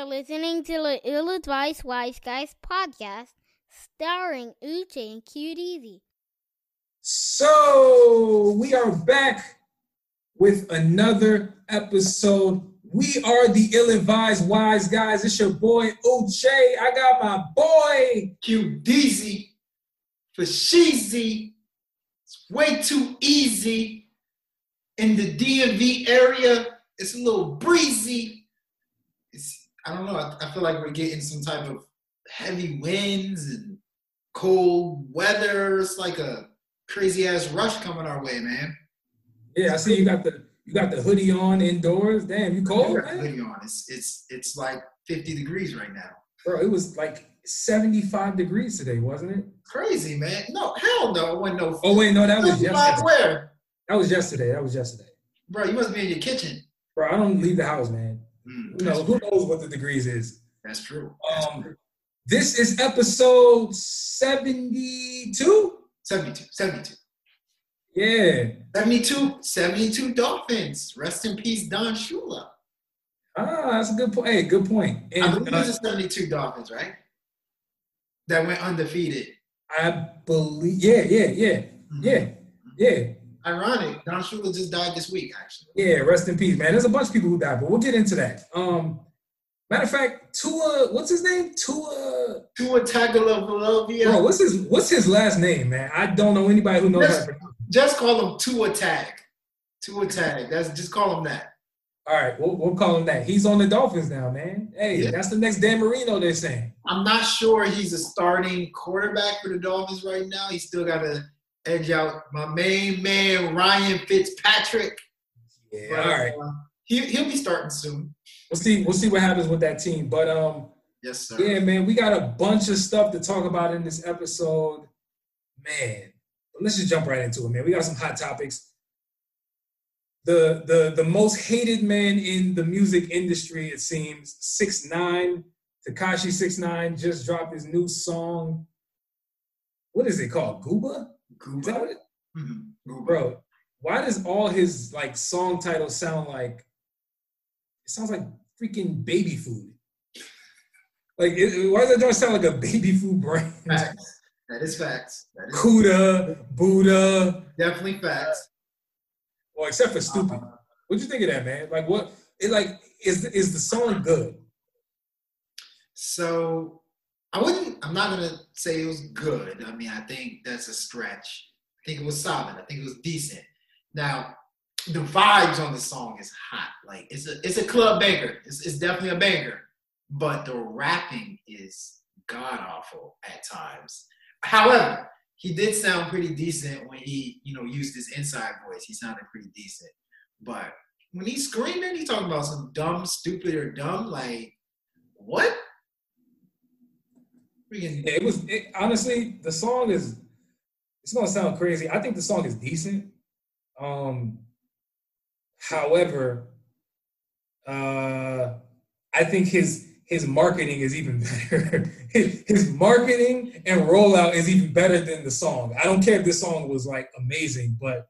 Are listening to the Ill Advised Wise Guys podcast starring Uche and Cute Easy. So we are back with another episode. We are the ill-advised wise guys. It's your boy Uche. I got my boy QDZ for Sheezy. It's way too easy. In the DMV area, it's a little breezy. I don't know. I, I feel like we're getting some type of heavy winds and cold weather. It's like a crazy ass rush coming our way, man. Yeah, I see you got the you got the hoodie on indoors. Damn, you cold, I got a man? hoodie on. It's it's it's like 50 degrees right now. Bro, it was like 75 degrees today, wasn't it? Crazy, man. No, hell no. It wasn't no. Oh wait, no, that was yesterday. Where? That was yesterday. That was yesterday. Bro, you must be in your kitchen. Bro, I don't leave the house, man. Mm, Who knows? Who knows what the degrees is? That's true. That's Um, true. This is episode 72. 72, 72. Yeah. 72, 72 Dolphins. Rest in peace, Don Shula. Ah, that's a good point. Hey, good point. I And believe uh, it's the 72 Dolphins, right? That went undefeated. I believe, yeah, yeah, yeah, Mm-hmm. yeah, yeah, Ironic. Don Shula just died this week, actually. yeah. Rest in peace, man. There's a bunch of people who died, but we'll get into that. Um, matter of fact, Tua, what's his name? Tua, Tua Tagovailoa. bro. What's his What's his last name, man? I don't know anybody who knows Yes. that. Just call him Tua Tag. Tua Tag. That's just call him that. All right, we'll, we'll call him that. He's on the Dolphins now, man. Hey, Yeah. that's the next Dan Marino. They're saying. I'm not sure he's a starting quarterback for the Dolphins right now. He's still got to edge out my main man Ryan Fitzpatrick. Yeah. But, All right. uh, he, he'll be starting soon. We'll see. We'll see what happens with that team. But um, Yes, sir. yeah, man, we got a bunch of stuff to talk about in this episode, man. But let's just jump right into it, man. We got some hot topics. The the the most hated man in the music industry, it seems, six nine, Tekashi six nine just dropped his new song. What is it called? Gooba? Is that what it, Mhm. Goober. bro? Why does all his like song titles sound like it sounds like freaking baby food? Like, it, why does that joint sound like a baby food brand? Facts. That is facts. That is Kuda, Buddha, definitely facts. well, except for stupid. Uh, What'd you think of that, man? Like, what? It like is is the song good? So I wouldn't. I'm not gonna say it was good. I mean, I think that's a stretch. I think it was solid. I think it was decent. Now, the vibes on the song is hot. Like it's a it's a club banger. It's, it's definitely a banger. But the rapping is god awful at times. However, he did sound pretty decent when he you know used his inside voice. He sounded pretty decent. But when he's screaming, he's talking about some dumb, stupid, or dumb. Like what? Freaking it was it, honestly the song is. It's gonna sound crazy. I think the song is decent. Um, however, uh, I think his his marketing is even better. his, his marketing and rollout is even better than the song. I don't care if this song was like amazing, but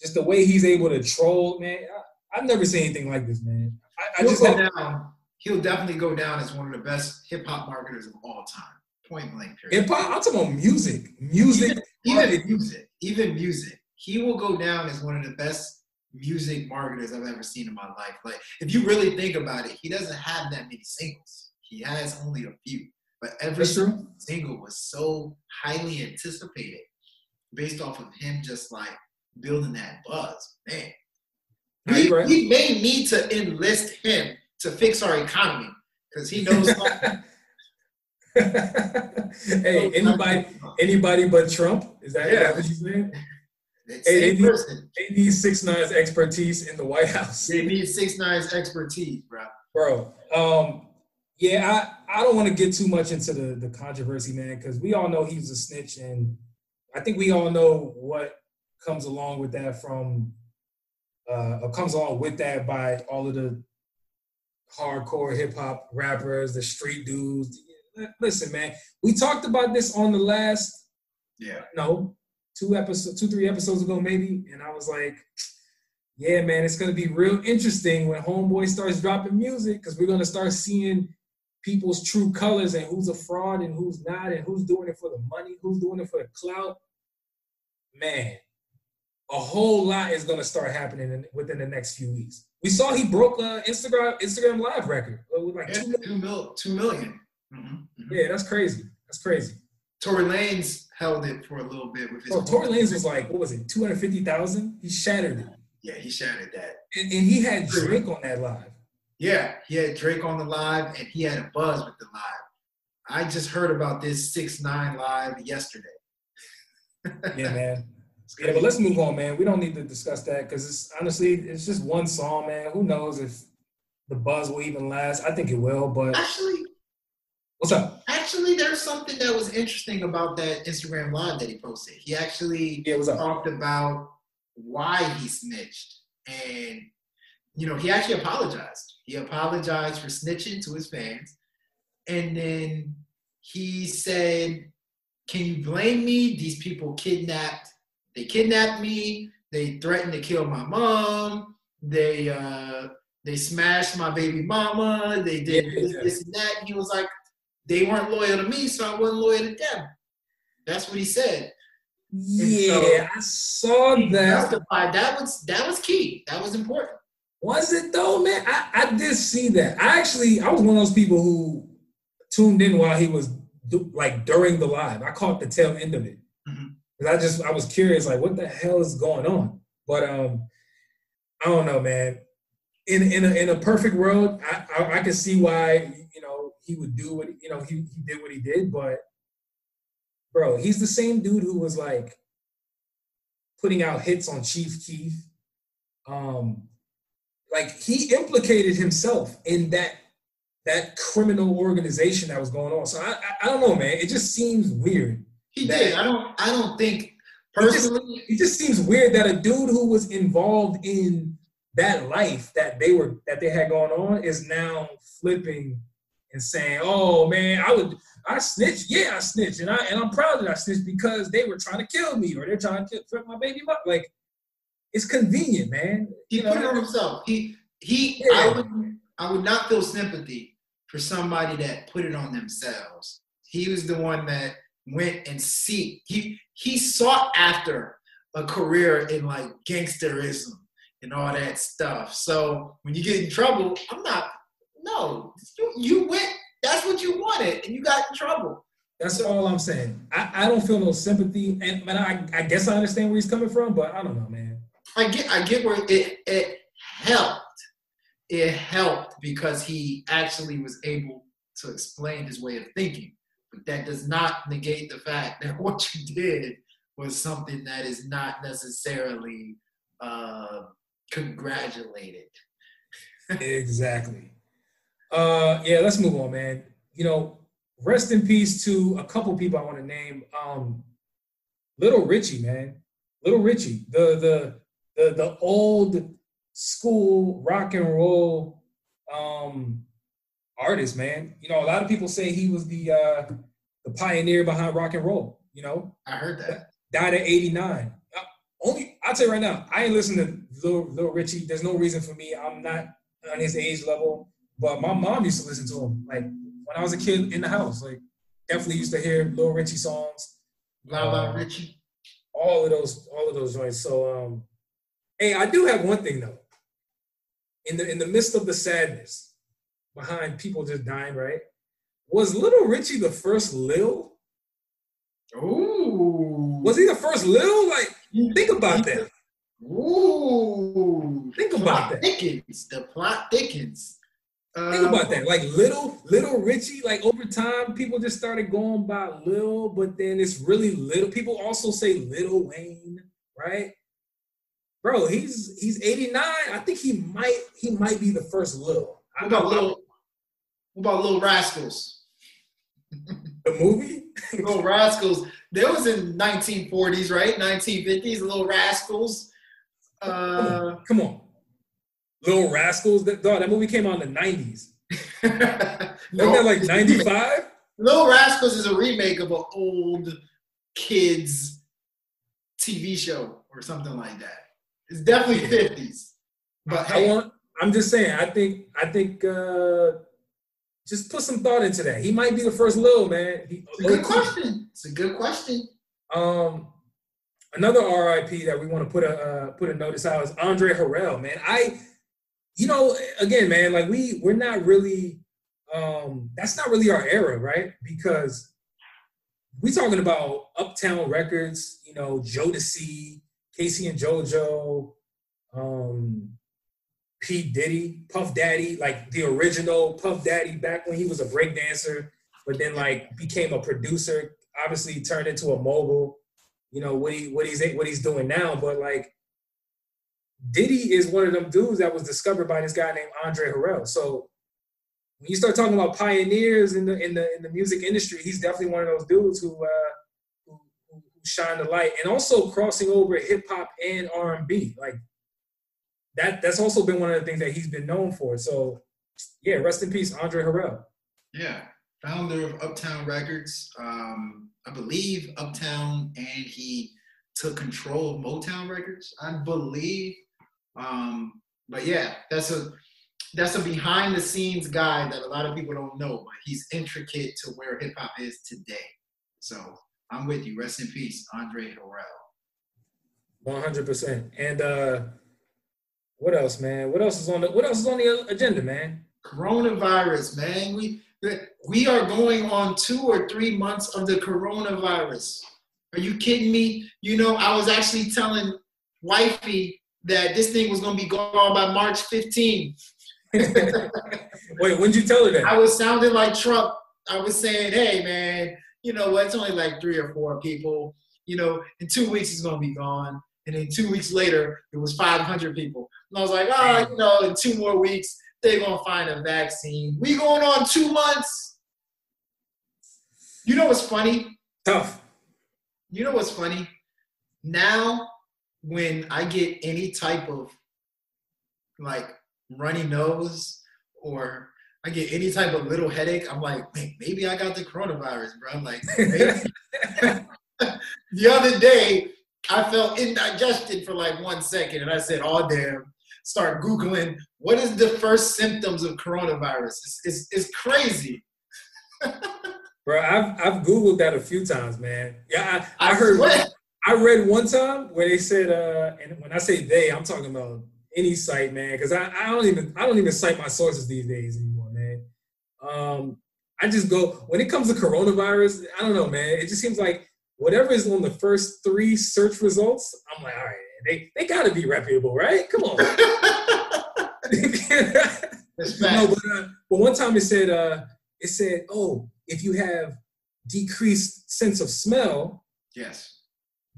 just the way he's able to troll, man. I, I've never seen anything like this, man. I, I he'll just go have, down. He'll definitely go down as one of the best hip hop marketers of all time. Point blank. Period. hop. I'm talking about music, music. Even, even music, even music, he will go down as one of the best music marketers I've ever seen in my life. Like, if you really think about it, he doesn't have that many singles. He has only a few, but every single was so highly anticipated, based off of him just like building that buzz. Man, we, right. we may need to enlist him to fix our economy because he knows. hey, anybody, anybody but Trump? Is that, is that what you saying? Hey, they need-. They need six nine's expertise in the White House, They need six nine's expertise, bro. bro. Um, Yeah, I, I don't want to get too much into the, the controversy, man, because we all know he's a snitch, and I think we all know what comes along with that from uh comes along with that by all of the hardcore hip hop rappers, the street dudes. Listen, man, we talked about this on the last Yeah. no two episodes, two three episodes ago maybe, and I was like, yeah, man, it's gonna be real interesting when Homeboy starts dropping music because we're gonna start seeing people's true colors and who's a fraud and who's not and who's doing it for the money, who's doing it for the clout. Man, a whole lot is gonna start happening in, within the next few weeks. We saw he broke a Instagram Instagram live record uh, with like Yeah, two million. two mil, two million. Mhm, mhm. Yeah, that's crazy. That's crazy. Tory Lanez held it for a little bit with his. So Tory Lanez was like, what was it, two hundred fifty thousand? He shattered it, Yeah, he shattered that. and, and he had Drake on that live. Yeah, he had Drake on the live, and he had a buzz with the live. I just heard about this six nine live yesterday. Yeah, man. Yeah, but let's move on, man. We don't need to discuss that because it's honestly it's just one song, man. Who knows if the buzz will even last? I think it will, but Actually, what's up? actually, there's something that was interesting about that Instagram live that he posted. He actually Yeah, talked about why he snitched, and you know, he actually apologized. He apologized for snitching to his fans, and then he said, "Can you blame me? These people kidnapped. They kidnapped me. They threatened to kill my mom. They uh, they smashed my baby mama. They did Yeah, this, yeah. this and that." And he was like, "They weren't loyal to me, so I wasn't loyal to them." That's what he said. Yeah, I saw that. justified. That was that was key. That was important. Was it though, man? I, I did see that. I actually I was one of those people who tuned in while he was do, like during the live. I caught the tail end of it because I just I was curious, like what the hell is going on? But um, I don't know, man. In in a, in a perfect world, I, I I can see why he would do what you know he he did what he did, but bro, he's the same dude who was like putting out hits on Chief Keef. Um, like he implicated himself in that that criminal organization that was going on. So I, I, I don't know, man. It just seems weird. He did. I don't. I don't think It just- personally. It just seems weird that a dude who was involved in that life that they were that they had going on is now flipping and saying, "Oh man, I would I snitched. Yeah, I snitched, and I and I'm proud that I snitched because they were trying to kill me or they're trying to kill my baby mom." Like, it's convenient, man. He You put it on himself. He he. Yeah. I would. I would not feel sympathy for somebody that put it on themselves. He was the one that went and seek. He he sought after a career in like gangsterism and all that stuff. So when you get in trouble, I'm not. No, you, you went. That's what you wanted, and you got in trouble. That's all I'm saying. I, I don't feel no sympathy, and but I, I guess I understand where he's coming from, but I don't know, man. I get I get where it it helped. It helped because he actually was able to explain his way of thinking. But that does not negate the fact that what you did was something that is not necessarily uh, congratulated. exactly. Uh, yeah, let's move on, man. You know, rest in peace to a couple people I want to name. Um, Little Richie, man. Little Richie, the the the the old school rock and roll um artist, man. You know, a lot of people say he was the uh the pioneer behind rock and roll, you know. I heard that. died at 89. Uh, Only I'll tell you right now, I ain't listening to Little, Lil Richie. There's no reason for me. I'm not on his age level. But my mom used to listen to him. Like when I was a kid in the house. Like definitely used to hear Lil Richie songs. Blah blah Uh, Richie. All of those, all of those joints. So um hey, I do have one thing though. In the in the midst of the sadness behind people just dying, right? Was Little Richie the first Lil? Ooh. Was he the first Lil? Like, think about that. Ooh. Think about plot that. Thickens. The plot thickens. Think Uh, about that. Like little, little Richie, like over time, people just started going by Lil, but then it's really little. People also say Little Wayne, right? Bro, he's he's 89. I think he might he might be the first Lil. I What about Lil? What about Little Rascals? The movie? Little Rascals. There was in 1940s, right? 1950s. Little Rascals. Uh, Come on. Little Rascals. That, dog, that movie came out in the 90s. Wasn't that like 95? Little Rascals is a remake of an old kids TV show or something like that. It's definitely 50s. But I hey, want. I'm just saying. I think. I think. uh Just put some thought into that. He might be the first little man. He, it's a good question. It's a good question. Um, another RIP that we want to put a uh, put a notice out is Andre Harrell. Man, I, you know, again, man, like we we're not really. Um, that's not really our era, right? Because we talking about Uptown Records, you know, Jodeci, K-Ci and JoJo, um, P Diddy, Puff Daddy, like the original Puff Daddy back when he was a breakdancer, but then like became a producer. Obviously, turned into a mogul. You know what he what he's what he's doing now, but like Diddy is one of them dudes that was discovered by this guy named Andre Harrell. So when you start talking about pioneers in the in the in the music industry, he's definitely one of those dudes who uh, who, who shine the light, and also crossing over hip hop and R and B. Like that that's also been one of the things that he's been known for. So yeah, rest in peace, Andre Harrell. Yeah, founder of Uptown Records. Um, I believe Uptown, and he took control of Motown Records. I believe. Um, but yeah, that's a that's a behind the scenes guy that a lot of people don't know, but he's intricate to where hip hop is today. So I'm with you. Rest in peace, Andre Harrell. One hundred percent. And uh, what else, man? What else is on the What else is on the agenda, man? Coronavirus, man. We we are going on two or three months of the coronavirus. Are you kidding me? You know, I was actually telling wifey that this thing was gonna be gone by March 15. Wait, when'd you tell her that? I was sounding like Trump. I was saying, hey man, you know what? It's only like three or four people. You know, in two weeks it's gonna be gone. And then two weeks later, it was 500 people. And I was like, oh, you know, in two more weeks, they're gonna find a vaccine. We going on two months. You know what's funny? Tough. You know what's funny? Now, when I get any type of like runny nose or I get any type of little headache, I'm like, maybe I got the coronavirus, bro. I'm like, the other day, I felt indigestion for like one second, and I said, "Oh damn!" Start googling what is the first symptoms of coronavirus. It's it's, it's crazy. Bro, I've I've googled that a few times, man. Yeah, I, I, I heard. swear. I read one time where they said, uh, and when I say they, I'm talking about any site, man, because I, I don't even I don't even cite my sources these days anymore, man. Um, I just go when it comes to coronavirus. I don't know, man. It just seems like whatever is on the first three search results, I'm like, all right, they they got to be reputable, right? Come on. No, but, uh, but one time it said, uh, it said, oh, if you have decreased sense of smell, yes.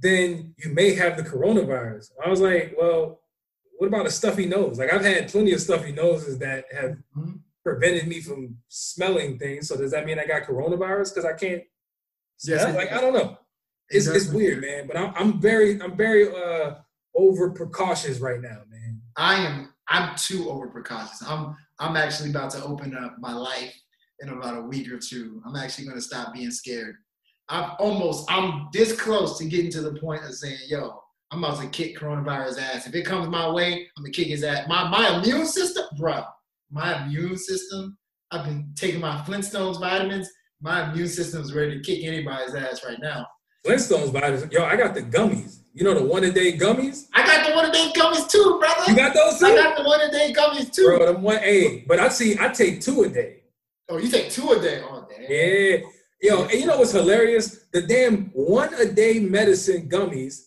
Then you may have the coronavirus. I was like, well, what about a stuffy nose? Like I've had plenty of stuffy noses that have Mhm. prevented me from smelling things. So does that mean I got coronavirus because I can't it like. I don't know. It's, it's weird, man. But I'm, I'm very I'm very uh over precautious right now, man. I am. I'm too over precautious. I'm. I'm actually about to open up my life in about a week or two. I'm actually going to stop being scared. I'm almost. I'm this close to getting to the point of saying, "Yo, I'm about to kick coronavirus ass. If it comes my way, I'm gonna kick his ass." My my immune system, bro. My immune system. I've been taking my Flintstones vitamins. My immune system's ready to kick anybody's ass right now. Flintstones vitamins. Yo, I got the gummies. You know the one a day gummies? I got the one a day gummies too, brother. You got those I got the one a day gummies too. Bro, them one a. But I see I take two a day. Oh, you take two a day? Oh, damn. Yeah. Yo, and you know what's hilarious? The damn one a day medicine gummies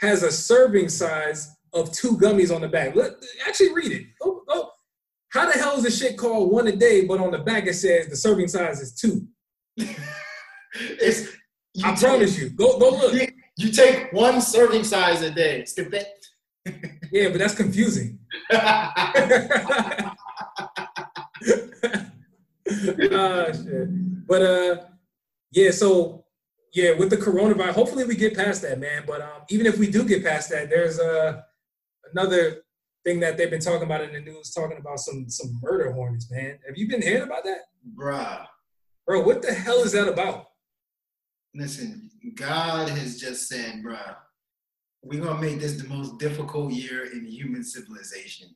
has a serving size of two gummies on the back. Let, actually read it. Go, go. How the hell is this shit called one a day, but on the back it says the serving size is two? it's I take- promise you. Go go look. You, you take one serving size a day. It's the best. Yeah, but that's confusing. Ah, shit. But uh, yeah. So yeah, with the coronavirus, hopefully we get past that, man. But um, even if we do get past that, there's uh another thing that they've been talking about in the news, talking about some some murder hornets, man. Have you been hearing about that, Bruh. bro? What the hell is that about? Listen, God has just said, bruh, we're gonna make this the most difficult year in human civilization.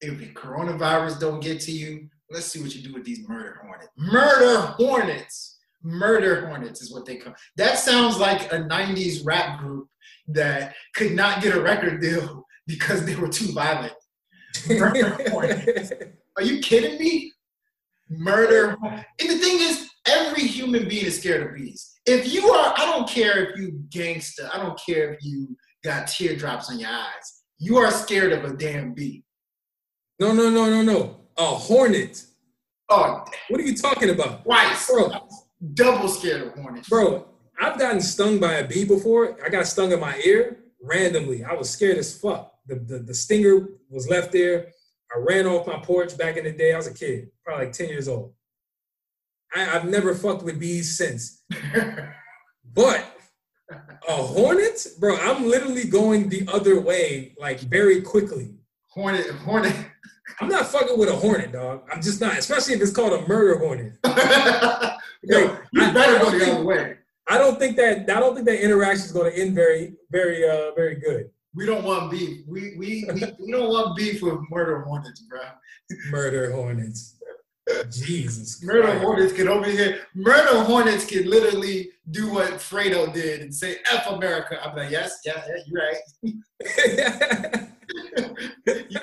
If the coronavirus don't get to you, let's see what you do with these murder hornets. Murder hornets. Murder hornets is what they call. That sounds like a 90s rap group that could not get a record deal because they were too violent. Murder hornets. Are you kidding me? Murder. And the thing is, every human being is scared of bees. If you are, I don't care if you gangster, I don't care if you got teardrops on your eyes. You are scared of a damn bee. No, no, no, no, no. A hornet. Oh, What are you talking about, twice. bro? Double scared of hornets. Bro, I've gotten stung by a bee before. I got stung in my ear randomly. I was scared as fuck. The, the, the stinger was left there. I ran off my porch back in the day. I was a kid, probably like 10 years old. I, I've never fucked with bees since. But a hornet, bro, I'm literally going the other way, like very quickly. hornet, hornet. I'm not fucking with a hornet, dog. I'm just not, especially if it's called a murder hornet. Yo, you better go the other way. I don't think that I don't think that interaction is going to end very, very, uh, very good. We don't want beef. We we we, we don't want beef with murder hornets, bro. Murder hornets. Jesus. Murder Christ. hornets can over here. Murder hornets can literally do what Fredo did and say "F America." I'm like, yes, yeah, yeah, you're right.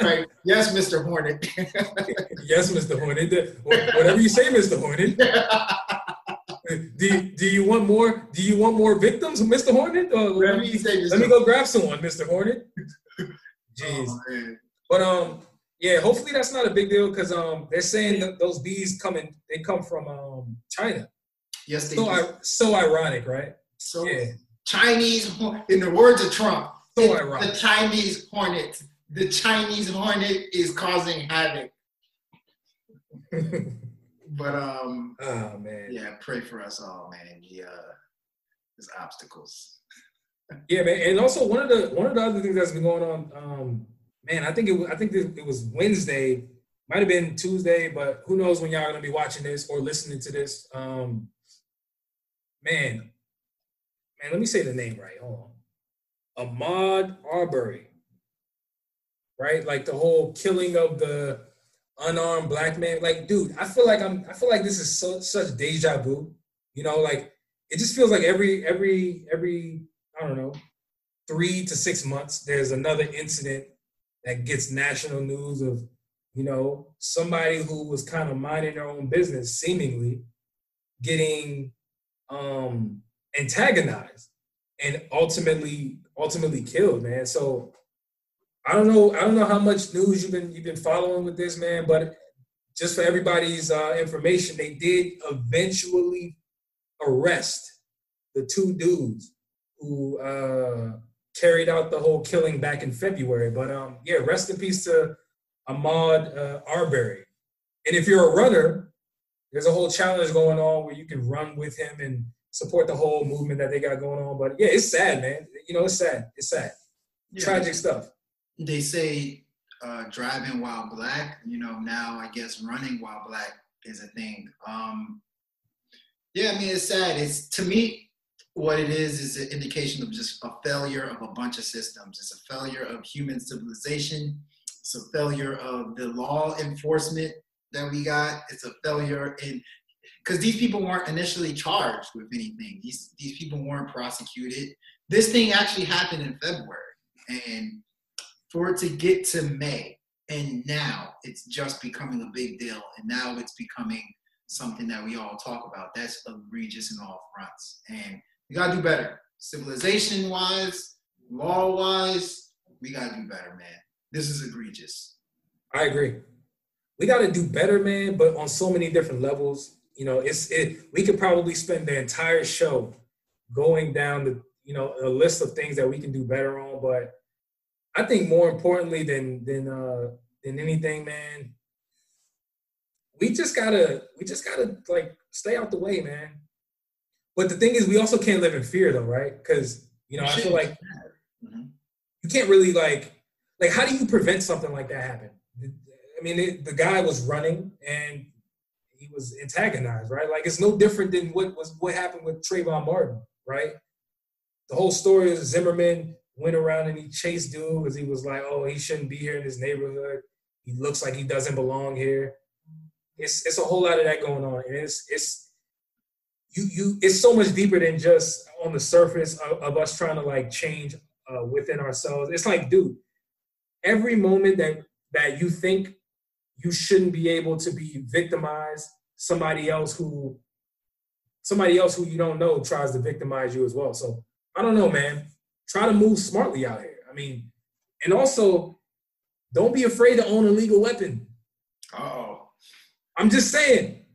Right. Yes, Mr. Hornet. yes, Mr. Hornet. Whatever you say, Mr. Hornet. Do, do you want more? Do you want more victims, Mr. Hornet? Or Whatever you say, Mr. let me go grab someone, Mr. Hornet. Jeez. Oh. But um, yeah, hopefully that's not a big deal because um, they're saying that those bees coming, they come from um China. Yes, they So do. I, so ironic, right? So Yeah. Chinese, in the words of Trump, So the Chinese hornet. The Chinese hornet is causing havoc. But um, oh man. yeah, pray for us all, man. The uh, there's obstacles. Yeah, man. And also one of the one of the other things that's been going on, um, man, I think it was, I think it was Wednesday, might have been Tuesday, but who knows when y'all are gonna be watching this or listening to this. Um, man, man, let me say the name right. Hold on. Ahmaud Arbery. Right? Like the whole killing of the unarmed black man. Like, dude, I feel like I'm I feel like this is so such deja vu. You know, like it just feels like every every every I don't know, three to six months, there's another incident that gets national news of, you know, somebody who was kind of minding their own business, seemingly getting um antagonized and ultimately ultimately killed, man. So I don't know, I don't know how much news you've been you've been following with this, man, but just for everybody's uh, information, they did eventually arrest the two dudes who uh, carried out the whole killing back in February. But um, yeah, rest in peace to Ahmaud uh, Arbery. And if you're a runner, there's a whole challenge going on where you can run with him and support the whole movement that they got going on. But yeah, it's sad, man. You know, it's sad. It's sad. Yeah. Tragic stuff. They say uh, driving while black. You know, now I guess running while black is a thing. Um, yeah, I mean, it's sad. It's to me, what it is is an indication of just a failure of a bunch of systems. It's a failure of human civilization. It's a failure of the law enforcement that we got. It's a failure in because these people weren't initially charged with anything. These these people weren't prosecuted. This thing actually happened in February, and for it to get to May, and now it's just becoming a big deal, and now it's becoming something that we all talk about. That's egregious in all fronts, and we gotta do better. Civilization wise, law wise, we gotta do better, man. This is egregious. I agree. We got to do better, man, but on so many different levels. You know, it's it. We could probably spend the entire show going down the you know a list of things that we can do better on. But I think more importantly than than uh, than anything, man, we just gotta we just gotta like stay out the way, man. But the thing is, we also can't live in fear, though, right? Because you know, I feel like Mhm. you can't really like like how do you prevent something like that happen? I mean, it, the guy was running and he was antagonized, right? Like it's no different than what was what happened with Trayvon Martin, right? The whole story is Zimmerman went around and he chased dude because he was like, oh, he shouldn't be here in this neighborhood. He looks like he doesn't belong here. It's it's a whole lot of that going on, and it's it's you you it's so much deeper than just on the surface of, of us trying to like change uh, within ourselves. It's like, dude, every moment that that you think you shouldn't be able to be victimized, somebody else who somebody else who you don't know tries to victimize you as well. So I don't know, man. Try to move smartly out here. I mean, and also don't be afraid to own a legal weapon. Oh, I'm just saying.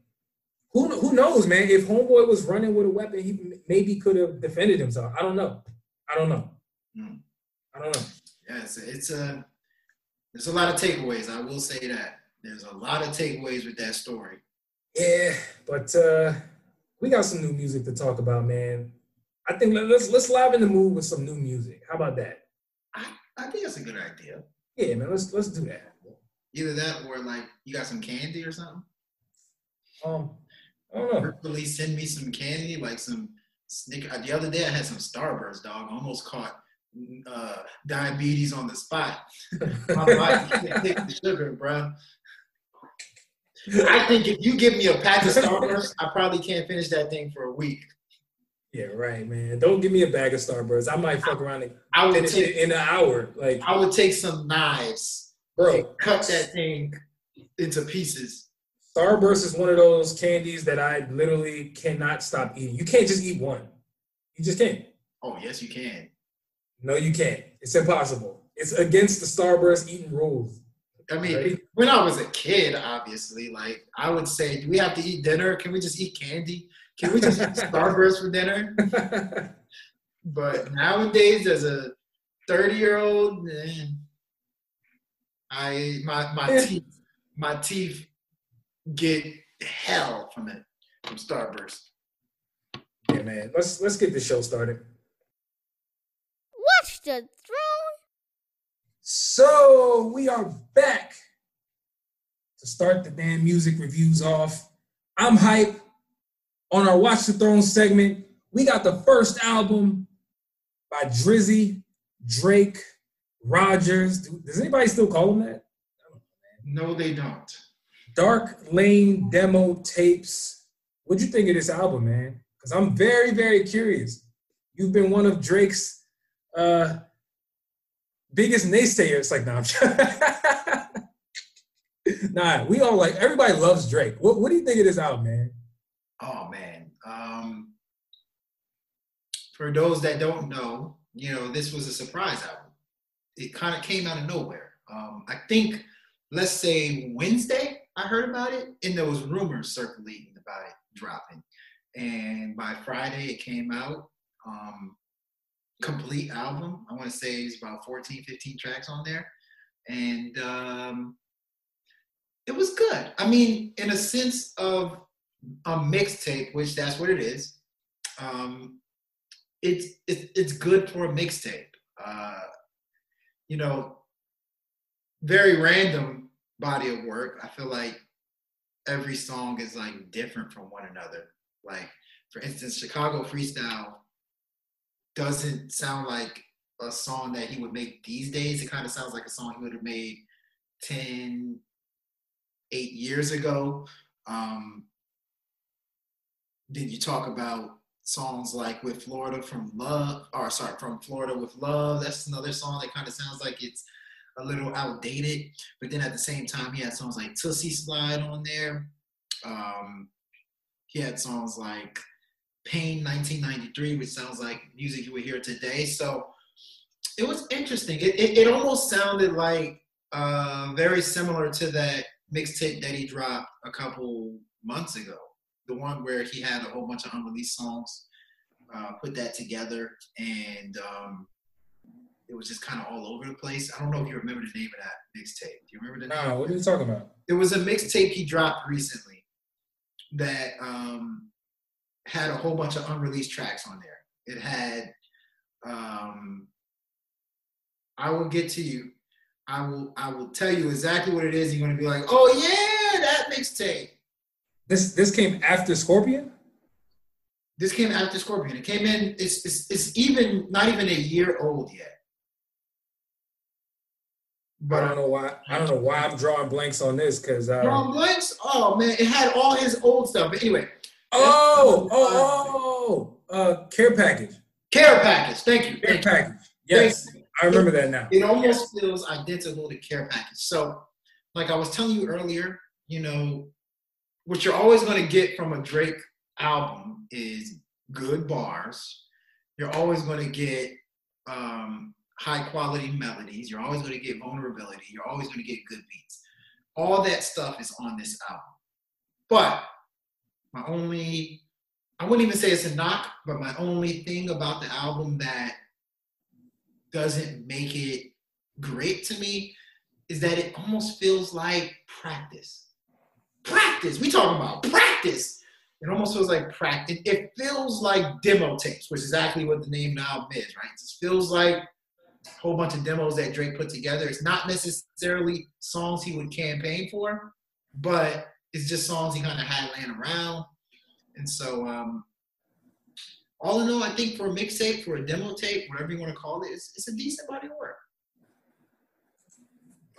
Who who knows, man? If Homeboy was running with a weapon, he maybe could have defended himself. I don't know. I don't know. Hmm. I don't know. yeah, it's a, it's a there's a lot of takeaways. I will say that there's a lot of takeaways with that story. Yeah, but uh we got some new music to talk about, man. I think let- let's let's liven the mood with some new music. How about that? I, I think that's a good idea. Yeah, man. Let's let's do that. Either that or like you got some candy or something. Um, I don't know. Please send me some candy, like some Snicker. The other day I had some Starburst, dog. Almost caught uh, diabetes on the spot. My body can't take the sugar, bro. I think if you give me a pack of Starburst, I probably can't finish that thing for a week. Yeah, right, man. Don't give me a bag of Starburst. I might fuck around and I would finish it in an hour. Like, I would take some knives, bro, cut that thing into pieces. Starburst is one of those candies that I literally cannot stop eating. You can't just eat one. You just can't. Oh yes, you can. No, you can't. It's impossible. It's against the Starburst eating rules. I mean, Right. when I was a kid, obviously, like I would say, do we have to eat dinner? Can we just eat candy? Can we just eat Starburst for dinner? But nowadays, as a 30 year old, I my my Yeah. teeth my teeth get hell from it from Starburst. yeah, man. Let's let's get the show started. Watch the throne. So we are back to start the damn music reviews off. I'm hype. On our Watch the Throne segment, we got the first album by Drizzy, Drake, Rogers. Does anybody still call him that? No, they don't. Dark Lane demo tapes. What'd you think of this album, man? Because I'm very, very curious. You've been one of Drake's uh, biggest naysayers. Like, nah, nah, we all like everybody loves Drake. What, what do you think of this album, man? Oh man. Um, for those that don't know, you know, this was a surprise album. It kind of came out of nowhere. Um, I think, let's say Wednesday, I heard about it, and there was rumors circulating about it dropping. And by Friday, it came out. Um, complete album. I want to say it's about 14, 15 tracks on there. And um, it was good. I mean, in a sense of a mixtape, which that's what it is. Um, it's it's it's good for a mixtape. Uh, you know, very random body of work. I feel like every song is like different from one another. Like for instance, Chicago Freestyle doesn't sound like a song that he would make these days. It kind of sounds like a song he would have made 10, 8 years ago. Um, then you talk about songs like with Florida from Love, or sorry, from Florida with Love. That's another song that kind of sounds like it's a little outdated. But then at the same time, he had songs like Tootsie Slide on there. Um, he had songs like Pain 1993, which sounds like music you would hear today. So it was interesting. It, it, it almost sounded like uh, very similar to that mixtape that he dropped a couple months ago. The one where he had a whole bunch of unreleased songs, uh, put that together, and um, it was just kind of all over the place. I don't know if you remember the name of that mixtape. Do you remember the name? No, what are you talking about? It was a mixtape he dropped recently that um, had a whole bunch of unreleased tracks on there. It had um, I will get to you. I will I will tell you exactly what it is. You're gonna be like, oh yeah, that mixtape. This this came after Scorpion. This came after Scorpion. It came in. It's it's, it's even not even a year old yet. But I don't know why. I don't know why I'm drawing blanks on this because. Uh, Ron Blanks. Oh man, it had all his old stuff. But anyway, oh, oh, oh, uh, care package. care package. Thank you. Care Thank you. package. Yes, I remember that now. It almost feels identical to care package. So, like I was telling you earlier, you know, what you're always going to get from a Drake album is good bars. You're always going to get um, high quality melodies. You're always going to get vulnerability. You're always going to get good beats. All that stuff is on this album. But my only, I wouldn't even say it's a knock, but my only thing about the album that doesn't make it great to me is that it almost feels like practice. Practice. We talking about practice. It almost feels like practice. It feels like demo tapes, which is exactly what the name of the album is, right? It just feels like a whole bunch of demos that Drake put together. It's not necessarily songs he would campaign for, but it's just songs he kind of had laying around. And so, um, all in all, I think for a mixtape, for a demo tape, whatever you want to call it, it's, it's a decent body of work.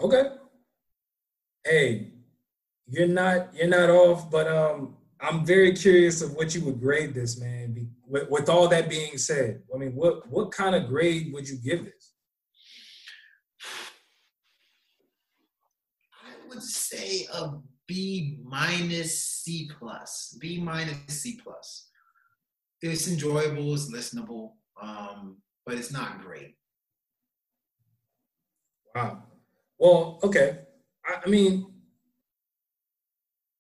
Okay. Hey, you're not you're not off, but um, I'm very curious of what you would grade this, man. Be, with, with all that being said, I mean, what what kind of grade would you give this? I would say a B minus C plus. B minus C plus. It's enjoyable, it's listenable, um, but it's not great. Wow. Well, okay. I, I mean,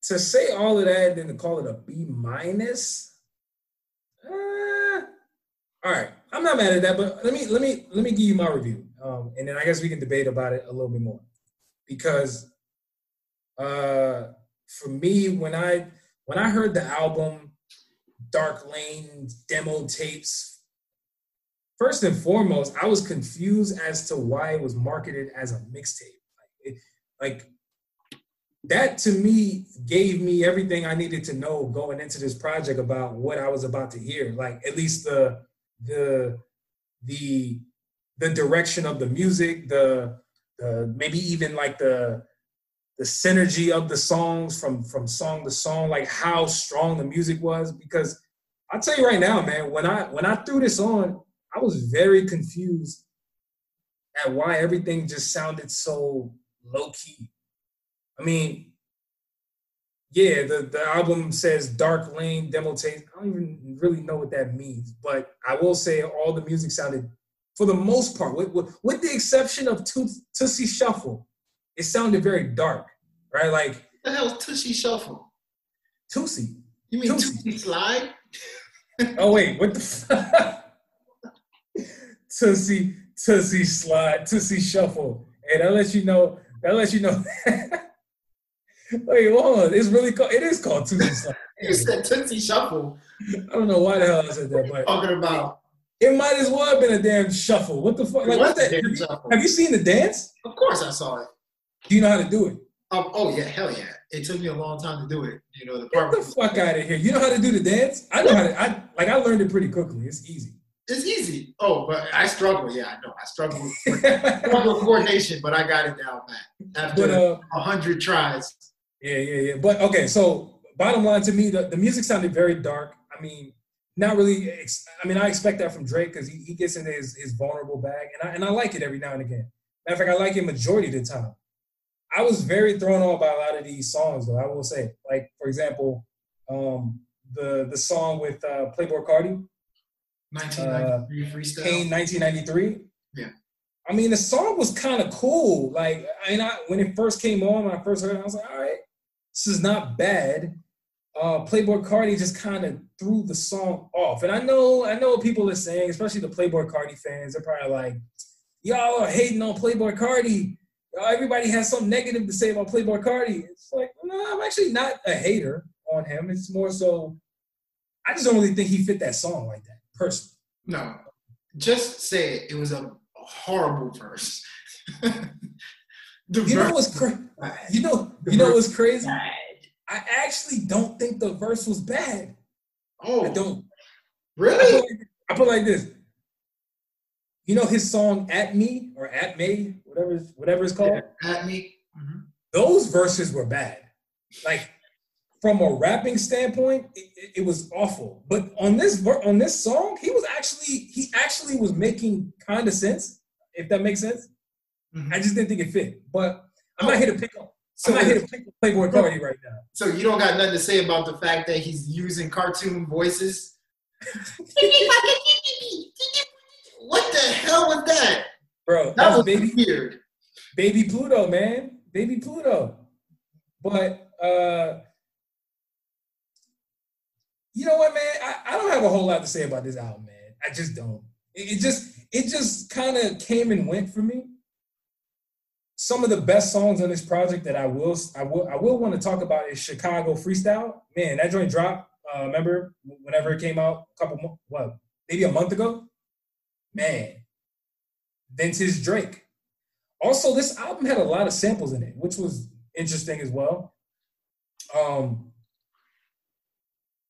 to say all of that and then to call it a B minus. Uh, all right, I'm not mad at that, but let me let me let me give you my review, um, and then I guess we can debate about it a little bit more, because uh, for me, when I when I heard the album Dark Lane demo tapes first and foremost, I was confused as to why it was marketed as a mixtape. Like, like that to me gave me everything I needed to know going into this project about what I was about to hear. Like at least the the the the direction of the music, the the maybe even like the the synergy of the songs from from song to song, like how strong the music was. Because I'll tell you right now, man, when I when I threw this on, I was very confused at why everything just sounded so low key. I mean, yeah, the, the album says Dark Lane demo tape. I don't even really know what that means, but I will say all the music sounded, for the most part, with, with, with the exception of Toot- Tootsie Shuffle, it sounded very dark, right? Like the hell Tushy Shuffle? Tootsie. You mean Tootsie. Tootsie Slide? Oh wait, what the fuck? Tootsie, Tootsie Slide, Tootsie Shuffle. Hey, that lets you know. That lets you know. wait, hold on. It's really called. It is called Tootsie Slide. You said Tootsie Shuffle. I don't know why the hell I said that, but Talking about it might as well have been a damn shuffle. What the fuck? Like, What that? Have you, have you seen the dance? Of course I saw it. Do you know how to do it? Um, oh yeah, hell yeah. It took me a long time to do it. You know, the Get part the fuck out of here. You know how to do the dance? I know how to. I like. I learned it pretty quickly. It's easy. it's easy. Oh, but I struggle. Yeah, I know. I struggle with, struggle with coordination, but I got it down pat after uh, a hundred tries. Yeah, yeah, yeah. But okay, so bottom line to me, the, the music sounded very dark. I mean, not really. Ex- I mean, I expect that from Drake because he, he gets into his, his vulnerable bag, and I and I like it every now and again. Matter of fact, I like it majority of the time. I was very thrown off by a lot of these songs, though. I will say, like for example, um, the the song with uh, Playboi Carti, 1993 freestyle. Kane, 1993. Yeah. I mean, the song was kind of cool. Like, I mean, I, when it first came on, when I first heard it, I was like, all right, this is not bad. Uh, Playboi Carti just kind of threw the song off, and I know, I know what people are saying, especially the Playboi Carti fans. They're probably like, y'all are hating on Playboi Carti. Y'all, everybody has something negative to say about Playboi Carti. It's like, no, I'm actually not a hater on him. It's more so, I just don't really think he fit that song like that, personally. No, just say it. It was a horrible verse. The you know what's crazy? You know, you know what's crazy? I actually don't think the verse was bad. Oh, I don't. Really? I put, like, I put like this. You know his song "At Me" or "At Me," whatever, whatever it's called. Yeah, at me. Mm-hmm. Those verses were bad. Like from a rapping standpoint, it, it, was awful. But on this on this song, he was actually he actually was making kind of sense. If that makes sense. Mm-hmm. I just didn't think it fit. But I'm oh. not here to pick on. So I'm not here to pick up Playboi Carti right now. So you don't got nothing to say about the fact that he's using cartoon voices? what the hell was that? Bro, that, was baby weird. Baby Pluto, man. Baby Pluto. But uh you know what, man? I, I don't have a whole lot to say about this album, man. I just don't. It, it just it just kind of came and went for me some of the best songs on this project that I will I will I will want to talk about is Chicago Freestyle. Man, that joint dropped. Uh, remember whenever it came out a couple what maybe a month ago. Man, vintage Drake. Also, this album had a lot of samples in it, which was interesting as well. Um,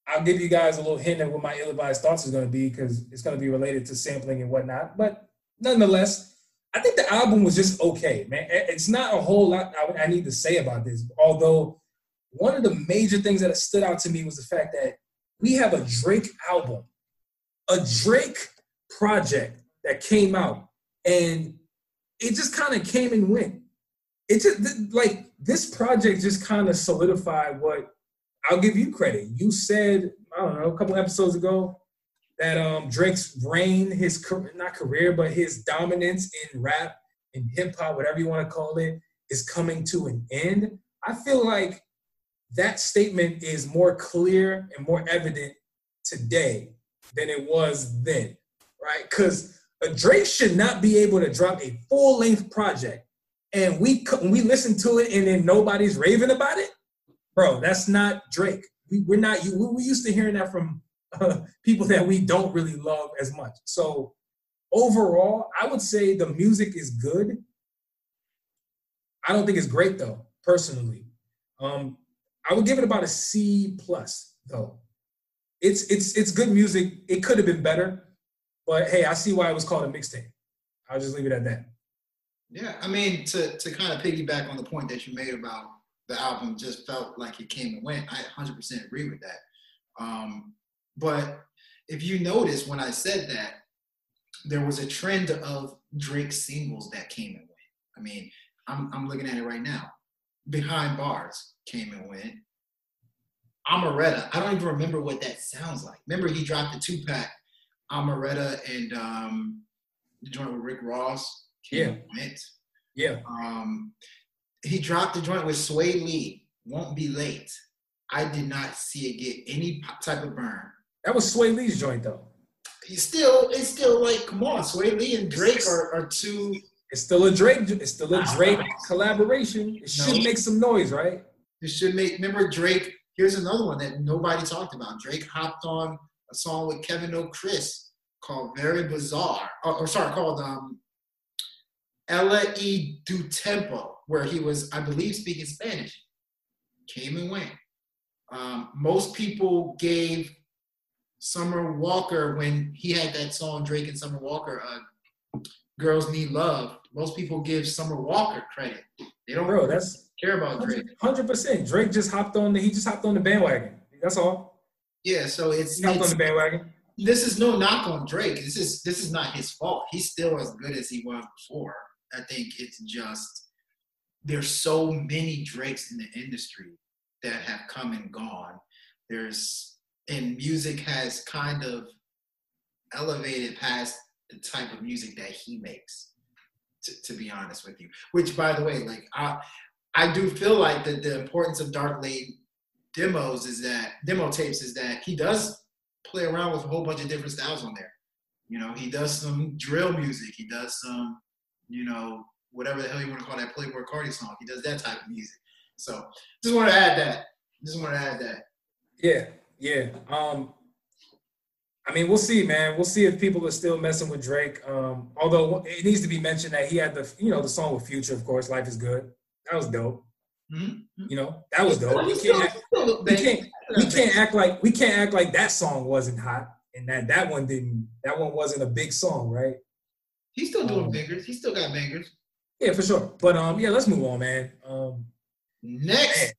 I'll give you guys a little hint of what my ill-advised thoughts is going to be because it's going to be related to sampling and whatnot. But nonetheless, I think the album was just okay, man. It's not a whole lot I need to say about this. Although one of the major things that stood out to me was the fact that we have a Drake album, a Drake project that came out, and it just kind of came and went. It just like this project just kind of solidified what I'll give you credit. You said I don't know a couple episodes ago that um, Drake's reign, his not career, but his dominance in rap and hip hop, whatever you want to call it, is coming to an end. I feel like that statement is more clear and more evident today than it was then, right? Because Drake should not be able to drop a full length project and we we listen to it and then nobody's raving about it, bro. That's not Drake. We, we're not. We, we used to hearing that from people that we don't really love as much. So overall, I would say the music is good. I don't think it's great though, personally. Um, I would give it about a C plus though. It's it's it's good music. It could have been better, but hey, I see why it was called a mixtape. I'll just leave it at that. Yeah, I mean to to kind of piggyback on the point that you made about the album just felt like it came and went. I 100% agree with that. Um, but if you notice when I said that, there was a trend of Drake singles that came and went. I mean, I'm, I'm looking at it right now. Behind Bars came and went. Omertà, I don't even remember what that sounds like. Remember he dropped the two pack, Omertà and um, the joint with Rick Ross. yeah. Went. Yeah. Um, he dropped the joint with Swae Lee, Won't Be Late. I did not see it get any type of burn. That was Swae Lee's joint though. He's still, it's still like, come on, Swae Lee and Drake are, are two. It's still a Drake. It's still a Drake collaboration. It should make some noise, right? It should make. Remember Drake. Here's another one that nobody talked about. Drake hopped on a song with Kevin O Chris called "Very Bizarre," or, or sorry, called um, "Ella E Du Tempo," where he was, I believe, speaking Spanish. Came and went. Um, most people gave Summer Walker when he had that song Drake and Summer Walker, uh, "Girls Need Love." Most people give Summer Walker credit. They don't. Bro, that's care about Drake. Hundred percent. Drake just hopped on the. He just hopped on the bandwagon. That's all. Yeah. So it's it's, on the bandwagon. This is no knock on Drake. This is this is not his fault. He's still as good as he was before. I think it's just there's so many Drakes in the industry that have come and gone. There's and music has kind of elevated past the type of music that he makes to, to be honest with you which by the way like i i do feel like that the importance of dark lane demos is that demo tapes is that he does play around with a whole bunch of different styles on there you know he does some drill music he does some you know, whatever the hell you want to call that Playboi Carti song. He does that type of music. So just want to add that. Just want to add that. Yeah, yeah. Um, I mean, we'll see, man. We'll see if people are still messing with Drake. Um, although it needs to be mentioned that he had the, you know, the song with Future, of course. Life is good. That was dope. Mm-hmm. You know, that was dope. Can't, we can't, we can't act like we can't act like that song wasn't hot and that that one didn't. That one wasn't a big song, right? He's still doing Um, bangers. He still got bangers. Yeah, for sure. But um, yeah, let's move on, man. Um, Next,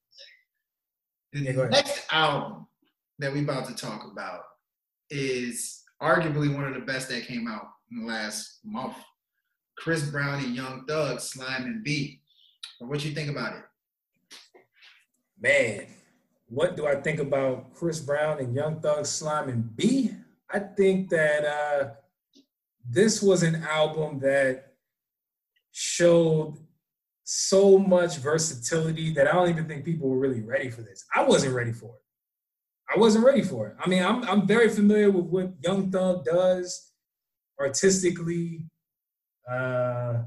the Yeah, next album that we about to talk about is arguably one of the best that came out in the last month. Chris Brown and Young Thug, Slime and B. What you think about it? man, what do I think about Chris Brown and Young Thug Slime and B? I think that uh, this was an album that showed so much versatility that I don't even think people were really ready for this. I wasn't ready for it. I wasn't ready for it. I mean, I'm I'm very familiar with what Young Thug does artistically, uh,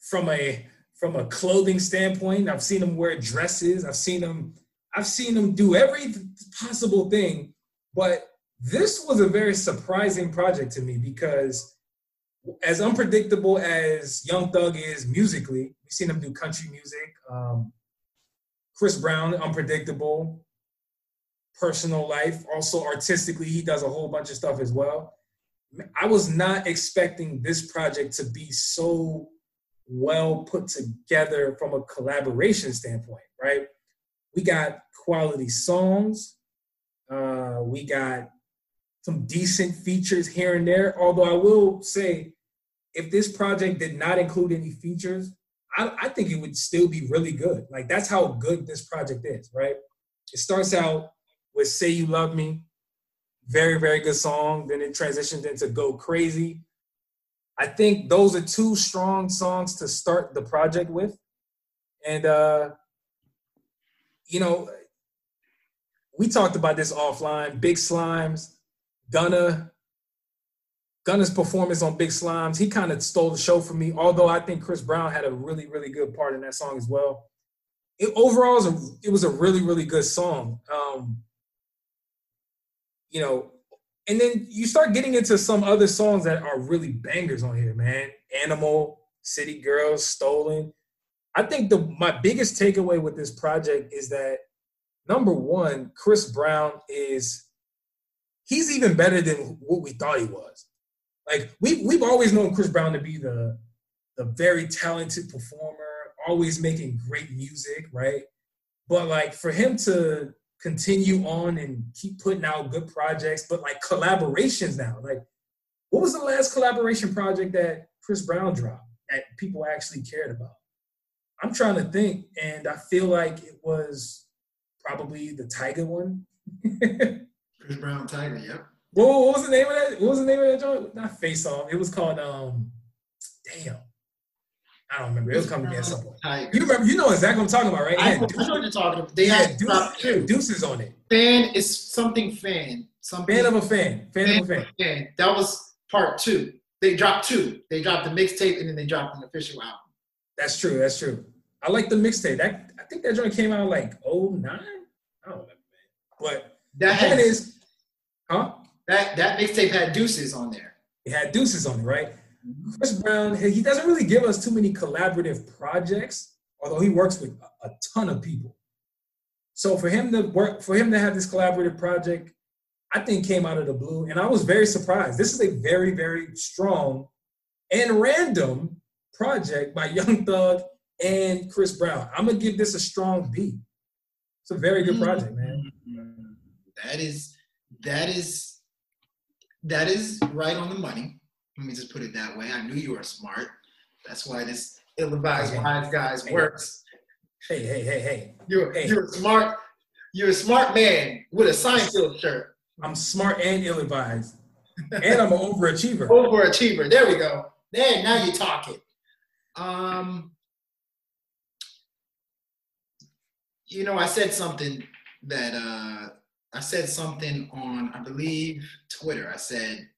from a from a clothing standpoint. I've seen him wear dresses. I've seen him. I've seen him do every possible thing. But this was a very surprising project to me because, as unpredictable as Young Thug is musically, we've seen him do country music. Um, Chris Brown, unpredictable. Personal life, also artistically, he does a whole bunch of stuff as well. I was not expecting this project to be so well put together from a collaboration standpoint, right? We got quality songs, uh, we got some decent features here and there. Although I will say, if this project did not include any features, I, I think it would still be really good. Like that's how good this project is, right? It starts out with "Say You Love Me," very very good song. Then it transitions into "Go Crazy." I think those are two strong songs to start the project with. And uh, you know, we talked about this offline. Big Slimes, Gunna, Gunna's performance on Big Slimes, he kind of stole the show for me. Although I think Chris Brown had a really, really good part in that song as well. It overall was a, it was a really, really good song. Um, you know, and then you start getting into some other songs that are really bangers on here, man. Animal, City Girls, Stolen. I think the my biggest takeaway with this project is that number one, Chris Brown is he's even better than what we thought he was. Like we we've always known Chris Brown to be the the very talented performer, always making great music, right? But like for him to continue on and keep putting out good projects, but like collaborations now. Like, what was the last collaboration project that Chris Brown dropped that people actually cared about? I'm trying to think, and I feel like it was probably the Tyga one. Chris Brown Tyga, yep. What, what was the name of that? What was the name of that joint? Not Face Off. It was called um. Damn, I don't remember. It was coming to me at some point. You remember? You know exactly what I'm talking about, right? I, know- I know what you're talking about. They had Deuce- dropped two. Deuces on it. Fan is something fan. Something Fan of a fan. Fan of a fan. fan. That was part two. They dropped two. They dropped the mixtape and then they dropped an official album. That's true. That's true. I like the mixtape. That I think that joint came out like 09? I don't remember, man. But That the had is, huh? that that mixtape had deuces on there. It had deuces on it, right? Chris Brown, he doesn't really give us too many collaborative projects, although he works with a, ton of people. So for him to work, for him to have this collaborative project, I think came out of the blue, and I was very surprised. This is a very, very strong and random project by Young Thug and Chris Brown. I'm gonna give this a strong B. It's a very good project, man. Mm-hmm. That is that is that is right on the money. Let me just put it that way. I knew you were smart. That's why this ill-advised Okay. wise guys Hey. works. Hey, hey, hey, hey. You're Hey. you're smart. You're a smart man with a Seinfeld shirt. I'm smart and ill-advised, and I'm an overachiever. Overachiever. There we go. There, now you're talking. Um, you know, I said something that uh, I said something on, I believe, Twitter. I said,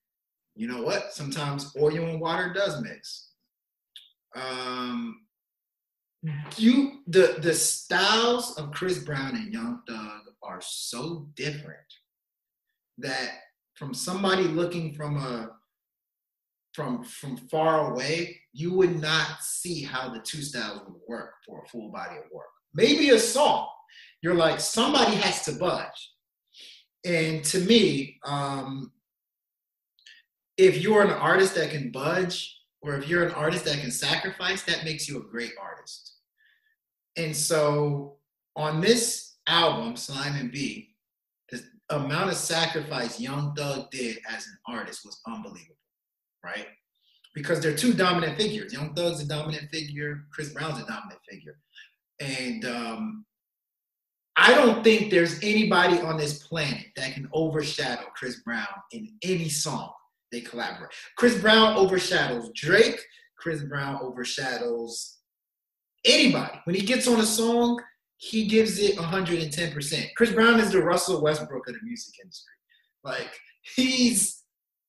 you know what? Sometimes oil and water does mix. Um, you the the styles of Chris Brown and Young Thug are so different that from somebody looking from a from from far away, you would not see how the two styles would work for a full body of work. Maybe a song. You're like somebody has to budge. And to me, um, if you're an artist that can budge, or if you're an artist that can sacrifice, that makes you a great artist. And so on this album, Slime and B, the amount of sacrifice Young Thug did as an artist was unbelievable, right? Because they're two dominant figures. Young Thug's a dominant figure, Chris Brown's a dominant figure. And um, I don't think there's anybody on this planet that can overshadow Chris Brown in any song they collaborate. Chris Brown overshadows Drake. Chris Brown overshadows anybody. When he gets on a song, he gives it 110%. Chris Brown is the Russell Westbrook of the music industry. Like, he's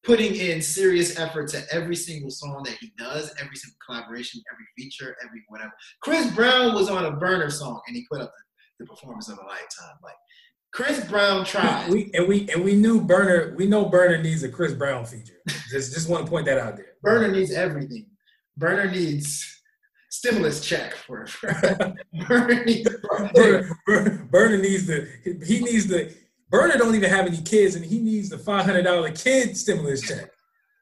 putting in serious effort to every single song that he does, every single collaboration, every feature, every whatever. Chris Brown was on a burner song and he put up the, the performance of a lifetime. Like, Chris Brown tried. We and we and we knew Burner. We know Burner needs a Chris Brown feature. Just just want to point that out there. Burner needs everything. Burner needs stimulus check for, Burner needs Burner, Burner needs the he needs the Burner don't even have any kids and he needs the five hundred dollar kid stimulus check.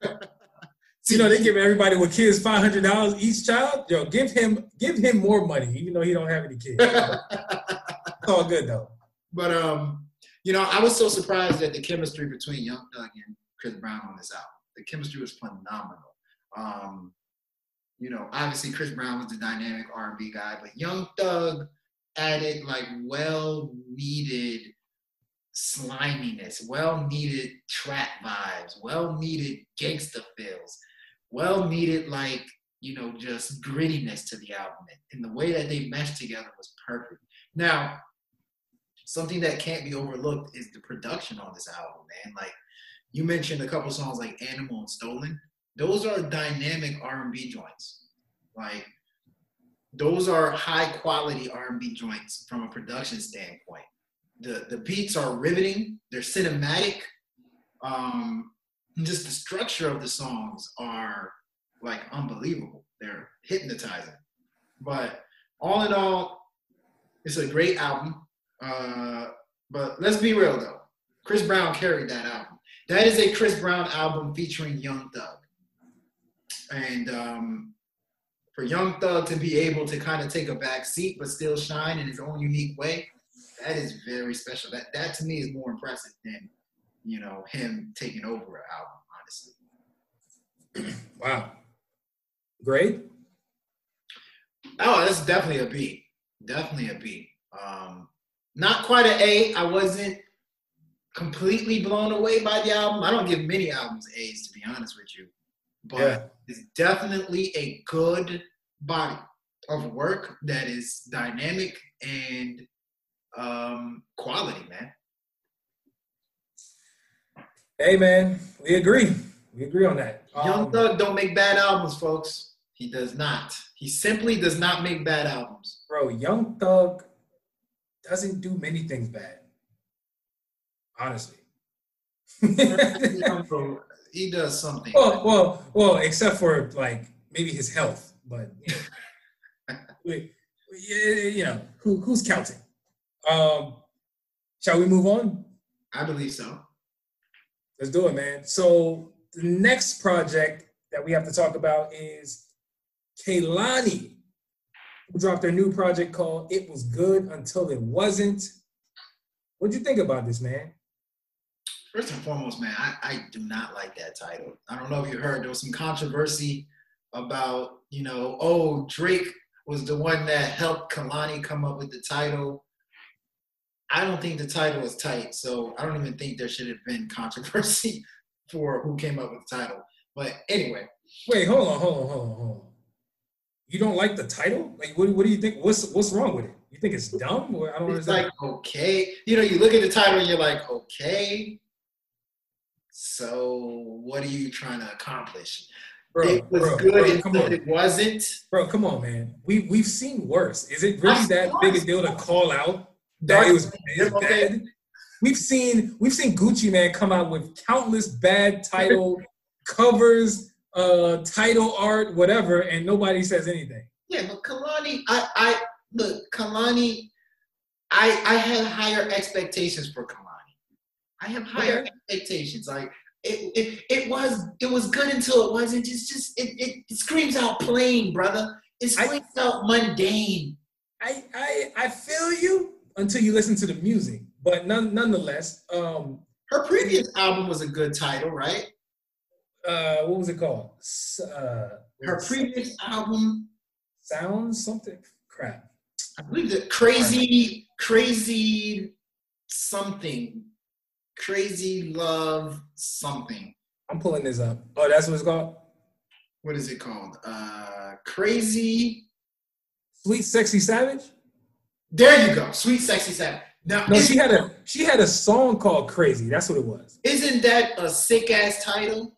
you know they give everybody with kids five hundred dollars each child. Yo, give him give him more money even though he don't have any kids. it's all good though. But um, you know, I was so surprised at the chemistry between Young Thug and Chris Brown on this album. The chemistry was phenomenal. Um, you know, obviously Chris Brown was the dynamic R&B guy, but Young Thug added like well-needed sliminess, well-needed trap vibes, well-needed gangsta feels, well-needed like you know just grittiness to the album, and the way that they meshed together was perfect. Now, something that can't be overlooked is the production on this album, man. Like you mentioned a couple songs like Animal and Stolen. Those are dynamic R&B joints. Like those are high quality R&B joints from a production standpoint. The the beats are riveting, they're cinematic. Um just the structure of the songs are like unbelievable. They're hypnotizing. But all in all, it's a great album. Uh, but let's be real though. Chris Brown carried that album. That is a Chris Brown album featuring Young Thug. And um, for Young Thug to be able to kind of take a back seat but still shine in his own unique way, that is very special. That that to me is more impressive than you know him taking over an album. Honestly. wow. Great. Oh, that's definitely a B. Definitely a B. Um, not quite an A. I wasn't completely blown away by the album. I don't give many albums A's to be honest with you, but yeah. it's definitely a good body of work that is dynamic and um, quality, man. Hey, man, we agree. We agree on that. Young um, Thug don't make bad albums, folks. He does not. He simply does not make bad albums. Bro, Young Thug doesn't do many things bad. Honestly. he does something. Well, well, well, except for like maybe his health, but you know, who, who's counting? Um, shall we move on? I believe so. Let's do it, man. So the next project that we have to talk about is Kehlani who dropped their new project called It Was Good Until It Wasn't. What'd you think about this, man? First and foremost, man, I, I do not like that title. I don't know if you heard, there was some controversy about, you know, oh, Drake was the one that helped Kehlani come up with the title. I don't think the title is tight, so I don't even think there should have been controversy for who came up with the title. But anyway. Wait, hold on, hold on, hold on, hold on you don't like the title? Like, what, what do you think? What's what's wrong with it? You think it's dumb? Or I don't it's understand. like okay, you know, you look at the title and you're like, okay. So what are you trying to accomplish? Bro, it was bro, good bro, come until it wasn't. Bro, come on, man. We we've seen worse. Is it really Of that big a deal to call out that it was bad? We've seen we've seen Gucci Mane come out with countless bad title covers, uh, title art, whatever, and nobody says anything. Yeah, but Kehlani, I, I look, Kehlani, I, I had higher expectations for Kehlani. I have higher Okay. expectations. Like it, it, it was, it was good until it wasn't. It's just, it, it, it screams out plain, brother. It I- out mundane. I I I feel you until you listen to the music, but none, nonetheless, um, Her previous album was a good title, right? Uh, what was it called? Uh, Her previous album, sounds something crap. I believe that crazy, crazy something, crazy love something. I'm pulling this up. Oh, that's what it's called. what is it called? Uh, crazy. Sweet Sexy Savage. There you go, sweet, sexy, savage. Now, No, she had a she had a song called Crazy. That's what it was. isn't that a sick ass title?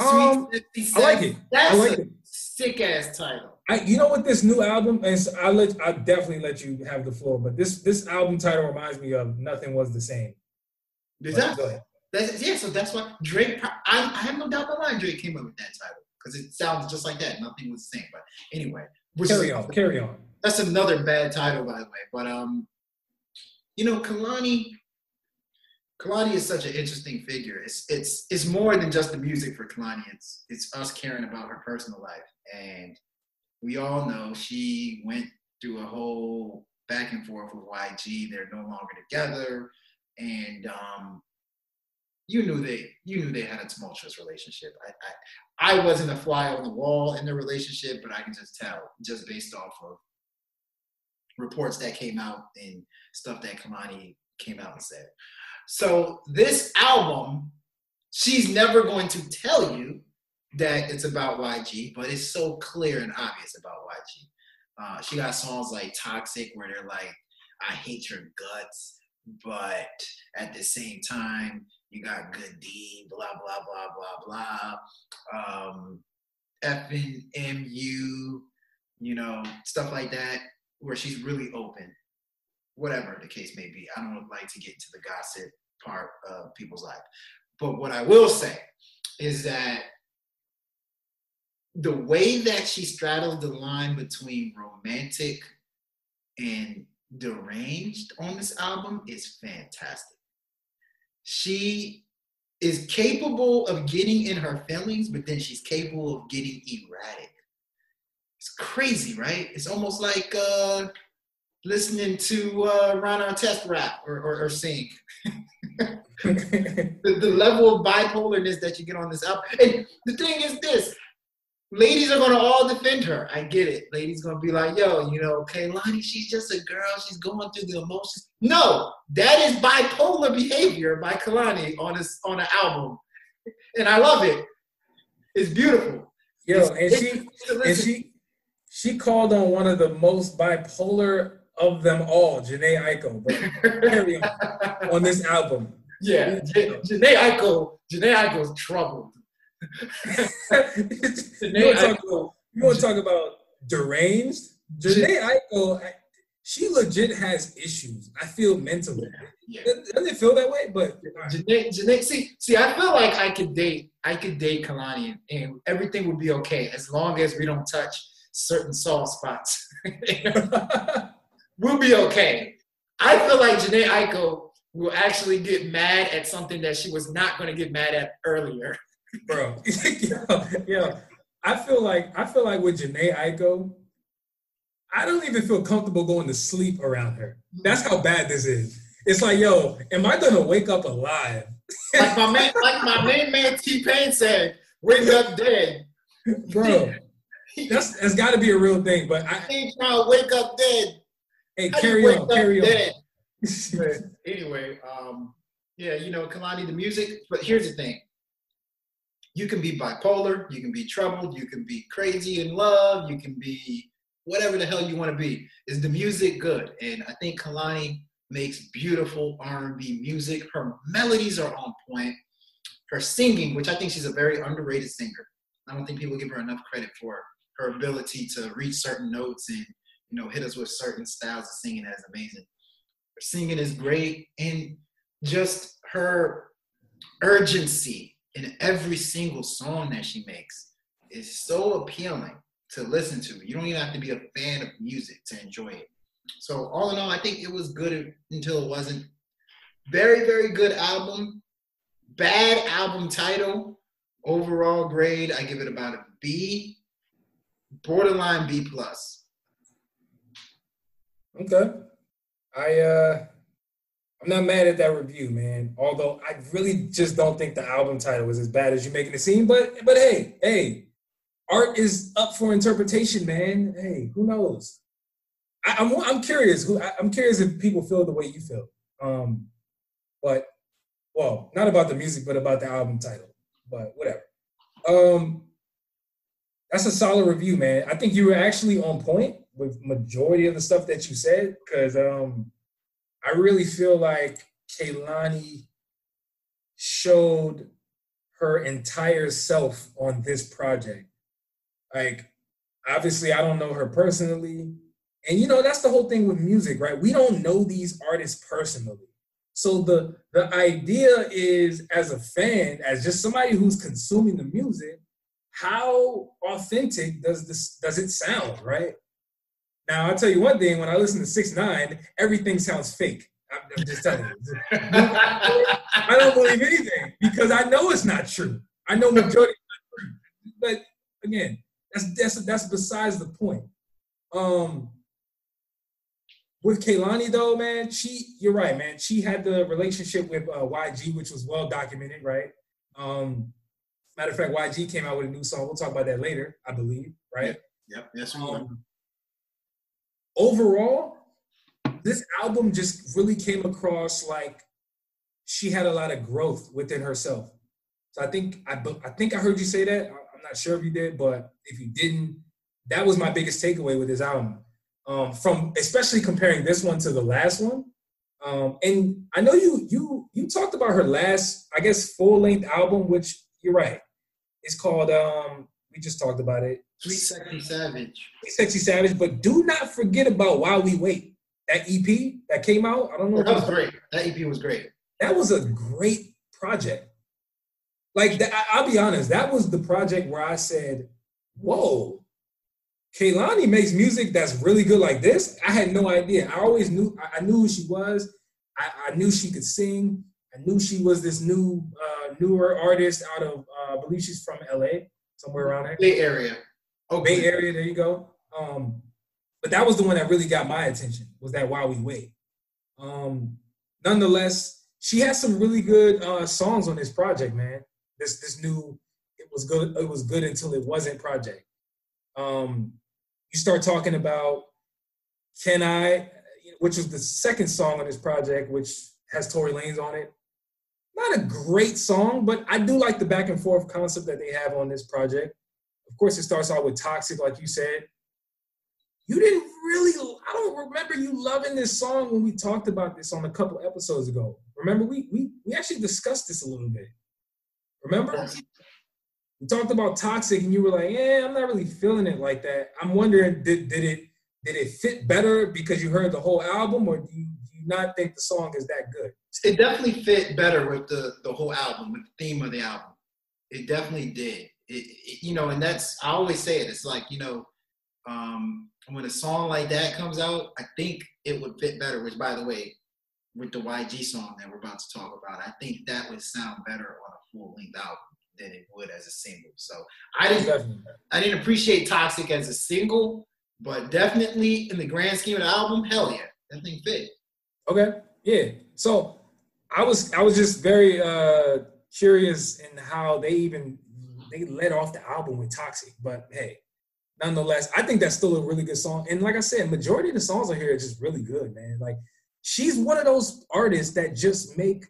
Um, I like it. That's I like a it. sick ass title. I, you know what this new album so I let I definitely let you have the floor, but this this album title reminds me of Nothing Was the Same. Is that, that's, yeah, so that's why Drake. I, I have no doubt in my mind Drake came up with that title because it sounds just like that. Nothing was the same. But anyway, Carry on, carry on. that's another bad title, by the way. But um, you know, Kehlani, Kehlani is such an interesting figure. It's it's it's more than just the music for Kehlani. It's it's us caring about her personal life, and we all know she went through a whole back and forth with YG. They're no longer together, and um, you knew they you knew they had a tumultuous relationship. I, I I wasn't a fly on the wall in the relationship, but I can just tell just based off of reports that came out and stuff that Kehlani came out and said. So this album, she's never going to tell you that it's about YG, but it's so clear and obvious about YG. Uh, she got songs like Toxic where they're like, I hate your guts, but at the same time, you got good D, blah, blah, blah, blah, blah. Um, effing MU, you know, stuff like that, where she's really open, whatever the case may be. I don't like to get into the gossip part of people's life. But what I will say is that the way that she straddled the line between romantic and deranged on this album is fantastic. She is capable of getting in her feelings, but then she's capable of getting erratic. It's crazy, right? It's almost like uh, listening to uh, Ron Artest rap or, or, or sing. the, the level of bipolarness that you get on this album. And the thing is this. Ladies are gonna all defend her. I get it. Ladies gonna be like, yo, you know, Kehlani, she's just a girl. She's going through the emotions. No, that is bipolar behavior by Kehlani on this on the album, and I love it. It's beautiful. Yo, It's- and she and she she called on one of the most bipolar of them all, Jhené Aiko, but carry on on this album. yeah, J- Jhené Aiko, Jhené Aiko's troubled. you want to talk about you want to talk about deranged? Jhené Aiko, I- she legit has issues. I feel mentally. Yeah. Doesn't it feel that way? But Jhené, Jhené, see, see, I feel like I could date, I could date Kehlani, and, and everything would be okay as long as we don't touch certain soft spots. we'll be okay. I feel like Jhené Aiko will actually get mad at something that she was not going to get mad at earlier. bro, yo, yo, I feel like I feel like with Jhené Aiko, I don't even feel comfortable going to sleep around her. That's how bad this is. It's like, yo, am I gonna wake up alive? Like my man, like my main man T-Pain said, "Wake up dead." Bro, that's that's got to be a real thing. But I, ain't trying to wake up dead. Hey, carry on, carry on. But anyway, um, yeah, you know, Kehlani, the music. But here's the thing: you can be bipolar, you can be troubled, you can be crazy in love, you can be whatever the hell you want to be. Is the music good? And I think Kehlani makes beautiful R&B music. Her melodies are on point. Her singing, which I think she's a very underrated singer. I don't think people give her enough credit for her ability to reach certain notes and you know hit us with certain styles of singing that is amazing. Her singing is great, and just her urgency in every single song that she makes is so appealing to listen to. You don't even have to be a fan of music to enjoy it. So all in all, I think it was good until it wasn't. Very, very good album. Bad album title. Overall grade, I give it about a B. Borderline B plus. Okay. I uh I'm not mad at that review, man. Although I really just don't think the album title was as bad as you're making it seem. But but hey, hey, art is up for interpretation, man. Hey, who knows? I, am I'm, I'm curious. Who I, I'm curious if people feel the way you feel. Um, but well, not about the music, but about the album title. But whatever. Um, that's a solid review, man. I think you were actually on point with majority of the stuff that you said because um, I really feel like Kehlani showed her entire self on this project. Like, obviously, I don't know her personally. And you know, that's the whole thing with music, right? We don't know these artists personally. So the the idea is as a fan, as just somebody who's consuming the music, how authentic does this does it sound, right? Now I'll tell you one thing: when I listen to Six Nine, everything sounds fake. I'm, I'm just telling you. I don't believe anything because I know it's not true. I know majority, but again, that's that's that's besides the point. Um, with Kehlani though, man, she you're right, man. She had the relationship with uh, YG, which was well documented, right? Um, matter of fact, YG came out with a new song. We'll talk about that later, I believe, right? Yep. Yes, we um, Overall, this album just really came across like she had a lot of growth within herself. So I think I I think I heard you say that. I'm not sure if you did, but if you didn't, that was my biggest takeaway with this album um, from especially comparing this one to the last one. Um, and I know you you you talked about her last, I guess, full length album, which you're right. It's called um, we just talked about it. Sweet Sexy Savage. Sweet Sexy Savage, but do not forget about While We Wait. That EP that came out. I don't know. That was great. That EP was great. That was a great project. Like I'll be honest, that was the project where I said, "Whoa, Kehlani makes music that's really good like this. I had no idea. I always knew I knew who she was. I, I knew she could sing. I knew she was this new uh, newer artist out of uh, I believe she's from LA, somewhere around there. Bay Area. Oh, Bay Area. There you go. Um, but that was the one that really got my attention. Was that While We Wait? Um, nonetheless, she has some really good uh, songs on this project, man. This this new it was good. It was good until it wasn't project. Um, you start talking about Can I, which was the second song on this project, which has Tory Lanez on it. Not a great song, but I do like the back and forth concept that they have on this project. Of course, it starts out with Toxic, like you said. You didn't really, I don't remember you loving this song when we talked about this on a couple episodes ago. Remember, we we we actually discussed this a little bit. Remember? we talked about toxic and you were like, yeah, I'm not really feeling it like that. I'm wondering, did, did it did it fit better because you heard the whole album, or do you, do you not think the song is that good? It definitely fit better with the the whole album, with the theme of the album. It definitely did. It, it, you know, and that's I always say it. It's like you know, um, when a song like that comes out, I think it would fit better. Which, by the way, with the YG song that we're about to talk about, I think that would sound better on a full length album than it would as a single. So I didn't I didn't appreciate Toxic as a single, but definitely in the grand scheme of the album, hell yeah, that thing fit. Okay, yeah. So I was I was just very uh curious in how they even they led off the album with Toxic, but hey, nonetheless, I think that's still a really good song. And like I said, majority of the songs on here are just really good, man. Like she's one of those artists that just make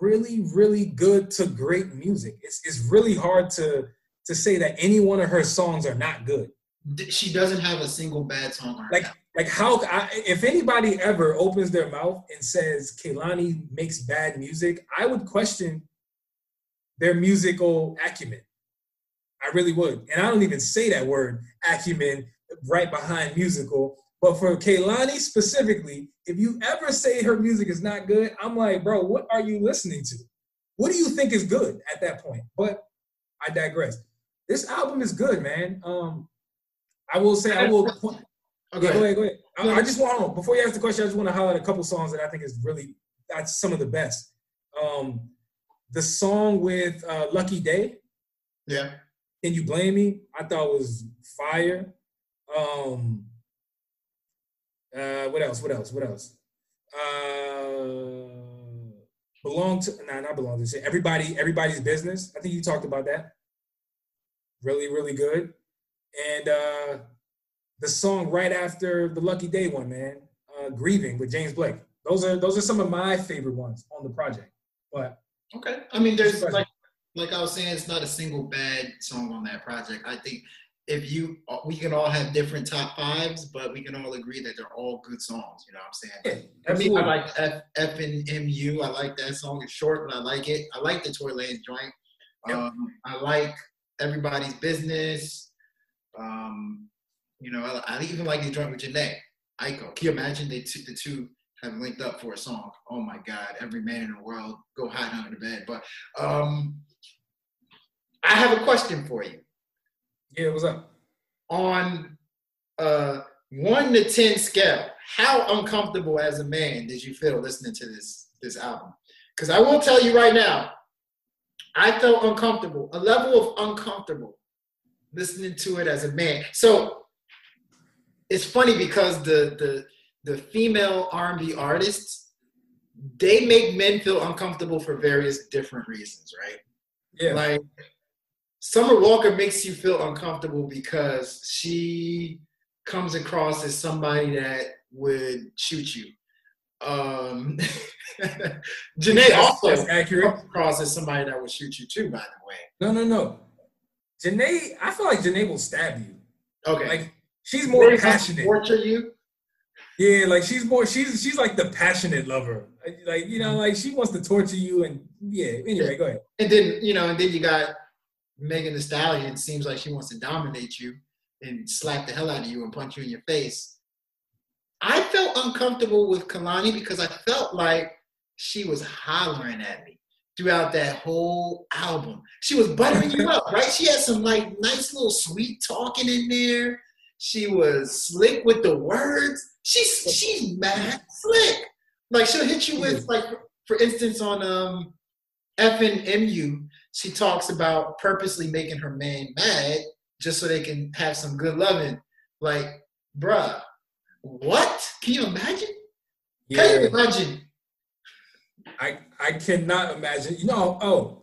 really, really good to great music. It's it's really hard to to say that any one of her songs are not good. She doesn't have a single bad song. like like how I, if anybody ever opens their mouth and says Kehlani makes bad music, I would question their musical acumen. I really would. And I don't even say that word acumen right behind musical. But for Kehlani specifically, if you ever say her music is not good, I'm like, bro, what are you listening to? What do you think is good at that point? But I digress. This album is good, man. Um, I will say I will. Point, Okay. yeah, go ahead, go ahead. I, I just want before you ask the question, I just want to highlight a couple songs that I think is really that's some of the best. Um, the song with uh, Lucky Daye, Yeah. "Can You Blame Me?" I thought was fire. Um, uh, what else? What else? What else? Uh, belong to nah, not belong to. Everybody, everybody's business. I think you talked about that. Really, really good. And uh, the song right after the Lucky Daye one, man, uh, "Grieving" with James Blake. Those are those are some of my favorite ones on the project. But Okay. I mean, there's like, like I was saying, it's not a single bad song on that project. I think if you, we can all have different top fives, but we can all agree that they're all good songs. You know what I'm saying? yeah, I mean. I like F, F and MU. I like that song. It's short, but I like it. I like the Tory Lanez joint. Yep. Um, I like Everybody's Business. Um, you know, I, I even like the joint with Jhené Aiko. Can you imagine they two, the two have linked up for a song? Oh my God! Every man in the world go hide under the bed. But um, I have a question for you. yeah, what's up? On a one to ten scale, how uncomfortable as a man did you feel listening to this this album? Because I will tell you right now, I felt uncomfortable, a level of uncomfortable listening to it as a man. So it's funny because the the the female R&B artists they make men feel uncomfortable for various different reasons, right? Yeah, Like Summer Walker makes you feel uncomfortable because she comes across as somebody that would shoot you. Um, Jhené also that's accurate. comes across as somebody that would shoot you too. By the way, No, no, no. Jhené, I feel like Jhené will stab you. okay. Like she's more Jhené passionate. Torture you. Yeah, like she's more she's she's like the passionate lover. Like, you know, mm-hmm. like she wants to torture you and yeah. Anyway, go ahead. And then you know, and then you got Megan Thee Stallion. Seems like she wants to dominate you and slap the hell out of you and punch you in your face. I felt uncomfortable with Kehlani because I felt like she was hollering at me throughout that whole album. She was buttering you up, right? She had some like nice little sweet talking in there. She was slick with the words. She's she's mad slick. Like she'll hit you with like, for instance, on um F and MU, she talks about purposely making her man mad just so they can have some good loving. Like, bruh, what? Can you imagine? Can you imagine? I I cannot imagine. You know, oh,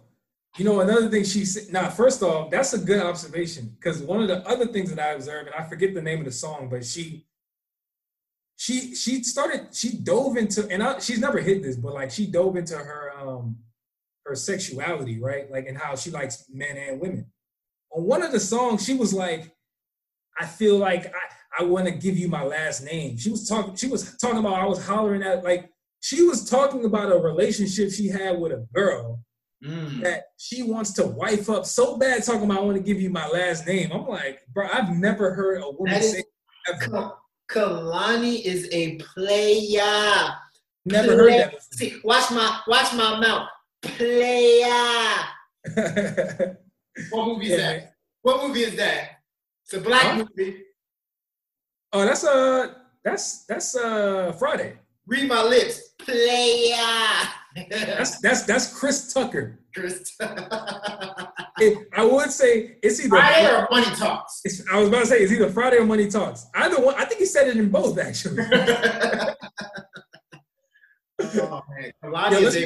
you know another thing she said. Now, first off, that's a good observation because one of the other things that I observed, and I forget the name of the song, but she she she started she dove into and I, she's never hit this, but like she dove into her um her sexuality, right? Like and how she likes men and women. On one of the songs, she was like, I feel like I, I want to give you my last name. She was talking, she was talking about I was hollering at like she was talking about a relationship she had with a girl Mm. that she wants to wife up so bad, talking about I want to give you my last name. I'm like, bro, I've never heard a woman is- say ever. Ka- Kehlani is a player. Never heard that before. See, watch my watch my mouth. Player. What movie is Yeah, that? What movie is that? It's a black Huh? movie. Oh, that's uh that's that's uh Friday. Read my lips. Player. That's that's that's Chris Tucker. Chris. It, I would say it's either Friday or Money Talks? I was about to say it's either Friday or Money Talks. Either one. I think he said it in both actually. oh, man. Yeah, let's-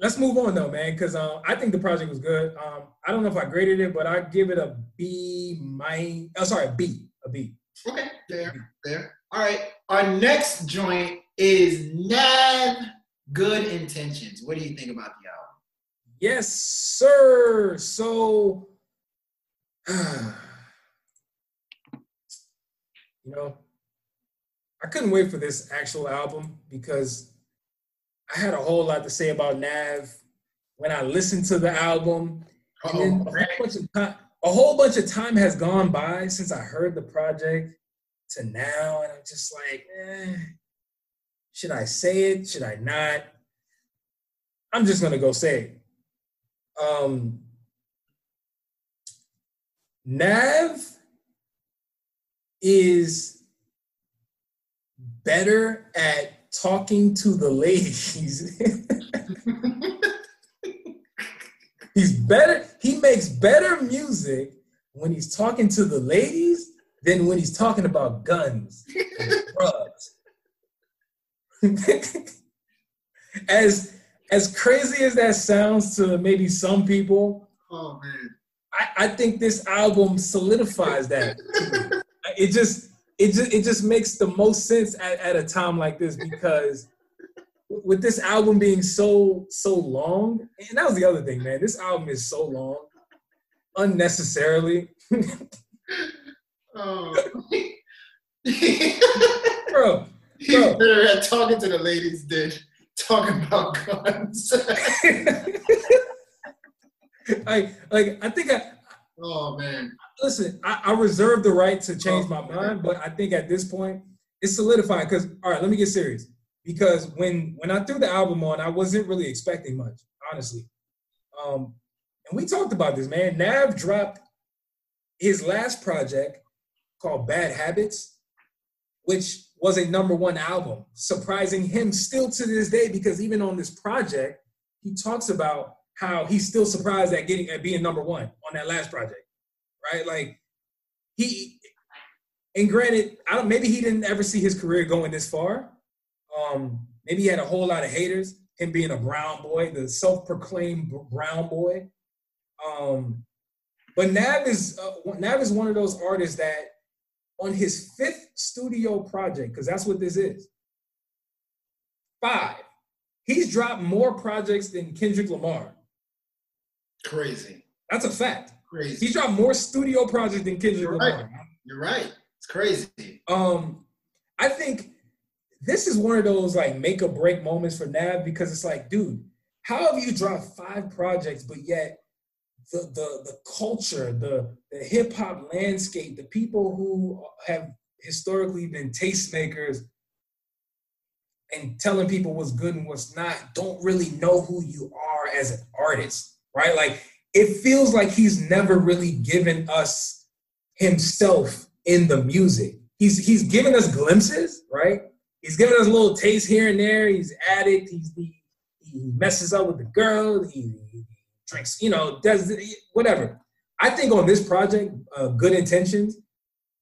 Let's move on though, man, because um, I think the project was good. Um, I don't know if I graded it, but I give it a B. My oh, sorry, a B, a B. Okay, there, there. All right. Our next joint is Nav Good Intentions. What do you think about the album? Yes, sir. So, you know, I couldn't wait for this actual album because I had a whole lot to say about Nav when I listened to the album. And then a whole bunch of, con- a whole bunch of time has gone by since I heard the project to now, and I'm just like, eh, should I say it? Should I not? I'm just gonna go say it. Um, Nav is better at talking to the ladies. he's better, he makes better music when he's talking to the ladies than when he's talking about guns. as as crazy as that sounds to maybe some people, Oh man. I, I think this album solidifies that. it just it just it just makes the most sense at, at a time like this because with this album being so so long, and that was the other thing, man. This album is so long, unnecessarily, Oh. bro. He's Bro. better at talking to the ladies than talking about guns. like like I think I oh man. listen. I, I reserve the right to change my mind, but I think at this point it's solidified. Because all right, let me get serious. Because when when I threw the album on, I wasn't really expecting much, honestly. Um, and we talked about this, man. Nav dropped his last project called Bad Habits, which was a number one album, surprising him still to this day. Because even on this project, he talks about how he's still surprised at getting at being number one on that last project, right? Like he, and granted, I don't. Maybe he didn't ever see his career going this far. Um, maybe he had a whole lot of haters. Him being a brown boy, the self-proclaimed brown boy. Um, but Nav is uh, Nav is one of those artists that on his fifth studio project, because that's what this is. Five. He's dropped more projects than Kendrick Lamar. Crazy. That's a fact. Crazy. He's dropped more studio projects than Kendrick You're Lamar. right. You're right. It's crazy. Um, I think this is one of those like make or break moments for Nav because it's like, dude, how have you dropped five projects, but yet the the the culture, the the hip hop landscape, the people who have historically been tastemakers and telling people what's good and what's not don't really know who you are as an artist, right? Like it feels like he's never really given us himself in the music. He's he's given us glimpses, right? He's given us a little taste here and there. He's addict. He's he, he messes up with the girl. He, he drinks, you know, does whatever. I think on this project, uh, Good Intentions,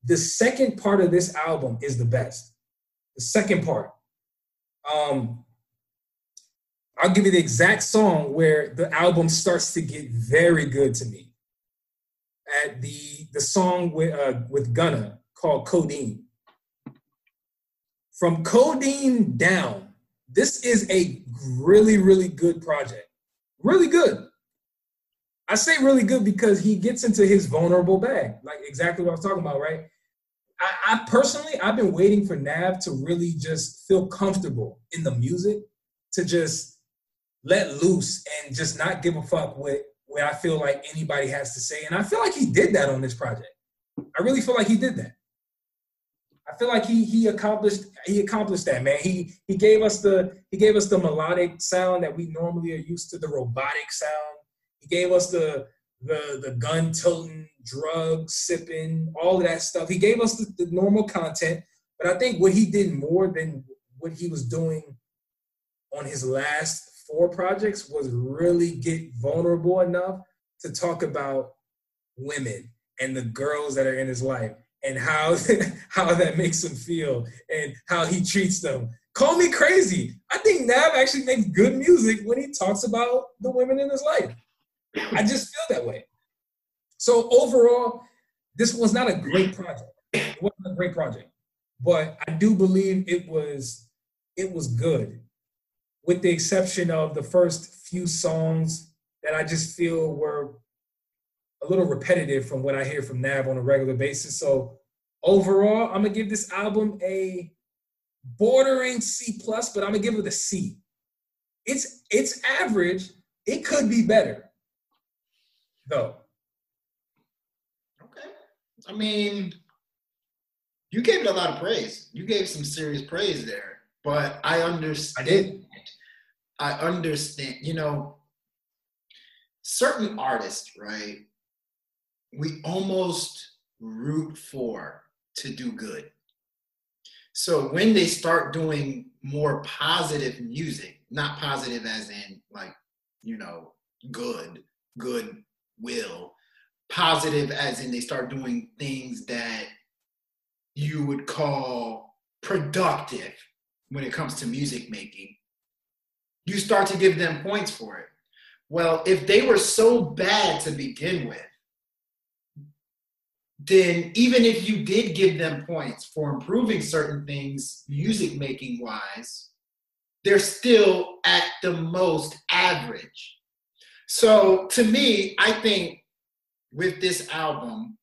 the second part of this album is the best. The second part. Um, I'll give you the exact song where the album starts to get very good to me. At the the song with uh, with Gunna called Codeine. From Codeine down, this is a really really good project. Really good. I say really good because he gets into his vulnerable bag, like exactly what I was talking about, right? I, I personally, I've been waiting for Nav to really just feel comfortable in the music, to just let loose and just not give a fuck what what I feel like anybody has to say. And I feel like he did that on this project. I really feel like he did that. I feel like he he accomplished he accomplished that, man. He he gave us the he gave us the melodic sound that we normally are used to, the robotic sound. Gave us the the the gun toting, drug sipping, all of that stuff. He gave us the, the normal content, but I think what he did more than what he was doing on his last four projects was really get vulnerable enough to talk about women and the girls that are in his life and how how that makes him feel and how he treats them. Call me crazy. I think Nav actually makes good music when he talks about the women in his life. I just feel that way. So overall, this was not a great project. It wasn't a great project, but I do believe it was it was good, with the exception of the first few songs that I just feel were a little repetitive from what I hear from Nav on a regular basis. So overall, I'm gonna give this album a bordering C plus, but I'm gonna give it a C. It's it's average. It could be better, though. Okay. I mean, you gave it a lot of praise. You gave some serious praise there, but I understand. I did. I understand. You know, certain artists, right? We almost root for to do good. So when they start doing more positive music, not positive as in like, you know, good, good will, positive as in they start doing things that you would call productive when it comes to music making, you start to give them points for it. Well, if they were so bad to begin with, then even if you did give them points for improving certain things music making wise, they're still at the most average. So to me, I think with this album,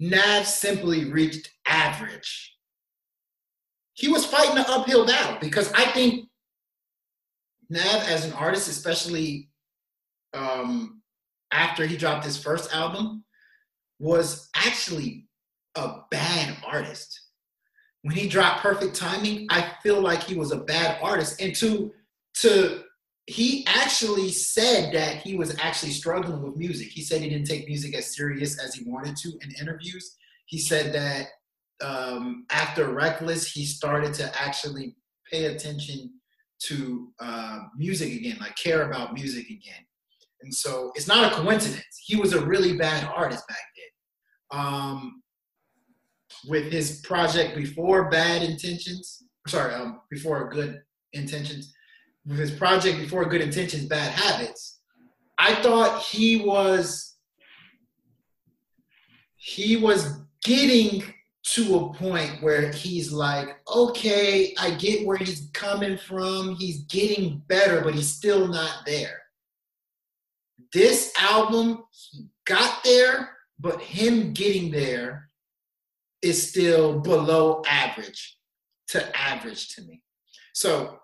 Nav simply reached average. He was fighting an uphill battle because I think Nav, as an artist, especially um, after he dropped his first album, was actually a bad artist. When he dropped Perfect Timing, I feel like he was a bad artist. And to to he actually said that he was actually struggling with music. He said he didn't take music as serious as he wanted to in interviews. He said that um, after Reckless, he started to actually pay attention to uh, music again, like care about music again. And so it's not a coincidence. He was a really bad artist back then. Um, with his project before Bad Intentions, sorry, um, before Good Intentions, with his project before Good Intentions, Bad Habits, I thought he was he was getting to a point where he's like, okay, I get where he's coming from. He's getting better, but he's still not there. This album, he got there, but him getting there is still below average to average to me. So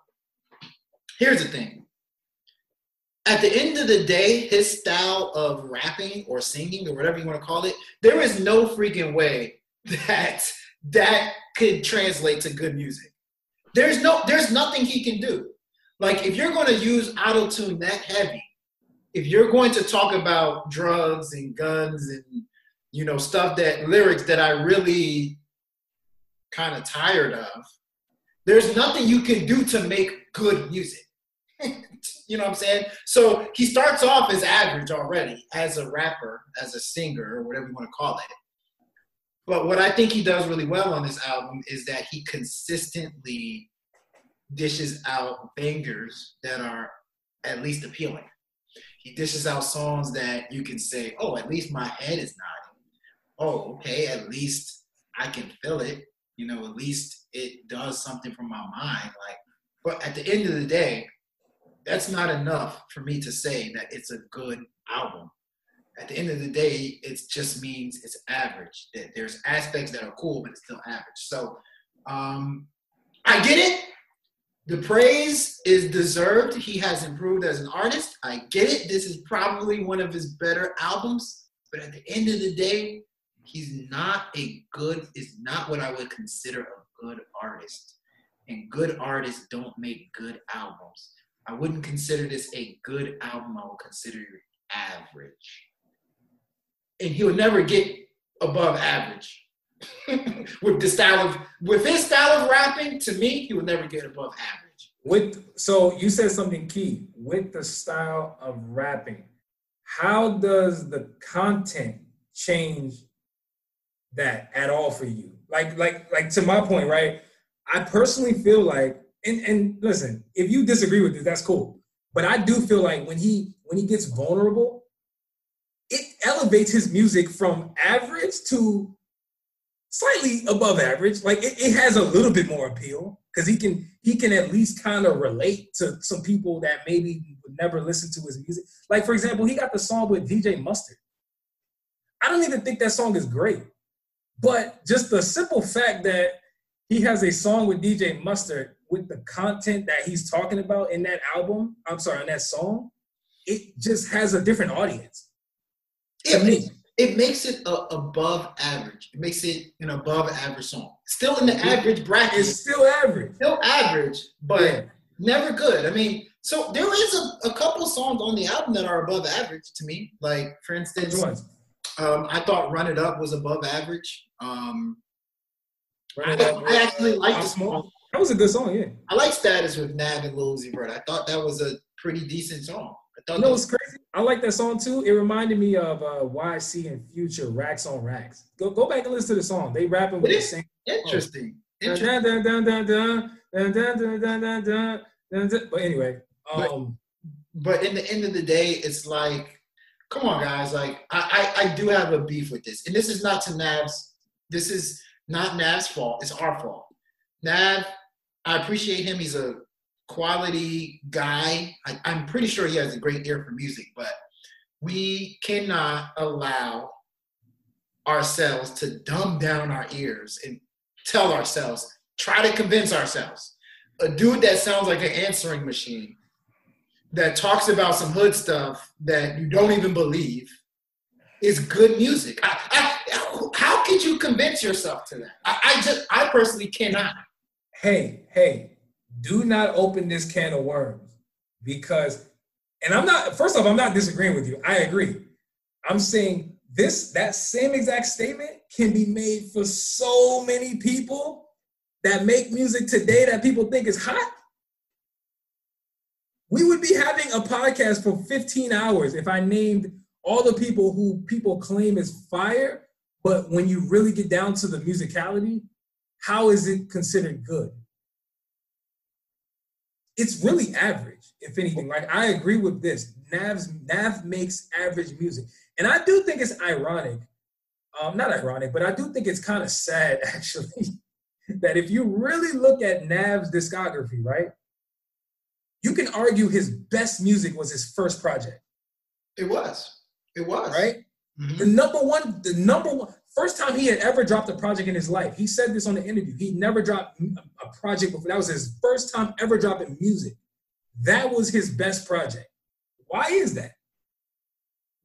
here's the thing. At the end of the day, his style of rapping or singing or whatever you want to call it, there is no freaking way that that could translate to good music. There's no there's nothing he can do. Like if you're going to use auto tune that heavy, if you're going to talk about drugs and guns and you know stuff that lyrics that I really kind of tired of, there's nothing you can do to make good music. you know what I'm saying? So he starts off as average already as a rapper, as a singer, or whatever you want to call it. But what I think he does really well on this album is that he consistently dishes out bangers that are at least appealing. He dishes out songs that you can say, oh, at least my head is nodding. Oh, okay, at least I can feel it. You know, at least it does something for my mind. Like, but at the end of the day, that's not enough for me to say that it's a good album at the end of the day, it just means it's average. That there's aspects that are cool, but it's still average. So um, I get it. The praise is deserved. He has improved as an artist. I get it. This is probably one of his better albums. But at the end of the day, he's not a good, is not what I would consider a good artist. And good artists don't make good albums. I wouldn't consider this a good album. I would consider it average and he'll never get above average. with the style of with his style of rapping, to me, he will never get above average. With so you said something key with the style of rapping. How does the content change that at all for you? Like like like to my point, right? I personally feel like and and listen, if you disagree with this, that's cool. But I do feel like when he when he gets vulnerable, it elevates his music from average to slightly above average. Like it, it has a little bit more appeal because he can he can at least kind of relate to some people that maybe would never listen to his music. Like for example, he got the song with DJ Mustard. I don't even think that song is great, but just the simple fact that he has a song with DJ Mustard with the content that he's talking about in that album, I'm sorry, in that song, it just has a different audience yeah, me. it makes it a, above average. It makes it an above average song. Still in the average bracket. It's still average. Still average, but Yeah. never good. I mean, so there is a, a couple songs on the album that are above average to me. Like for instance, um, I thought "Run It Up" was above average. Um, I, I actually like this song. That was a good song, yeah. I like Status with Nav and Lil Uzi Vert. I thought that was a pretty decent song. I thought you know, was crazy. I like that song too. It reminded me of uh, YC and Future Racks on Racks. Go go back and listen to the song. They rapping with the same. Interesting. But anyway, um, but, but in the end of the day, it's like, come on, guys. Like I, I I do have a beef with this, and this is not to Nav's. This is not Nav's fault. It's our fault Nav, I appreciate him. He's a quality guy. I, I'm pretty sure he has a great ear for music, but we cannot allow ourselves to dumb down our ears and tell ourselves, try to convince ourselves. A dude that sounds like an answering machine that talks about some hood stuff that you don't even believe is good music. I, I, how could you convince yourself to that? I, I just, I personally cannot. Hey, hey, do not open this can of worms because, and I'm not, first off, I'm not disagreeing with you. I agree. I'm saying this, that same exact statement can be made for so many people that make music today that people think is hot. We would be having a podcast for 15 hours if I named all the people who people claim is fire, but when you really get down to the musicality, how is it considered good? It's really average, if anything. Like I agree with this. Nav's Nav makes average music, and I do think it's ironic. Um, not ironic, but I do think it's kind of sad actually that if you really look at Nav's discography, right, you can argue his best music was his first project, It was. It was. right? Mhm. The number one, the number one, first time he had ever dropped a project in his life. He said this on the interview. He never dropped a project before. That was his first time ever dropping music. That was his best project. Why is that?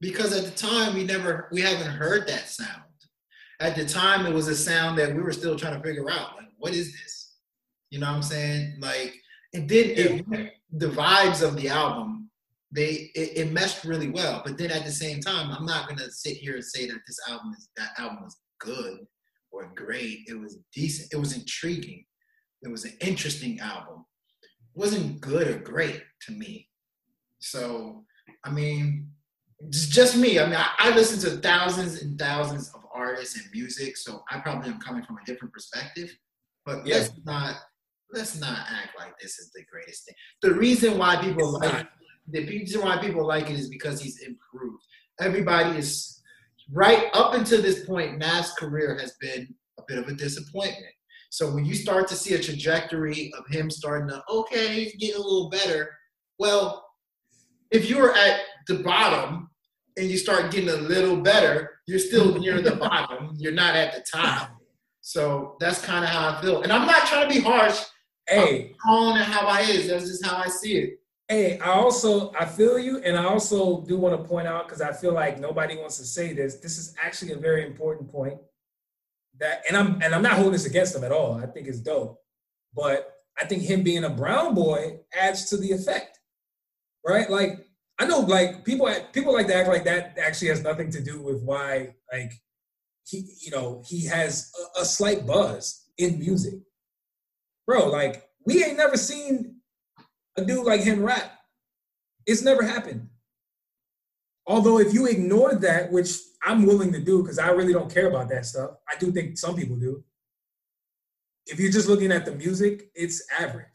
Because at the time we never we haven't heard that sound. At the time it was a sound that we were still trying to figure out. Like, what is this? You know what I'm saying? Like it did it, the vibes of the album, they it, it meshed really well. But then at the same time, I'm not gonna sit here and say that this album is that album was good or great. It was decent. It was intriguing. It was an interesting album. It wasn't good or great to me. So I mean, it's just me. I mean, I, I listen to thousands and thousands of artists and music, so I probably am coming from a different perspective. But Yeah. let's not let's not act like this is the greatest thing. The reason why people It's like not. The reason why people like it is because he's improved. Everybody is right up until this point. Nav's career has been a bit of a disappointment. So when you start to see a trajectory of him starting to okay, he's getting a little better. Well, if you were at the bottom and you start getting a little better, you're still near the bottom. You're not at the top. So that's kind of how I feel. And I'm not trying to be harsh. Hey, Calling it how I is. That's just how I see it. Hey, I also I feel you, and I also do want to point out because I feel like nobody wants to say this. This is actually a very important point. That and I'm and I'm not holding this against him at all. I think it's dope, but I think him being a brown boy adds to the effect, right? Like I know, like people people like to act like that actually has nothing to do with why like he you know he has a, a slight buzz in music, bro. Like we ain't never seen a dude like him rap. It's never happened. Although if you ignore that, which I'm willing to do because I really don't care about that stuff, I do think some people do. If you're just looking at the music, it's average.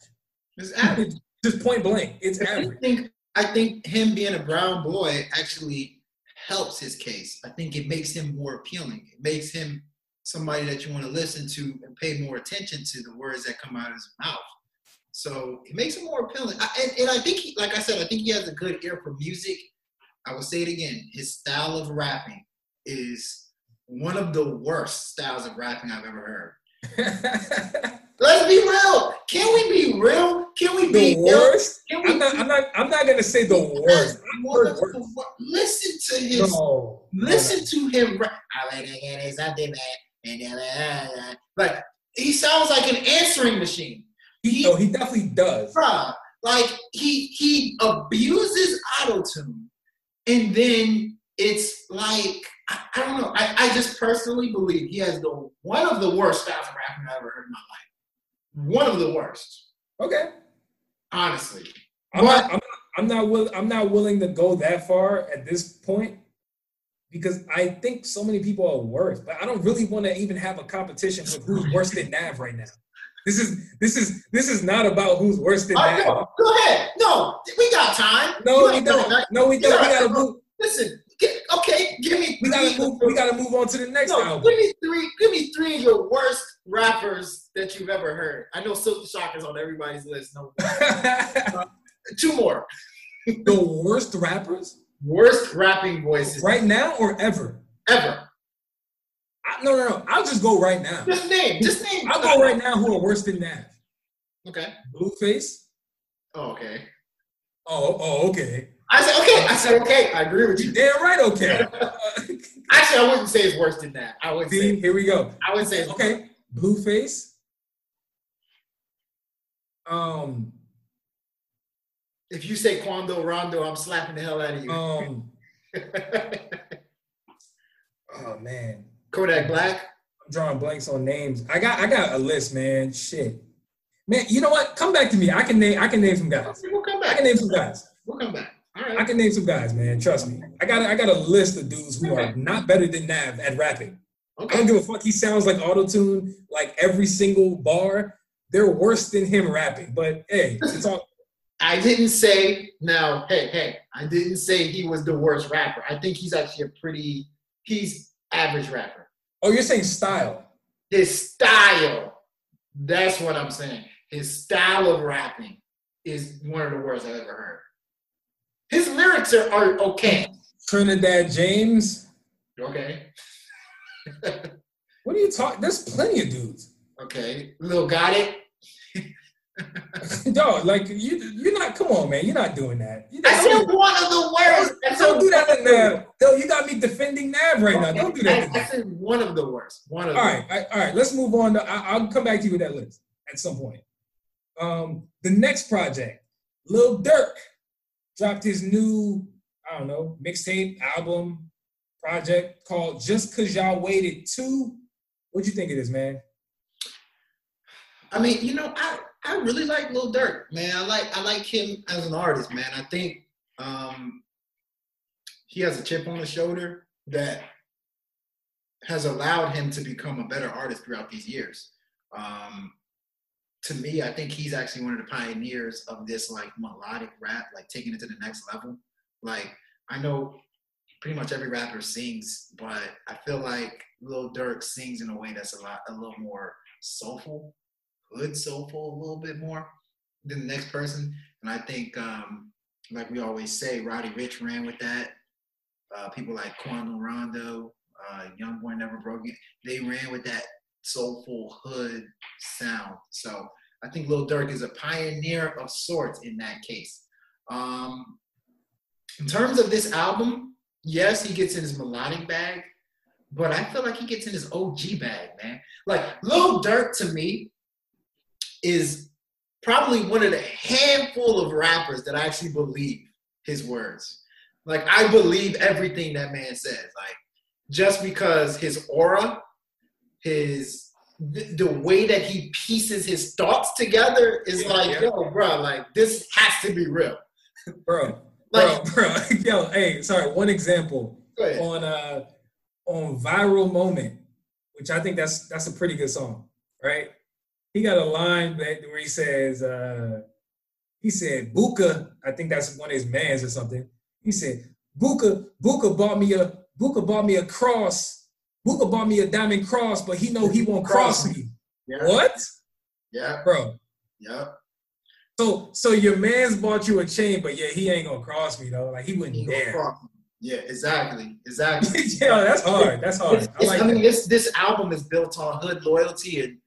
It's average. Just point blank, it's I average. think I think him being a brown boy actually helps his case. I think it makes him more appealing. It makes him somebody that you want to listen to and pay more attention to the words that come out of his mouth. So it makes him more appealing. I, and, and I think, he, like I said, I think he has a good ear for music. I will say it again. His style of rapping is one of the worst styles of rapping I've ever heard. Let's be real. Can we be real? can we The be worst? We I'm not. I'm not. I'm not gonna say the worst. I've One heard of worse. the wor- Listen to his. No. Listen to him. ra- I like to get something bad, and then, Like he sounds like an answering machine. He, no, he definitely does. Bruh, like he he abuses autotune, and then it's like I, I don't know. I, I just personally believe he has the one of the worst styles of rapping I've ever heard in my life. One of the worst, Okay. honestly. I'm But- not, I'm not, I'm not will, I'm not willing to go that far at this point because I think so many people are worse. But I don't really want to even have a competition with who's worse than Nav right now. This is this is this is not about who's worse than Nav. know. Go ahead. No, we got time. No, You we don't. that. No, we don't. We gotta move. Listen, get, okay, give me. We gotta move. We gotta move on to the next No, album. give me three. Give me three of your worst rappers that you've ever heard. I know Silkk the Shocker's on everybody's list. No, uh, two more. the worst rappers Worst rapping voices right now or ever? ever. I, no, no, no. I'll just go right now. Just name. Just name. I'll go right now. Who are worse than that. Okay. Blueface. Oh, okay. Oh, oh, okay. I said okay. I said okay. I agree with You damn right. Okay. Actually, I wouldn't say it's worse than that. I would See, say. here we go. I would say. It's Okay, Blueface. Um, If you say Quando Rondo, I'm slapping the hell out of you. um. Oh man, Kodak Black. I'm drawing blanks on names. I got, I got a list, man. Shit, man. You know what? Come back to me. I can name, I can name some guys. We'll come back. I can name some guys. We'll come back. All right. I can name some guys, man. Trust me. I got, I got a list of dudes who are not better than Nav at rapping. I don't give a fuck. He sounds like autotune, like every single bar. They're worse than him rapping. But hey, it's all. I didn't say now. Hey, hey. I didn't say he was the worst rapper. I think he's actually a pretty. He's average rapper. Oh, you're saying style. His style. That's what I'm saying. His style of rapping is one of the worst I've ever heard. His lyrics are, are okay. Trinidad James. Okay. What are you talking? There's plenty of dudes. Okay. Lil got it. Dog, like you, you're not. Come on, man. You're not doing that. You I said don't, one of the worst. I said don't do that to one of the Nav. Yo, you got me defending Nav right now. Don't do that. I, I said one of the worst. One of All right, all right, all right. Let's move on. To, I, I'll come back to you with that list at some point. Um, the next project, Lil Durk dropped his new, I don't know, mixtape album project called "Just Cause Y'all Waited 2. What'd you think of this, man? I mean, you know, I, I really like Lil Durk, man. I like I like him as an artist, man. I think um, he has a chip on his shoulder that has allowed him to become a better artist throughout these years. Um, to me, I think he's actually one of the pioneers of this like melodic rap, like taking it to the next level. Like I know pretty much every rapper sings, but I feel like Lil Durk sings in a way that's a lot a little more soulful, good soulful, a little bit more than the next person. And I think, um, like we always say, Roddy Ricch ran with that. Uh, people like Quando Rondo, uh, Young Boy Never Broke It, they ran with that soulful hood sound. So I think Lil Durk is a pioneer of sorts in that case. Um, in terms of this album, yes, he gets in his melodic bag, but I feel like he gets in his OG bag, man. Like Lil Durk to me is probably one of the handful of rappers that I actually believe his words. Like I believe everything that man says. Like just because his aura, his the, the way that he pieces his thoughts together is Yeah, like, yeah. yo, bro, like this has to be real. Bro, Like, bro, bro. Yo, hey, sorry, one example. on uh on viral moment, which I think that's that's a pretty good song, right? He got a line that where he says, uh, he said, Booka, I think that's one of his mans or something. He said, Booka, Booka bought me a Booka bought me a cross. Booka bought me a diamond cross, but he know he won't cross me. Yeah. What? Yeah. Bro. Yeah. So so your man's bought you a chain, but yeah, he ain't gonna cross me though. Like he wouldn't He dare. Yeah, exactly. Exactly. yeah, that's hard. That's hard. I like I mean, that. this this album is built on hood loyalty and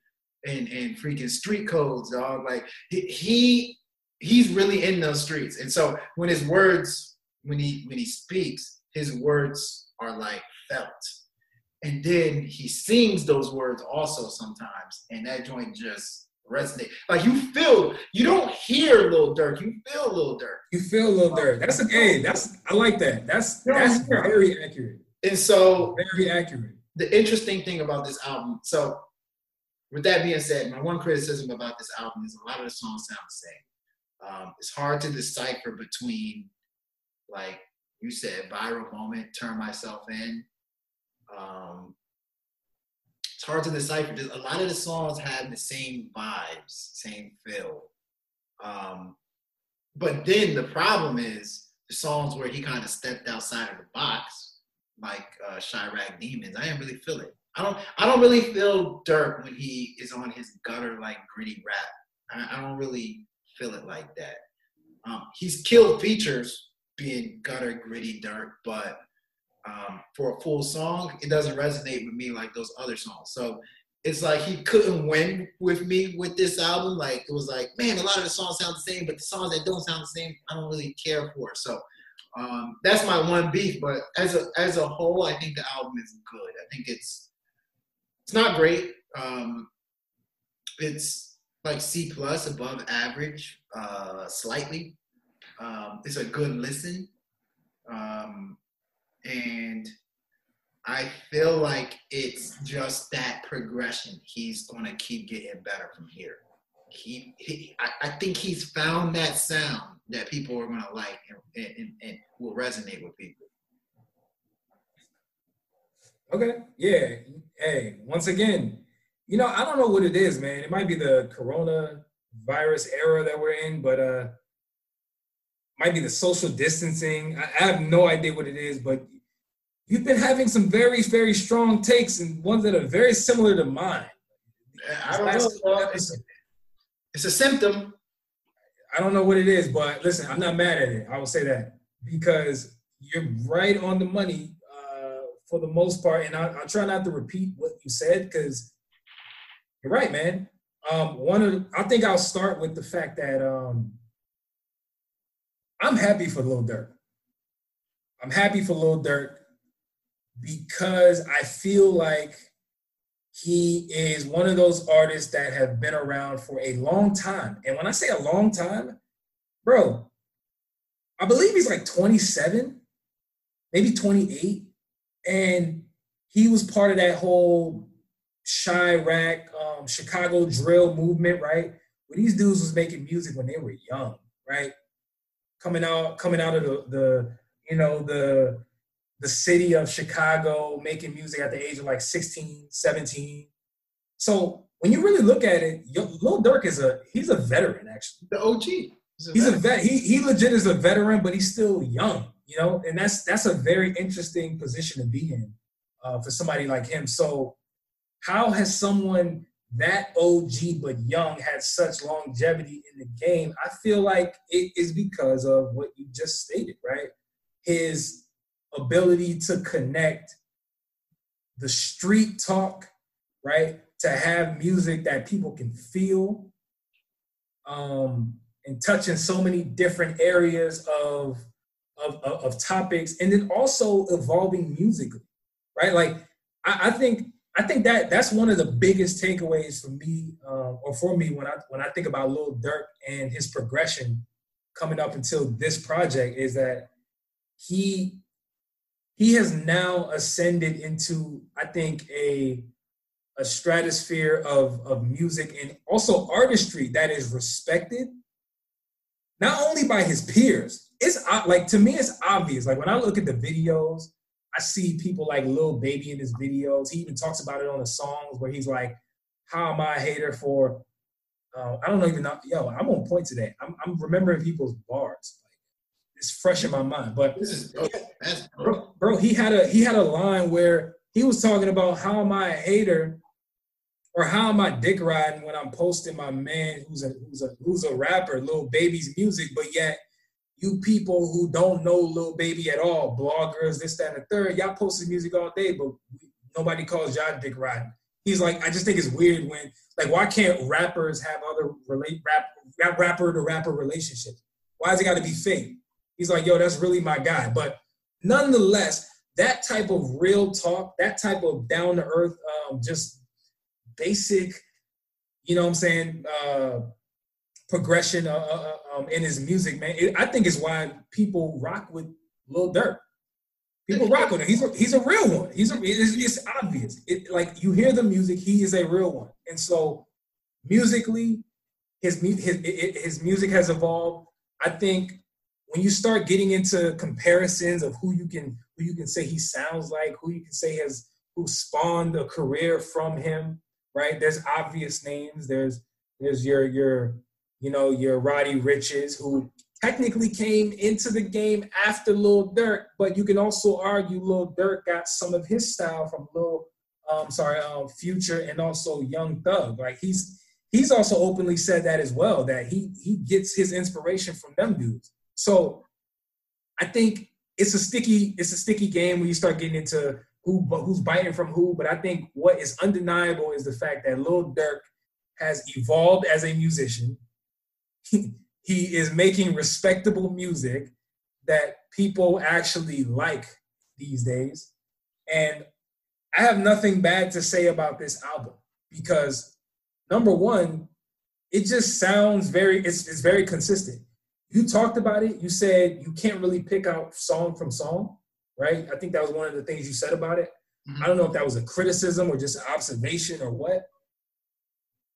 and and freaking street codes, dog. Like he, he he's really in those streets. And so when his words, when he when he speaks, his words are like felt. And then he sings those words also sometimes, and that joint just resonate. Like you feel, you don't hear Lil Durk, you feel Lil Durk. You feel Lil Durk. That's a game. that's I like that. That's that's very accurate. And so very accurate. The interesting thing about this album, so with that being said, my one criticism about this album is a lot of the songs sound the same. Um, it's hard to decipher between, like you said, viral moment, turn myself in. Um, it's hard to decipher. A lot of the songs have the same vibes, same feel. Um, but then the problem is the songs where he kind of stepped outside of the box, like uh, Chiraq Demons. I didn't really feel it. I don't. I don't really feel Durk when he is on his gutter like gritty rap. I, I don't really feel it like that. Um, he's killed features being gutter gritty Durk, but um, for a full song, it doesn't resonate with me like those other songs. So it's like he couldn't win with me with this album. Like it was like, man, a lot of the songs sound the same, but the songs that don't sound the same, I don't really care for. So um, that's my one beef. But as a as a whole, I think the album is good. I think it's it's not great. Um, it's like C plus, above average, uh, slightly. Um, it's a good listen. Um, and I feel like it's just that progression. He's to keep getting better from here. He, he I, I, think he's found that sound that people are to like and, and, and will resonate with people. Okay. Yeah. Hey, once again, you know, I don't know what it is, man. It might be the corona virus era that we're in, but uh might be the social distancing. I, I have no idea what it is, but you've been having some very, very strong takes and ones that are very similar to mine. I don't know. It's, it's a symptom. I don't know what it is, but listen, I'm not mad at it. I will say that because you're right on the money for the most part. And I, will try not to repeat what you said because you're right, man. Um, one of I think I'll start with the fact that um, I'm happy for Lil Durk. I'm happy for Lil Durk because I feel like he is one of those artists that have been around for a long time. And when I say a long time, bro, I believe he's like 27, maybe 28. And he was part of that whole Chiraq, um, Chicago drill movement, right? Where these dudes was making music when they were young, right? coming out coming out of the, the you know the the city of Chicago making music at the age of like 16, 17. So when you really look at it, Lil Durk is a he's a veteran actually. The OG. He's a, he's a vet. He he legit is a veteran, but he's still young. You know, and that's that's a very interesting position to be in uh, for somebody like him. So how has someone that OG but young had such longevity in the game, I feel like it is because of what you just stated, right? His ability to connect the street talk, right? To have music that people can feel um, and touching so many different areas of, of, of, of topics and then also evolving musically, right? Like, I, I think I think that that's one of the biggest takeaways for me, uh, or for me, when I when I think about Lil Durk and his progression coming up until this project, is that he he has now ascended into, I think, a a stratosphere of of music and also artistry that is respected, not only by his peers. It's like to me, it's obvious. Like when I look at the videos I see people like Lil Baby in his videos. He even talks about it on the songs where he's like, "How am I a hater for?" Uh, I don't know even know. Yo, I'm on point today. I'm, I'm remembering people's bars. Like, it's fresh in my mind. But this is dope. bro, bro, he had a he had a line where he was talking about how am I a hater, or how am I dick riding when I'm posting my man who's a who's a who's a rapper, Lil Baby's music, but yet you people who don't know Lil Baby at all, bloggers, this, that, and the third, y'all posting music all day, but nobody calls y'all dick riding. He's like, I just think it's weird when, like, why can't rappers have other relate rap rap, rapper to rapper relationship? Why has it got to be fake? He's like, yo, that's really my guy. But nonetheless, that type of real talk, that type of down to earth, um, just basic, you know what I'm saying, uh, progression uh, uh, uh, um, in his music, man. It, I think is why people rock with Lil Durk. People rock with him. He's a, he's a real one. He's a, it's, it's obvious. It, like you hear the music, he is a real one. And so musically, his his his music has evolved. I think when you start getting into comparisons of who you can who you can say he sounds like, who you can say has who spawned a career from him, right? There's obvious names. There's there's your your you know your Roddy Ricches, who technically came into the game after Lil Durk, but you can also argue Lil Durk got some of his style from Lil um sorry um Future and also Young Thug. Like he's he's also openly said that as well that he he gets his inspiration from them dudes. So I think it's a sticky it's a sticky game when you start getting into who who's biting from who. But I think what is undeniable is the fact that Lil Durk has evolved as a musician. He, he is making respectable music that people actually like these days. And I have nothing bad to say about this album because number one, it just sounds very it's, it's very consistent you talked about it. You said you can't really pick out song from song, right? I think that was one of the things you said about it. Mm-hmm. I don't know if that was a criticism or just an observation or what.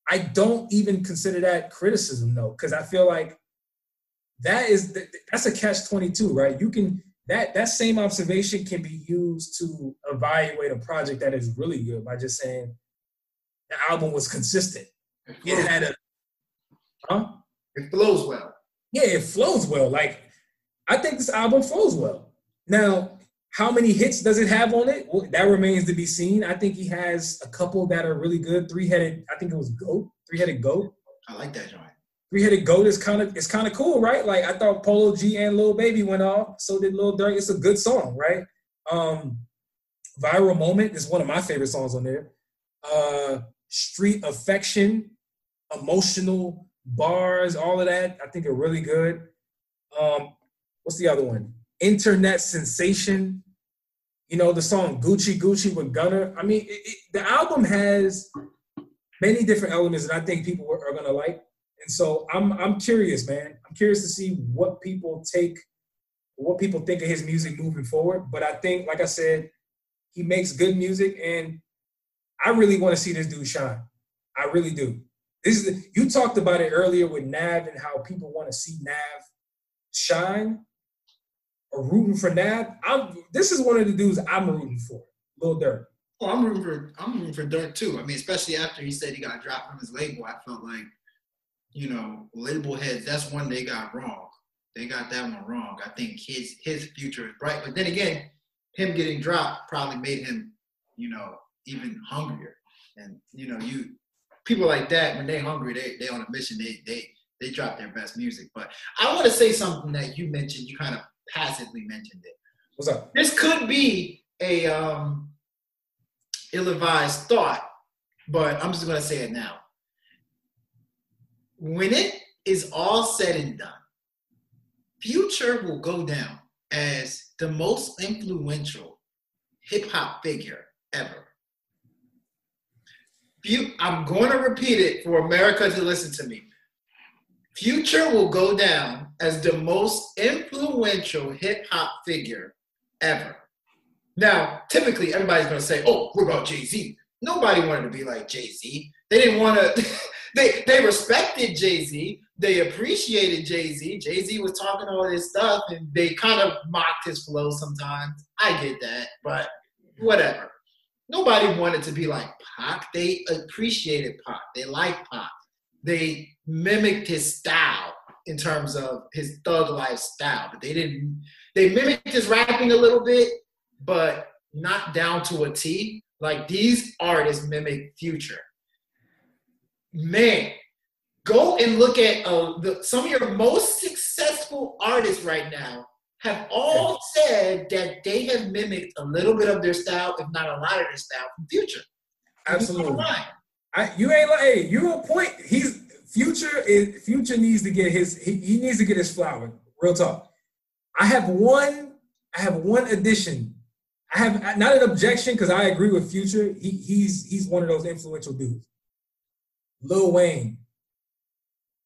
I don't even consider that criticism though, because I feel like that is that's a catch twenty two, right? You can that that same observation can be used to evaluate a project that is really good by just saying the album was consistent. It had a huh? It flows well yeah, it flows well. Like I think this album flows well. Now, how many hits does it have on it? Well, that remains to be seen. I think he has a couple that are really good. Three headed, I think it was goat. Three headed goat. I like that joint. Three headed goat is kind of it's kind of cool, right? Like I thought Polo G and Lil Baby went off. So did Lil Durk. It's a good song, right? Um, Viral Moment is one of my favorite songs on there. Uh, Street Affection, emotional bars, all of that, I think are really good. Um, what's the other one? Internet Sensation. You know, the song Gucci Gucci with Gunna. I mean, it, it, the album has many different elements that I think people are, are gonna like. And so I'm I'm curious, man. I'm curious to see what people take, what people think of his music moving forward. But I think, like I said, he makes good music, and I really want to see this dude shine. I really do. This is you talked about it earlier with Nav and how people want to see Nav shine or rooting for Nav. I'm this is one of the dudes I'm rooting for, Lil Durk. Oh, I'm rooting for I'm rooting for Durk too. I mean, especially after he said he got dropped from his label, I felt like, you know, label heads. That's one they got wrong. They got that one wrong. I think his his future is bright, but then again, him getting dropped probably made him, you know, even hungrier. And you know, you people like that when they're hungry, they they on a mission. They they they drop their best music. But I want to say something that you mentioned. You kind of passively mentioned it. What's up? This could be a um, ill-advised thought, but I'm just gonna say it now. When it is all said and done, Future will go down as the most influential hip hop figure ever. I'm going to repeat it for America to listen to me. Future will go down as the most influential hip hop figure ever. Now, typically, everybody's to say, "Oh, what about Jay Z?" Nobody wanted to be like Jay Z. They didn't want to. they they respected Jay Z. They appreciated Jay Z. Jay Z was talking all this stuff, and they kind of mocked his flow sometimes. I get that, but whatever nobody wanted to be like Pac. They appreciated Pac. They liked Pac. They mimicked his style in terms of his thug lifestyle, but they didn't. They mimicked his rapping a little bit, but not down to a T. Like these artists mimic Future. Man, go and look at uh, the, some of your most successful artists right now have all said that they have mimicked a little bit of their style, if not a lot of their style from Future. Absolutely. I, you ain't like, hey, you a point. He's Future is Future needs to get his he, he needs to get his flower. Real talk. I have one I have one addition. I have not an objection because I agree with Future. He he's he's one of those influential dudes. Lil Wayne.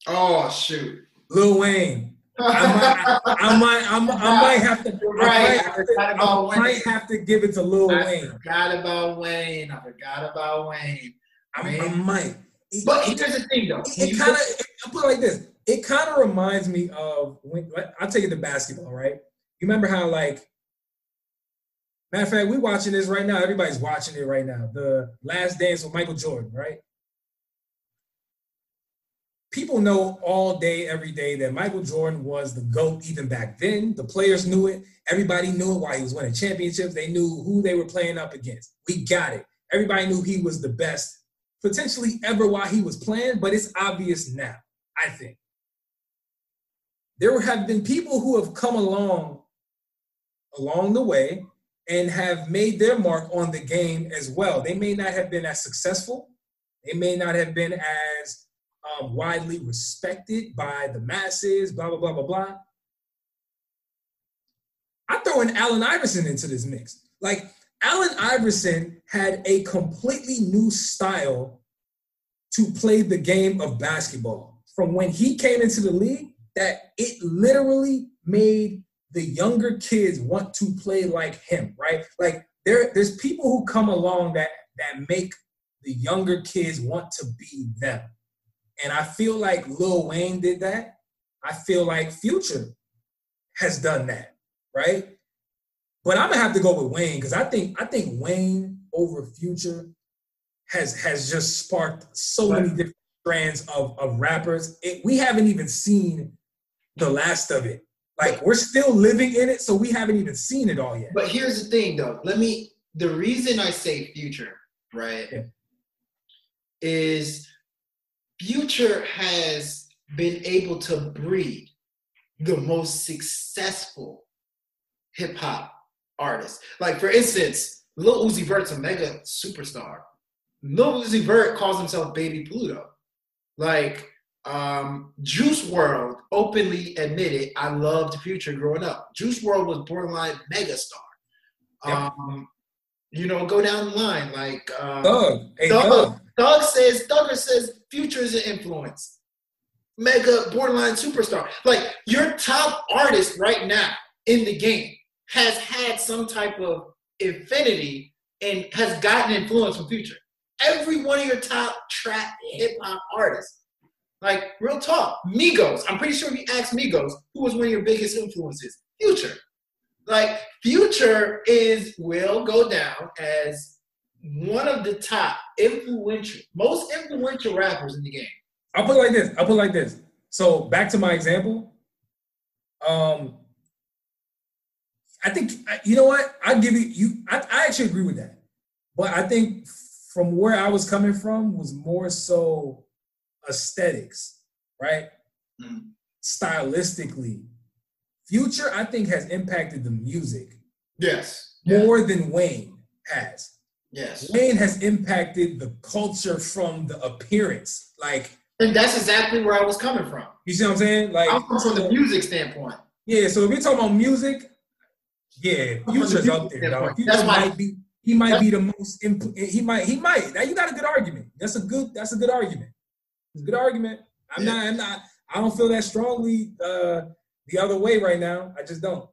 Oh shoot. Lil Wayne. I might, I might, I might, I might have to. Right. I might, have to, I Wayne. might have to give it to Lil I Wayne. forgot about Wayne. I forgot about Wayne. I, I might. It- But it- here's the thing, though. When it kind of look- I put it like this. It kind of reminds me of when I'll take it to basketball, right? You remember how like matter of fact, we watching this right now. Everybody's watching it right now. The Last Dance with Michael Jordan, right? People know all day, every day that Michael Jordan was the GOAT even back then. The players knew it. Everybody knew it while he was winning championships. They knew who they were playing up against. We got it. Everybody knew he was the best potentially ever while he was playing, but it's obvious now, I think. There have been people who have come along along the way and have made their mark on the game as well. They may not have been as successful. They may not have been as um, widely respected by the masses, blah, blah, blah, blah, blah. I throw in Allen Iverson into this mix. Like, Allen Iverson had a completely new style to play the game of basketball. From when he came into the league, that it literally made the younger kids want to play like him, right? Like there, there's people who come along that that make the younger kids want to be them. And I feel like Lil Wayne did that. I feel like Future has done that, right? But I'm gonna have to go with Wayne because I think I think Wayne over Future has has just sparked so many different strands of, of rappers. It, we haven't even seen the last of it. Like we're still living in it, so we haven't even seen it all yet. But here's the thing, though. Let me. The reason I say future, right, Yeah. is future has been able to breed the most successful hip hop artists. Like for instance, Lil Uzi Vert's a mega superstar. Lil Uzi Vert calls himself Baby Pluto. Like um, Juice WRLD openly admitted I loved Future growing up. Juice WRLD was borderline megastar. Yep. Um, you know, go down the line like uh, Thug, hey Thug. Thug, Thug says Thugger says Future is an influence. Mega borderline superstar. Like your top artist right now in the game has had some type of infinity and has gotten influence from Future. Every one of your top trap hip hop artists. Like real talk, Migos. I'm pretty sure if you ask Migos, who was one of your biggest influences? Future. Like Future is will go down as one of the top influential, most influential rappers in the game. I'll put it like this. I'll put it like this. So back to my example. Um, I think you know what I give you. You, I, I actually agree with that, but I think from where I was coming from was more so aesthetics, right? Mm. Stylistically, Future I think has impacted the music Yes. more than Wayne has. Yes. Wayne has impacted the culture from the appearance, like. And that's exactly where I was coming from. You see what I'm saying? Like I'm from the music standpoint. Yeah, so if you're talking about music, yeah, Future's up there, dog. Future That's might be he might be the most imp- he might he might. Now you got a good argument. That's a good that's a good argument. It's a good argument. I'm Yeah. not I'm not I don't feel that strongly uh the other way right now. I just don't.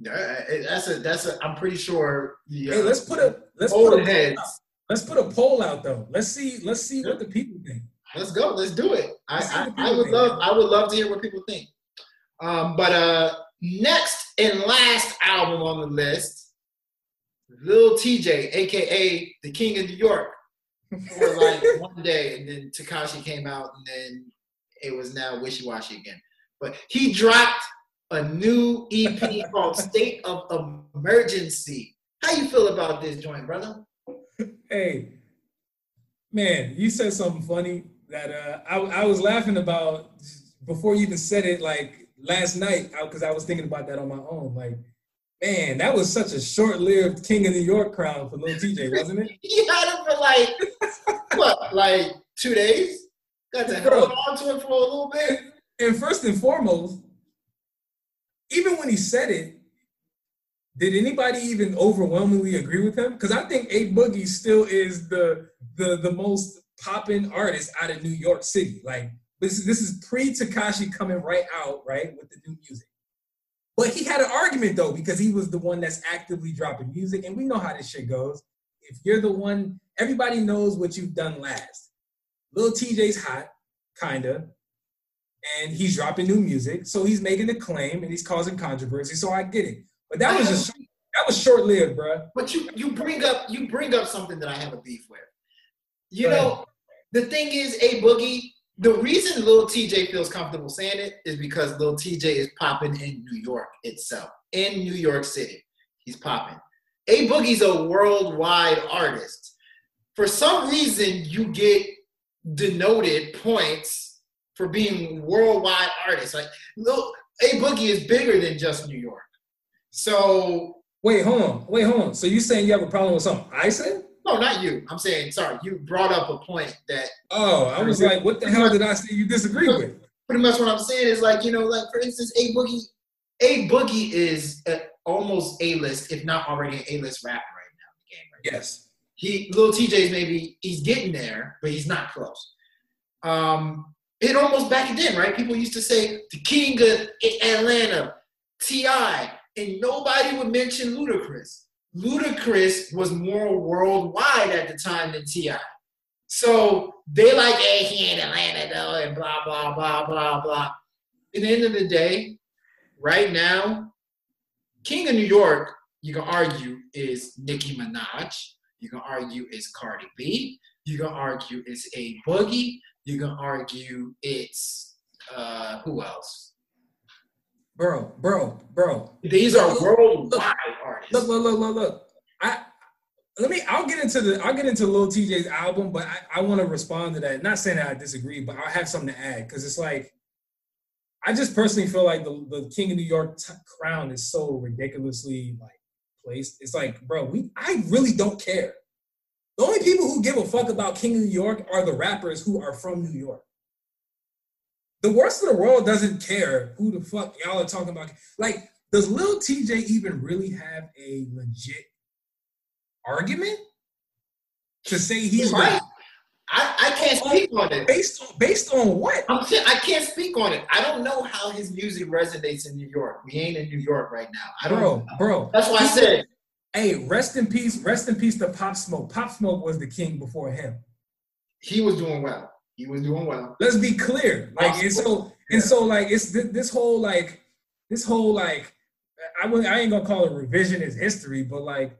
Yeah, That's a that's a. I'm pretty sure. The, Hey, uh, let's put a let's put a poll heads. out. let's put a poll out though. Let's see let's see what the people think. Let's go. Let's do it. Let's I, I, I would think, love. I would love to hear what people think. Um, but uh, next and last album on the list, Lil Tjay, aka the King of New York, for like one day, and then Tekashi came out, and then it was now wishy washy again. But he dropped a new EP called State of Emergency. How you feel about this joint, brother? Hey, man, you said something funny that uh, I, I was laughing about before you even said it, like last night, because I was thinking about that on my own. Like, man, that was such a short-lived King of New York crown for Lil Tjay, wasn't it? He had it for like what, like two days? Got to hold on to it for a little bit. And first and foremost, even when he said it, did anybody even overwhelmingly agree with him? Because I think A Boogie still is the the the most popping artist out of New York City. Like this is this is pre Tekashi coming right out right with the new music. But he had an argument though because he was the one that's actively dropping music, and we know how this shit goes. If you're the one, everybody knows what you've done last. Little Tjay's hot, kinda and he's dropping new music. So he's making a claim and he's causing controversy. So I get it. But that was just that was short lived, bro. But you you bring up you bring up something that I have a beef with. You know, the thing is, a boogie. The reason Lil Tjay feels comfortable saying it is because Lil Tjay is popping in New York itself, in New York City. He's popping. A Boogie's a worldwide artist. For some reason, you get denoted points for being worldwide artists. Like Lil A Boogie is bigger than just New York. So Wait, hold on. Wait, hold on. So you saying you have a problem with something I said? No, not you. I'm saying, sorry, you brought up a point that Oh, I was like, what the hell did I say you disagree with? pretty much what I'm saying is like, you know, like for instance, A Boogie, A Boogie is a, almost A list, if not already an A list rapper right now in the game. Right. Yes. He, Lil Tjay's maybe he's getting there, but he's not close. Um, it almost back then, right? People used to say the king of Atlanta, T.I., and nobody would mention Ludacris. Ludacris was more worldwide at the time than Ti. So they like, hey, he in Atlanta though, and blah blah blah blah blah. At the end of the day, right now, King of New York, you can argue is Nicki Minaj. You can argue is Cardi B. You can argue it's A Boogie. You can argue it's uh, who else? Bro, bro, bro. These are worldwide artists. Look, look, look, look, look. I let me I'll get into the I'll get into Lil Tjay's album, but I, I want to respond to that. Not saying that I disagree, but I have something to add because it's like I just personally feel like the, the King of New York t- crown is so ridiculously like placed. It's like, bro, we I really don't care. The only people who give a fuck about King of New York are the rappers who are from New York. The worst of the world doesn't care who the fuck y'all are talking about. Like, does Lil Tjay even really have a legit argument to say he's He's right. I, I can't oh, speak on it. Based on based on what? I'm saying I can't speak on it. I don't know how his music resonates in New York. We ain't in New York right now. I don't. Know. Bro, bro. That's why I said Hey, rest in peace, rest in peace to Pop Smoke. Pop Smoke was the king before him. he was doing well. He was doing well. Let's be clear. Like and so and so like it's thi- this whole like this whole like I would I ain't gonna call it revisionist history, but like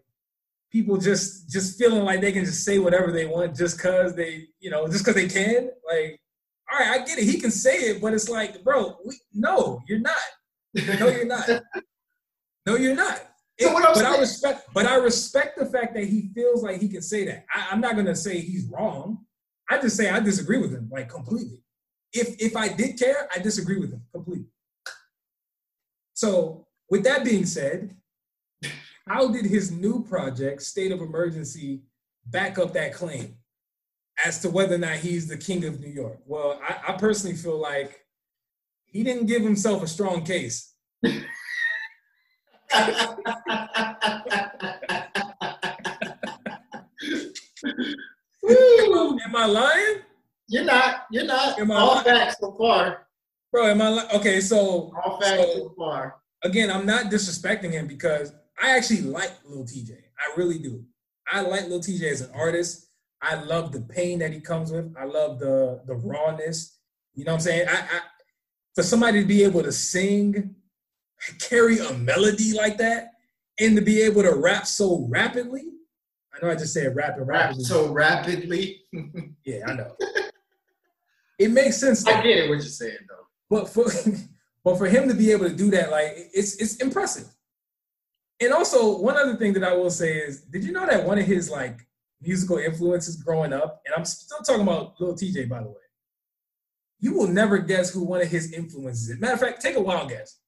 people just just feeling like they can just say whatever they want just cause they you know just cause they can. Like, all right, I get it. He can say it, but it's like, bro, we, no, you're not. No, you're not. No, you're not. So but I respect, but I respect the fact that he feels like he can say that. I, I'm not gonna say he's wrong. I just say I disagree with him like completely. If if I did care, I disagree with him completely. So with that being said, how did his new project, State of Emergency, back up that claim as to whether or not he's the king of New York? Well, I, I personally feel like he didn't give himself a strong case. Am I lying? You're not. You're not. Am I All lying? facts so far. Bro, am I li- okay? So All facts So- so far. again, I'm not disrespecting him because I actually like Lil Tjay. I really do. I like Lil Tjay as an artist. I love the pain that he comes with. I love the the rawness. You know what I'm saying? I, I for somebody to be able to sing, carry a melody like that, and to be able to rap so rapidly. I know I just said rap and rapidly. so rapidly. yeah, I know. It makes sense. though. I get it what you're saying though. But for but for him to be able to do that, like it's it's impressive. And also, one other thing that I will say is, did you know that one of his like musical influences growing up, and I'm still talking about Lil Tjay, by the way. You will never guess who one of his influences is. Matter of fact, take a wild guess.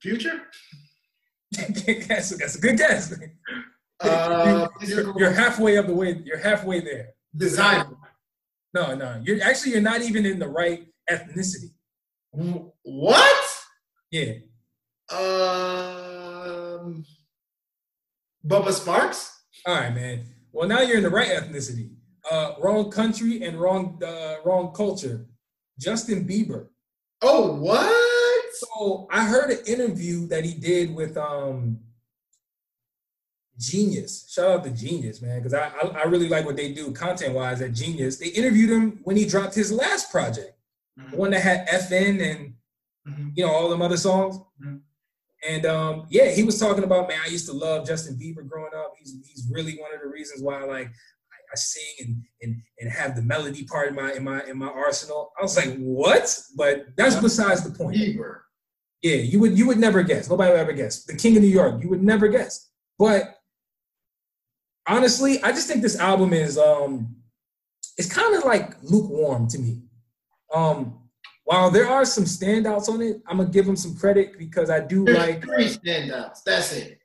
Future? that's, that's a good guess. Uh, you're, you're halfway up the way. You're halfway there. designer. No, no. You're actually you're not even in the right ethnicity. What? Yeah. Um, Bubba Sparxxx. All right, man. Well, now you're in the right ethnicity. Uh, wrong country and wrong uh, wrong culture. Justin Bieber. Oh, what? So I heard an interview that he did with um Genius. Shout out to Genius, man, because I, I I really like what they do content wise at Genius. They interviewed him when he dropped his last project, the one that had FN and Mhm. you know all them other songs. Mhm. And um, yeah, he was talking about man. I used to love Justin Bieber growing up. He's he's really one of the reasons why I like I, I sing and and and have the melody part in my in my in my arsenal. I was like, what? But that's besides the point. Bieber. Yeah, you would you would never guess. Nobody would ever guess. The King of New York, you would never guess. But honestly, I just think this album is um it's kind of like lukewarm to me. Um while there are some standouts on it, I'm gonna give them some credit because I do There's like three standouts. That's it.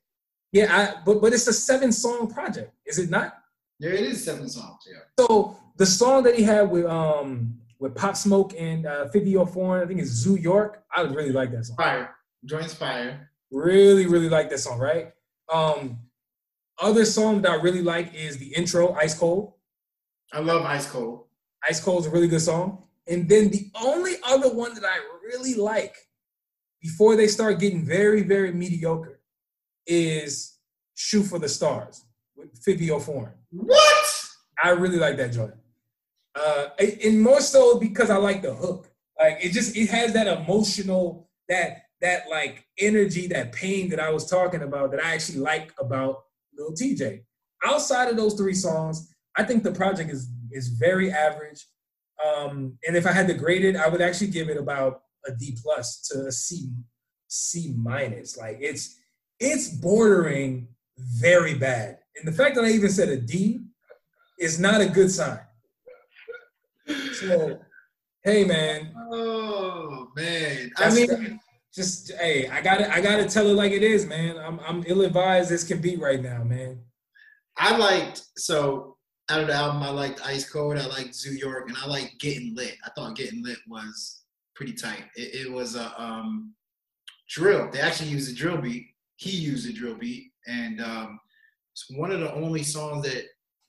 yeah, I but but it's a seven song project, is it not? There it is, seven songs. Yeah. So the song that he had with um with Pop Smoke and uh Fivio Foreign, I think it's Zoo York. I really like that song. Fire. Joints fire. Really, really like that song, right? Um, other song that I really like is the intro, Ice Cold. I love Ice Cold. Ice Cold is a really good song. And then the only other one that I really like before they start getting very, very mediocre is Shoot for the Stars with Fivio Foreign. What? I really like that joint. Uh, and and more so because I like the hook. Like it just it has that emotional that that like energy, that pain that I was talking about that I actually like about Lil Tjay. Outside of those three songs, I think the project is is very average. Um, and if I had to grade it, I would actually give it about a D plus to a C C minus. Like it's it's bordering very bad. And the fact that I even said a D is not a good sign. So, hey man, Oh man. I mean, just hey, I gotta I gotta tell it like it is, man. I'm I'm ill advised as can be right now, man. I liked so out of the album, I liked Ice Cold, I liked Zoo York, and I liked Getting Lit. I thought Getting Lit was pretty tight. It, it was a um, drill. They actually used a drill beat. He used a drill beat, and um, it's one of the only songs that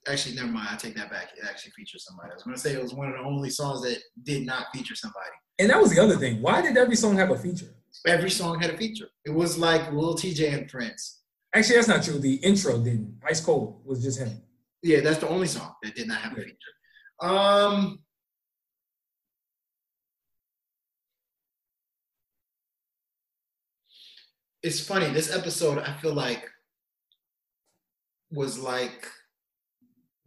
actually never mind. I take that back. It actually features somebody. I was gonna say it was one of the only songs that did not feature somebody. And that was the other thing. Why did every song have a feature? Every song had a feature. It was like Lil Tjay and Prince. Actually, that's not true. The intro didn't. Ice Cold was just him. Yeah, that's the only song that did not have a feature. Um, it's funny. This episode, I feel like, was like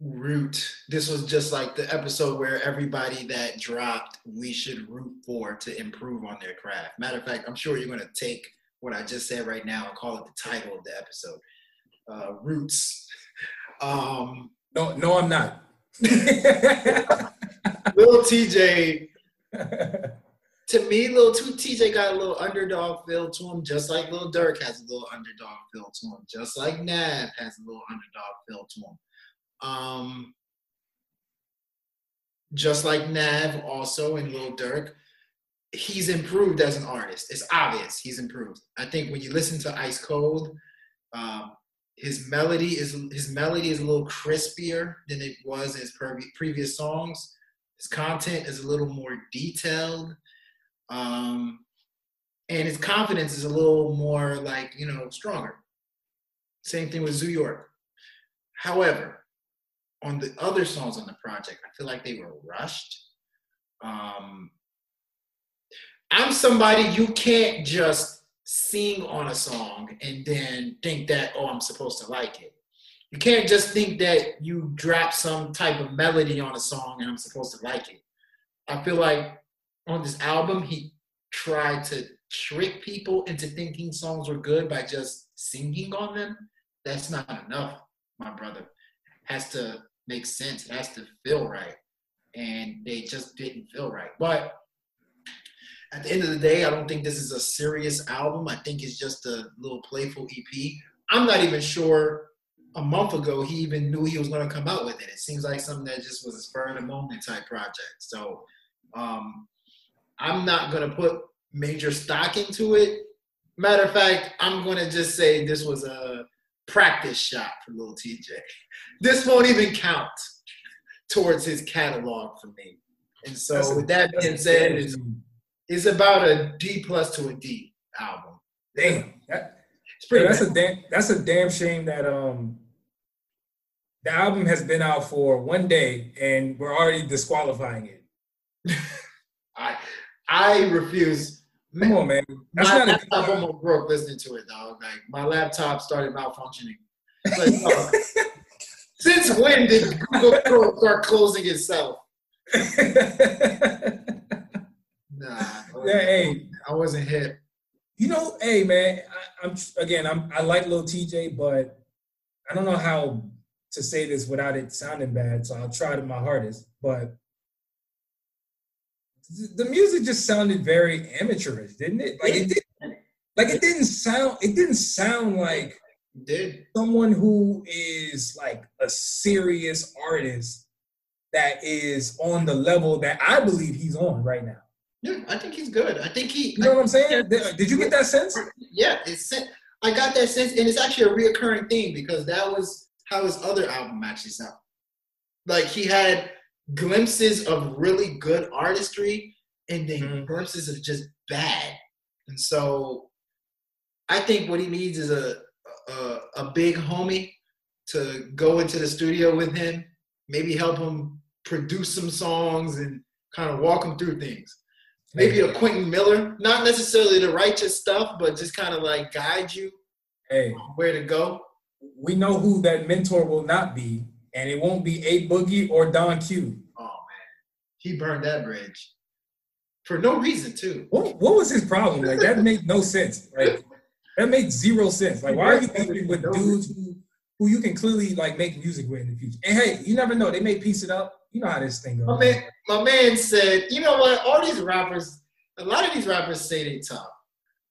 root. This was just like the episode where everybody that dropped, we should root for to improve on their craft. Matter of fact, I'm sure you're gonna take what I just said right now and call it the title of the episode, uh, Roots. Um, No, no, I'm not. Little Tjay, to me, little T- Tjay got a little underdog feel to him, just like little Durk has a little underdog feel to him, just like Nav has a little underdog feel to him. Um, just like Nav, also in Lil Durk, he's improved as an artist. It's obvious he's improved. I think when you listen to Ice Cold, um, his melody is his melody is a little crispier than it was in his pre- previous songs. His content is a little more detailed, um, and his confidence is a little more like you know stronger. Same thing with Zoo York. However, on the other songs on the project, I feel like they were rushed. Um, I'm somebody you can't just sing on a song and then think that oh I'm supposed to like it. You can't just think that you drop some type of melody on a song and I'm supposed to like it. I feel like on this album he tried to trick people into thinking songs were good by just singing on them. That's not enough, my brother. has to make sense. It has to feel right. And they just didn't feel right. But at the end of the day, I don't think this is a serious album. I think it's just a little playful EP. I'm not even sure a month ago he even knew he was going to come out with it. It seems like something that just was a spur of the moment type project. So um, I'm not going to put major stock into it. Matter of fact, I'm going to just say this was a practice shot for little Tjay. This won't even count towards his catalog for me. And so, That's with that being said, it's, it's about a D plus to a D album. Damn. That, It's pretty Yeah, that's a damn that's a damn shame that um the album has been out for one day and we're already disqualifying it. I I refuse. Come on, man. That's my not a laptop good almost broke listening to it, dog. Like my laptop started malfunctioning. Like, dog, uh, since when did Google Chrome start closing itself? Nah, I yeah, hey, I wasn't hit. you know, hey man, I, I'm again, I'm I like little Tjay, but I don't know how to say this without it sounding bad, so I'll try to my hardest. But the music just sounded very amateurish, didn't it? Like it didn't, like it didn't sound, it didn't sound like Did someone who is like a serious artist that is on the level that I believe he's on right now. yeah, I think he's good. I think he. You know what I'm saying? Did, you get that sense? yeah, it's I got that sense, and it's actually a reoccurring theme because that was how his other album actually sounded. Like he had glimpses of really good artistry, and then Mhm. glimpses of just bad. And so, I think what he needs is a a, a big homie to go into the studio with him, maybe help him produce some songs and kind of walk him through things maybe a Quentin Miller, not necessarily the righteous stuff, but just kind of like guide you Hey, where to go. we know who that mentor will not be, and it won't be A Boogie or Don Q. Oh man, he burned that bridge for no reason too. What, what was his problem? Like that made no sense. Like that made zero sense. Like why are you thinking with dudes who who you can clearly like make music with in the future? And hey, you never know. They may piece it up. You know how this thing goes. My man, my man said, you know what? All these rappers, a lot of these rappers say they tough,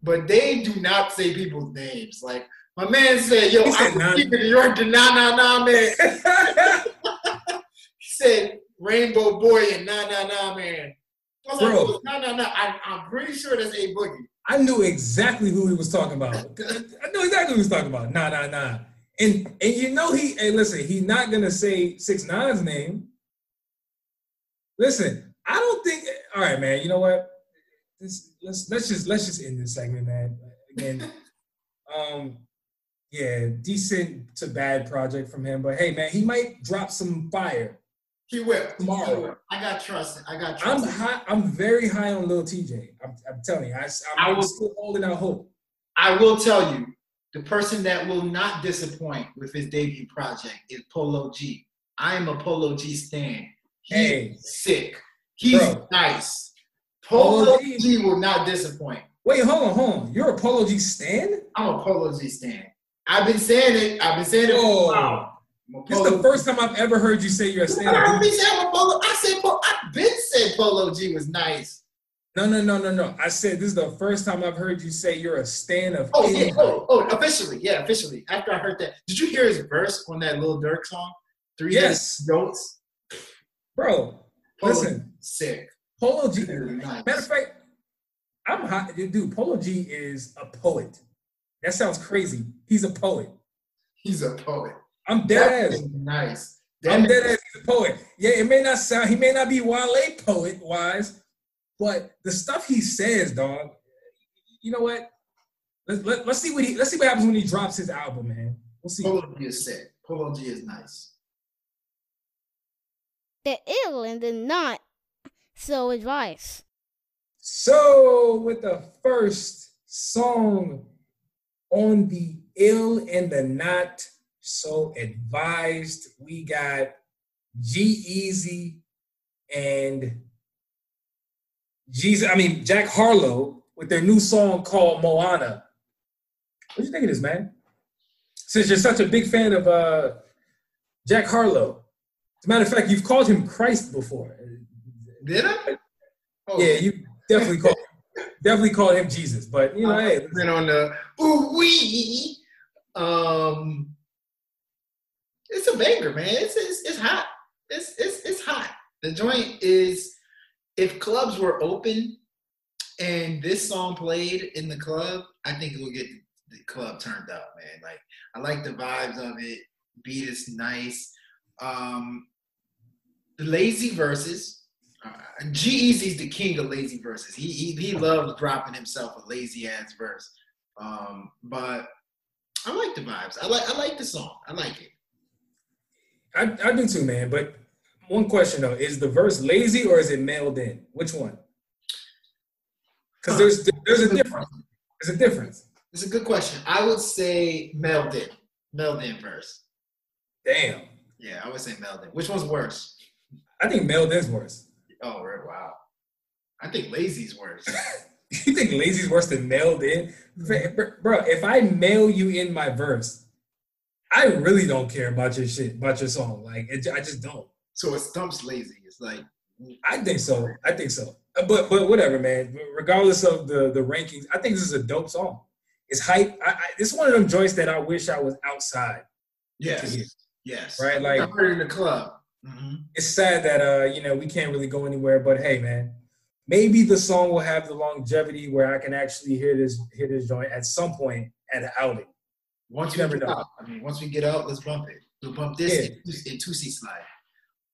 but they do not say people's names. Like my man said, yo, said I'm nah. keeping to nah nah nah man. He said Rainbow Boy and nah nah nah man. I was Bro. "Oh, nah nah nah. I, I'm pretty sure that's a boogie. I knew exactly who he was talking about. I knew exactly who he was talking about. Nah, nah, nah. And and you know he hey listen, he's not gonna say six nine's name. Listen, I don't think all right, man, you know what? This, let's let's just let's just end this segment, man. Again, um yeah, decent to bad project from him, but hey man, he might drop some fire. He will. Tomorrow. I got trust. I got I'm trust. high, I'm very high on Lil Tjay. I'm, I'm telling you, I, I am will- still holding out hope. I will tell you, the person that will not disappoint with his debut project is Polo G. I am a Polo G stan. He's Hey. sick. He's Bro. nice. Polo, Polo G. G. will not disappoint. Wait, hold on, hold on. You're a Polo G stan? I'm a Polo G stan. I've been saying it. I've been saying it for a while. This is the first time I've ever heard you say you're a You stan. heard me say I'm a Polo. I said Polo. I've been said Polo G was nice. No, no, no, no, no. I said this is the first time I've heard you say you're a stan of Oh yeah. Oh, oh, officially. Yeah, officially. After I heard that, did you hear his verse on that Lil Durk song? Three Yes. notes. Bro, Polo listen, sick. Polo G. Nice. Matter of fact, I'm hot. Dude, Polo G is a poet. That sounds crazy. He's a poet. He's a poet. I'm dead That ass. is nice. I'm That dead ass. He's a poet. Yeah, it may not sound. He may not be Wale poet wise, but the stuff he says, dog. You know what? Let, let, let's see what he. Let's see what happens when he drops his album, man. We'll see. Polo G is sick. Polo G is nice. The ill and the not so advice. So, with the first song on the ill and the not so advised, we got G-Eazy and Jesus. I mean Jack Harlow with their new song called Moana. What do you think of this, man? Since you're such a big fan of uh, Jack Harlow, as a matter of fact, you've called him Christ before. Did I? Oh, Yeah, you definitely called definitely called him Jesus. But you know, hey, been on the ooh wee. Um, it's a banger, man. It's it's, it's hot. It's it's it's hot. The joint is if clubs were open and this song played in the club, I think it would get the club turned up, man. Like I like the vibes of it. Beat is nice. Um, the lazy verses. Uh, G-Eazy's the king of lazy verses. He he, he loves dropping himself a lazy ass verse. Um, but I like the vibes. I like I like the song. I like it. I, I do too, man. But one question though: Is the verse lazy or is it mailed in? Which one? Because there's there's a difference. There's a difference. It's a good question. I would say mailed in. Mailed in verse. Damn. Yeah, I would say mailed in. Which one's worse? I think mailed in's worse. Oh, right, wow. I think lazy's worse. you think lazy's worse than mailed in? Bro, if I mail you in my verse, I really don't care about your shit, about your song. Like, it, I just don't. So it stumps lazy. It's like. I think so. I think so. But but whatever, man. Regardless of the the rankings, I think this is a dope song. It's hype. I, I, it's one of them joints that I wish I was outside. Yes. Yes. Right. Like I heard in the club. Mm-hmm. It's sad that uh you know we can't really go anywhere. But hey, man, maybe the song will have the longevity where I can actually hear this hear this joint at some point at an outing. Once you never know. Out. I mean, once we get out, let's bump it. We'll bump this yeah. in, in two seat slide.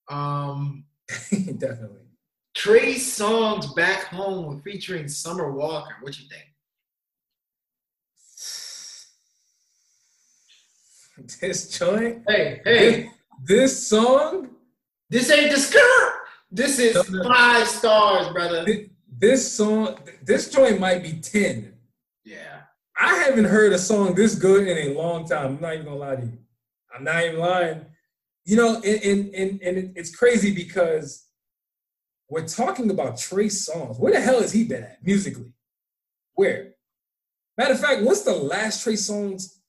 Um, definitely. Trey Songz back home featuring Summer Walker. What you think? This joint. Hey, hey. This, this song. This ain't the skirt. This is five stars, brother. This, song, this joint might be 10. Yeah. I haven't heard a song this good in a long time. I'm not even gonna lie to you. I'm not even lying. You know, and, and, and, and it's crazy because we're talking about Trey Songz. Where the hell has he been at musically? Where? Matter of fact, what's the last Trey Songz?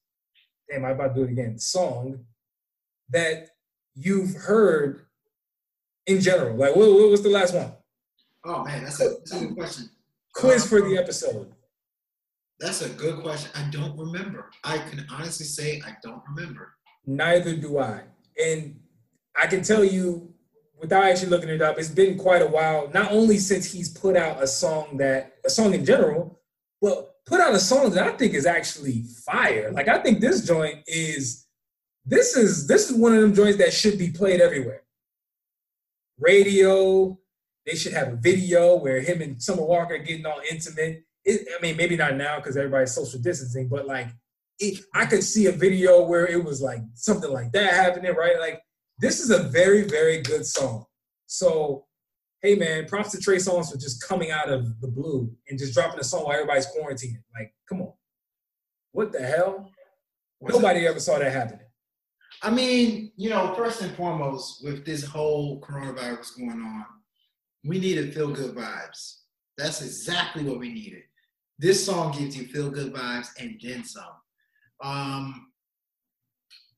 Damn, I'm about to do it again. Song that you've heard in general. Like, what, what was the last one? Oh man, that's a, that's a good question. Quiz for the um, episode. That's a good question. I don't remember. I can honestly say I don't remember. Neither do I. And I can tell you without actually looking it up, it's been quite a while. Not only since he's put out a song that a song in general, but put out a song that I think is actually fire. Like I think this joint is this is this is one of them joints that should be played everywhere. Radio, they should have a video where him and Summer Walker getting all intimate. It, I mean, maybe not now because everybody's social distancing, but like it, I could see a video where it was like something like that happening, right? Like this is a very, very good song. So, hey man, props to Trey Songz for just coming out of the blue and just dropping a song while everybody's quarantining. Like, come on. What the hell? What's Nobody ever saw that happening. I mean, you know, first and foremost, with this whole coronavirus going on, we needed feel good vibes. That's exactly what we needed. This song gives you feel good vibes and then some. Um,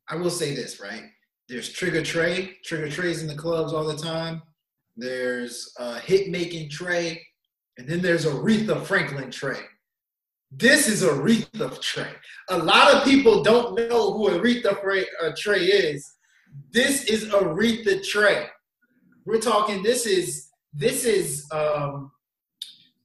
I will say this, right? There's Trigger Trey. Trigger Trey's in the clubs all the time. There's uh, Hit Making Trey. And then there's Aretha Franklin Trey. This is Aretha Trey. A lot of people don't know who Aretha uh, Trey is. This is Aretha Trey. We're talking. This is this is um,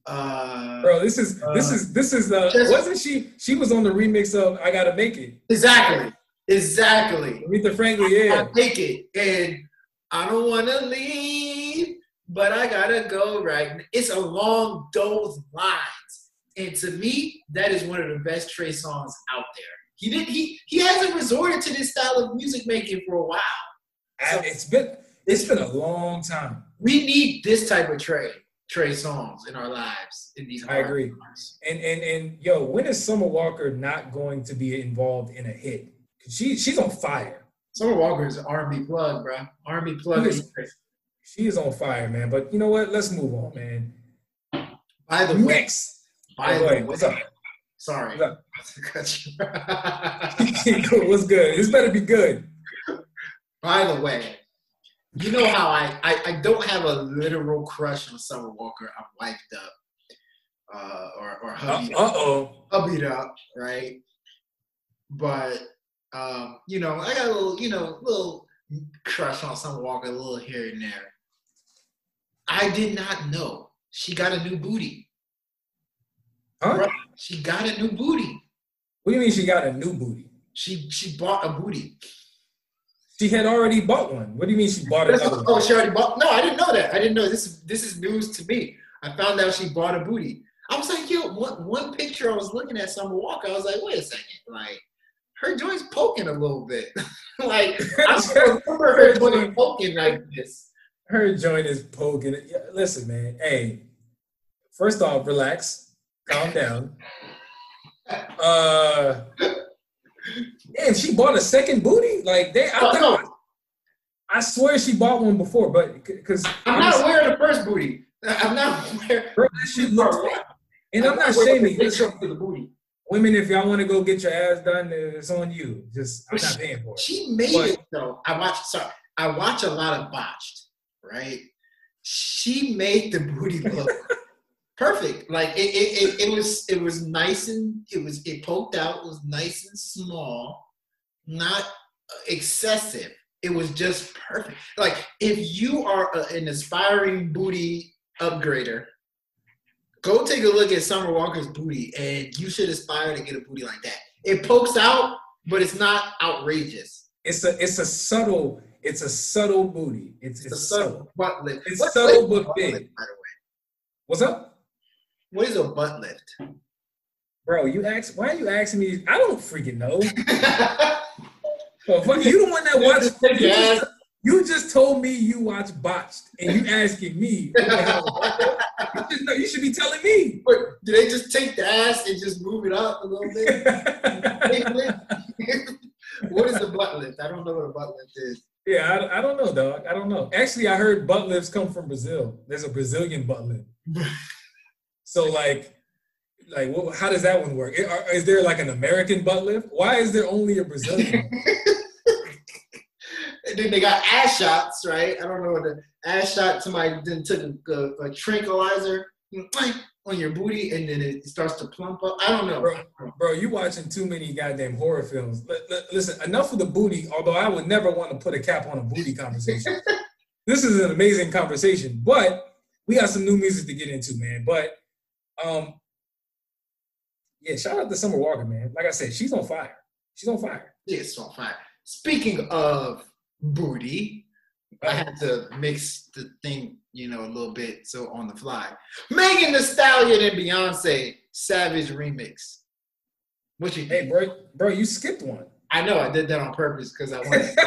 uh, bro. This is this is this is the uh, wasn't she? She was on the remix of "I Gotta Make It." Exactly. Exactly. Aretha Franklin, yeah. I take it. And I don't want to leave, but I got to go right. It's along those lines. And to me, that is one of the best Trey songs out there. He did he he hasn't resorted to this style of music making for a while. So it's been it's been a long time. We need this type of Trey Trey songs in our lives in these. I agree. And and and yo, when is Summer Walker not going to be involved in a hit? She she's on fire. Summer Walker is an R&B plug, bro. R&B plug. Is, she is on fire, man. But you know what? Let's move on, man. By the Next. way, by the way, what's up? Sorry. What's what's good? This better be good. By the way, you know how I, I, I don't have a literal crush on Summer Walker. I'm wiped up. Uh, or or hubby uh oh, hubbied up, right? But Um, you know, I got a little, you know, little crush on Summer Walker, a little here and there. I did not know she got a new booty. Huh? She got a new booty. What do you mean she got a new booty? She she bought a booty. She had already bought one. What do you mean she bought another Oh, she already bought. No, I didn't know that. I didn't know this. Is this is news to me. I found out she bought a booty. I was like, yo, one, one picture I was looking at Summer Walker. I was like, wait a second, like her joint's poking a little bit. like I remember her joint poking like this. Her joint is poking. Listen, man. Hey, first off, relax, calm down. Uh, damn, she bought a second booty. Like they, I, think- no, I swear she bought one before, but because I'm not aware of the first booty. I'm not aware. Bro, that shit looks. And I'm not aware of shaming you. picture the booty. women. If y'all want to go get your ass done, it's on you. Just I'm not paying for it. She made But- it though. I watch. Sorry, I watch a lot of botched. Right. She made the booty look perfect. Like it, it, it, it was. It was nice and it was. It poked out. It was nice and small, not excessive. It was just perfect. Like if you are a, an aspiring booty upgrader, go take a look at Summer Walker's booty, and you should aspire to get a booty like that. It pokes out, but it's not outrageous. It's a it's a subtle it's a subtle booty. It's It's it's, a subtle. subtle butt lift. It's What- subtle but big. by the way? What's up, What is a butt lift? bro? You ask why are you asking me? I don't freaking know. Fuck, you the one that watched. Take You just, ass. you just told me you watched botched, and you asking me. you, just you should be telling me. But do they just take the ass and just move it up a little bit? What is a butt lift? I don't know what a butt lift is. Yeah, I, I don't know, dog. I don't know. Actually, I heard butt lifts come from Brazil. There's a Brazilian butt lift. so, like, like, what, how does that one work? Is there like an American butt lift? Why is there only a Brazilian? And then they got ass shots, right? I don't know what the ass shot. Somebody then took a, a, a tranquilizer on your booty, and then it starts to plump up. I don't know. Bro, bro, you watching too many goddamn horror films. Li- li- Listen, enough of the booty. Although I would never want to put a cap on a booty conversation. this is an amazing conversation, but we got some new music to get into, man. But um, yeah, shout out to Summer Walker, man. Like I said, she's on fire. She's on fire. It's on fire. Speaking of booty, I had to mix the thing, you know, a little bit so on the fly. Megan Thee Stallion and Beyonce Savage remix. What you Hey, bro, bro, you skipped one. I know I did that on purpose because I wanted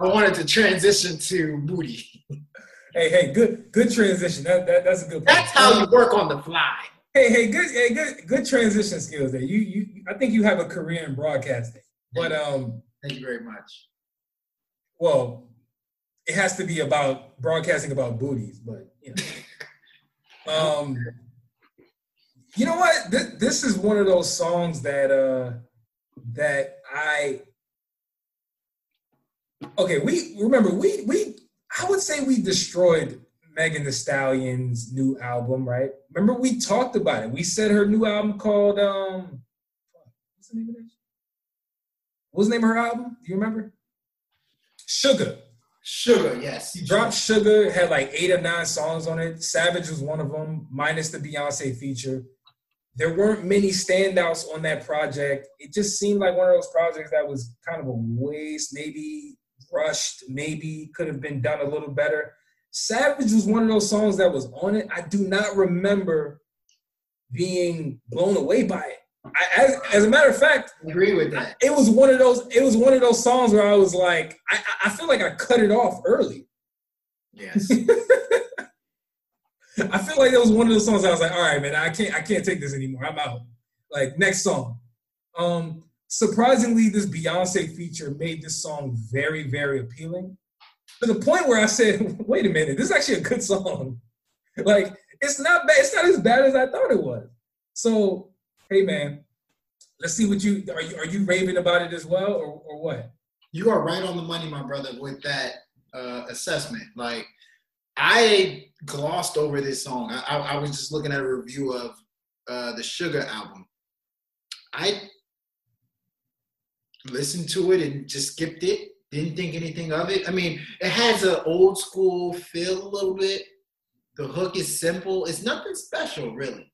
I wanted to transition to booty. hey, hey, good, good transition. That, that that's a good. That's how you work on the fly. Hey, hey, good, hey, good, good transition skills there. You, you, I think you have a career in broadcasting, but um, Thank you very much. well, it has to be about broadcasting about booties, but you know. um, you know what? This, this is one of those songs that uh that I okay. We remember we we I would say we destroyed Megan Thee Stallion's new album, right? Remember we talked about it. We said her new album called um what's the name of that? What's the name of her album? Do you remember? Suga. Suga, yes. She dropped Suga, had like eight or nine songs on it. Savage was one of them, minus the Beyonce feature. There weren't many standouts on that project. It just seemed like one of those projects that was kind of a waste, maybe rushed, maybe could have been done a little better. Savage was one of those songs that was on it. I do not remember being blown away by it. I, as, as a matter of fact, I agree with that. it was one of those. It was one of those songs where I was like, I, I I feel like I cut it off early. Yes. I feel like that was one of those songs I was like, all right, man, I can't, I can't take this anymore. I'm out. Like next song. Um, surprisingly, this Beyonce feature made this song very, very appealing to the point where I said, wait a minute, this is actually a good song. Like it's not bad. It's not as bad as I thought it was. So, hey, man, let's see what you are. You are you raving about it as well, or, or what? You are right on the money, my brother, with that uh, assessment. Like, I glossed over this song. I, I, I was just looking at a review of uh, the Suga album. I listened to it and just skipped it. Didn't think anything of it. I mean, it has an old school feel a little bit. The hook is simple. It's nothing special, really.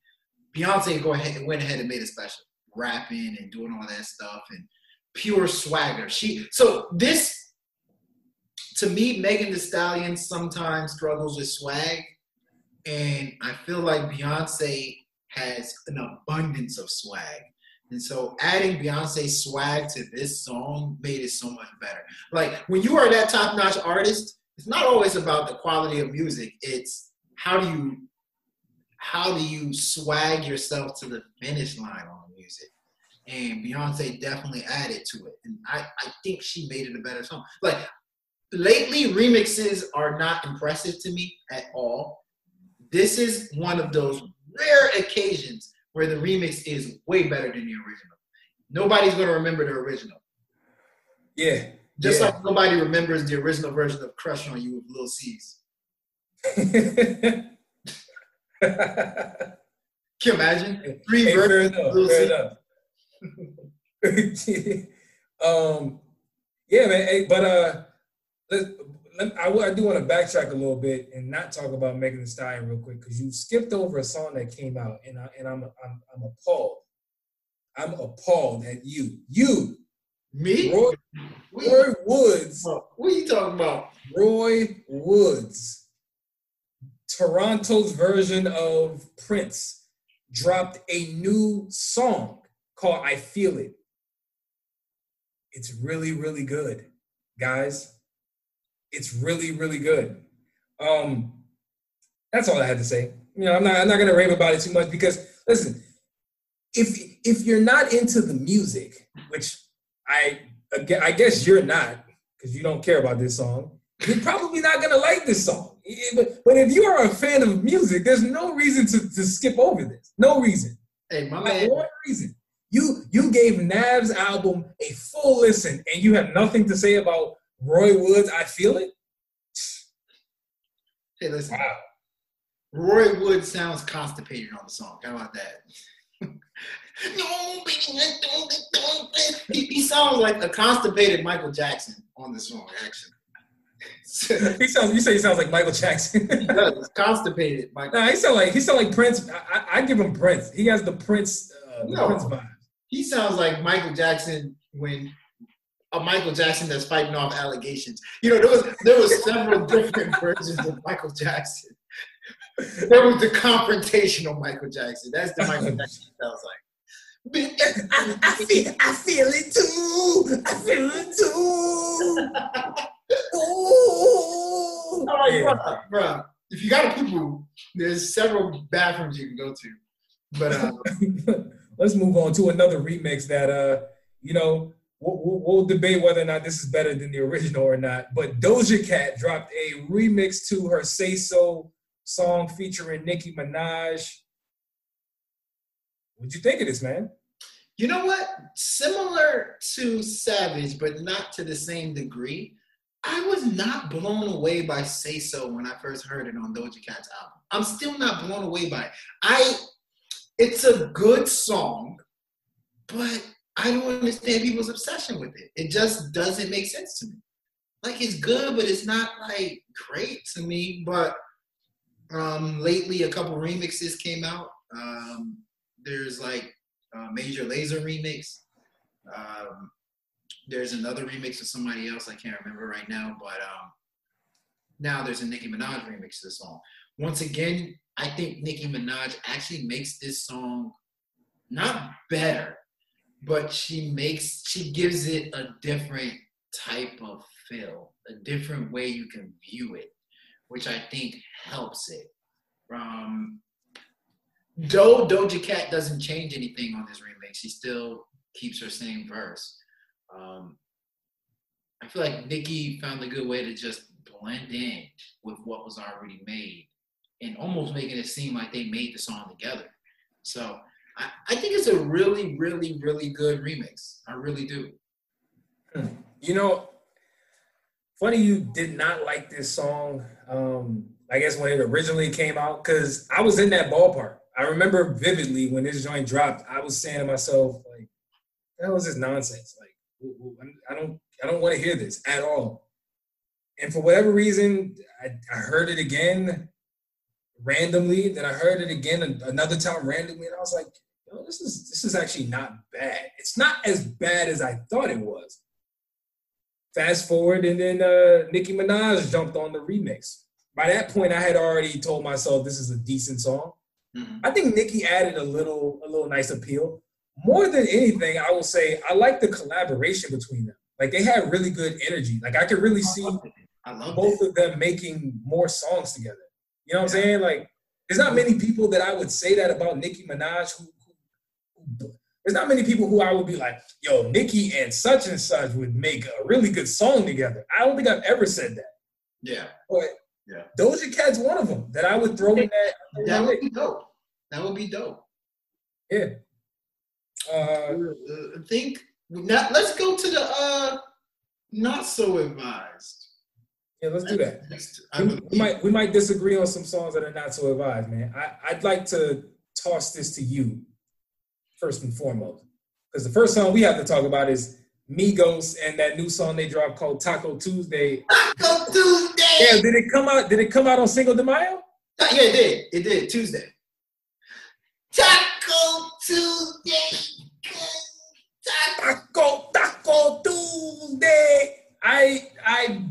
Beyonce go ahead went ahead and made it special, rapping and doing all that stuff and pure swagger. She so this to me, Megan Thee Stallion sometimes struggles with swag, and I feel like Beyonce has an abundance of swag. And so adding Beyonce's swag to this song made it so much better. Like when you are that top-notch artist, it's not always about the quality of music. It's how do you how do you swag yourself to the finish line on music? And Beyonce definitely added to it. And I, I think she made it a better song. Like lately, remixes are not impressive to me at all. This is one of those rare occasions where the remix is way better than the original. Nobody's gonna remember the original. Yeah. Just yeah. like nobody remembers the original version of Crush on You with Lil Cease. Can you imagine? Three Hey, fair versions enough. of Lil Fair C's. enough. um, yeah, man. Hey, but uh, I, I do want to backtrack a little bit and not talk about Megan Thee Stallion real quick because you skipped over a song that came out, and I and I'm I'm I'm appalled. I'm appalled at you. You, Me? Roy, Roy Woods. what are you talking about? Roy Woods, Toronto's version of Prince, dropped a new song called I Feel It. It's really, really good, guys. It's really, really good. Um, that's all I had to say. You know, I'm not I'm not gonna rave about it too much because listen, if if you're not into the music, which I I guess you're not, because you don't care about this song, you're probably not gonna like this song. But, but if you are a fan of music, there's no reason to, to skip over this. No reason. Hey, my man. one reason. You you gave Nav's album a full listen and you have nothing to say about Roy Woods. I feel it. Hey, listen. Wow. Roy Wood sounds constipated on the song. How about that? no, baby, I don't, I don't. He, he sounds like a constipated Michael Jackson on the song, actually. He sounds. You say he sounds like Michael Jackson. he does. Constipated Michael. nah, he sound like he sound like Prince. I, I, I give him Prince. He has the Prince. Uh, No. Prince vibe. He sounds like Michael Jackson when a Michael Jackson that's fighting off allegations. You know, there was there was several different versions of Michael Jackson. There was the confrontational Michael Jackson. That's the Michael Jackson he sounds like. I, I feel. I feel it too. I feel it too. Ooh. I'm like, Yeah. bruh, bruh, if you got a poo-poo, there's several bathrooms you can go to. But uh, Let's move on to another remix that uh, you know, we'll, we'll, debate whether or not this is better than the original or not. But Doja Cat dropped a remix to her "Say So" song featuring Nicki Minaj. What'd you think of this, man? you know what? Similar to Savage, but not to the same degree. I was not blown away by Say So when I first heard it on Doja Cat's album. I'm still not blown away by it. I it's a good song, but I don't understand people's obsession with it. It just doesn't make sense to me. Like it's good, but it's not like great to me. But um lately a couple remixes came out. Um there's like a Major Lazer remix. Um there's another remix of somebody else I can't remember right now, but um, now there's a Nicki Minaj remix to the song. Once again, I think Nicki Minaj actually makes this song not better, but she makes she gives it a different type of feel, a different way you can view it, which I think helps it. Um, though Doja Cat doesn't change anything on this remake, she still keeps her same verse. Um, I feel like Nicki found a good way to just blend in with what was already made and almost making it seem like they made the song together. So I, think it's a really, really, really good remix. I really do. You know, funny you did not like this song. Um, I guess when it originally came out, because I was in that ballpark. I remember vividly when this joint dropped. I was saying to myself, like, "That was just nonsense." Like, I don't I don't want to hear this at all. And for whatever reason, I, I heard it again randomly. Then I heard it again another time randomly, and I was like, "Yo, this is this is actually not bad. It's not as bad as I thought it was." Fast forward, and then uh, Nicki Minaj jumped on the remix. By that point, I had already told myself this is a decent song. Mm-hmm. I think Nicki added a little a little nice appeal. More than anything, I will say I like the collaboration between them. Like they had really good energy. Like I could really see both it. of them making more songs together. You know what yeah. I'm saying? Like there's not many people that I would say that about Nicki Minaj who there's not many people who I would be like, yo, Nicki and such and such would make a really good song together. I don't think I've ever said that. Yeah. But yeah. Doja Cat's one of them that I would throw in that. That would be dope. That would be dope. Yeah. Uh, I think now let's go to the uh not so advised. Yeah, let's do that. We, we, might we might disagree on some songs that are not so advised, man. I, I'd like to toss this to you first and foremost. Because the first song we have to talk about is Migos and that new song they dropped called Taco Tuesday. Taco Tuesday. Yeah, did it come out? Did it come out on Cinco de Mayo? Yeah, it did. It did Tuesday. Taco Tuesday. Taco Taco Tuesday. I I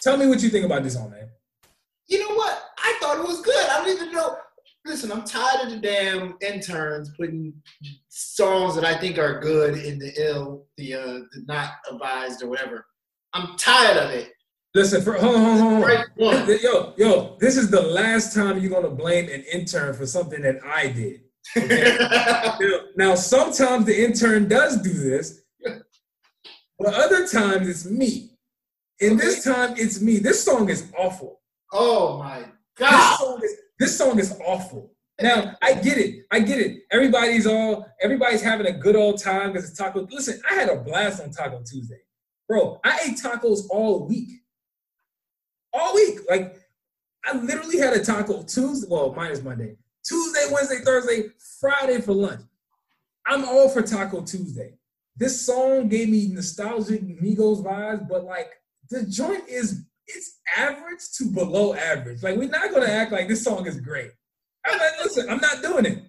tell me what you think about this song, man. You know what? I thought it was good. I don't even know. Listen, I'm tired of the damn interns putting songs that I think are good in the ill, the uh, the not advised or whatever. I'm tired of it. Listen, for, hold on, hold on, hold on. Yo, yo, this is the last time you're gonna blame an intern for something that I did. Okay? now, sometimes the intern does do this, but other times it's me. And okay. this time it's me. This song is awful. Oh my god! This song is this song is awful. Now I get it. I get it. Everybody's all everybody's having a good old time because it's taco. Listen, I had a blast on Taco Tuesday, bro. I ate tacos all week, all week. Like I literally had a taco Tuesday. Well, minus Monday, Tuesday, Wednesday, Thursday, Friday for lunch. I'm all for Taco Tuesday. This song gave me nostalgic Migos vibes, but like the joint is it's average to below average. Like we're not gonna act like this song is great. I'm like, listen, I'm not doing it.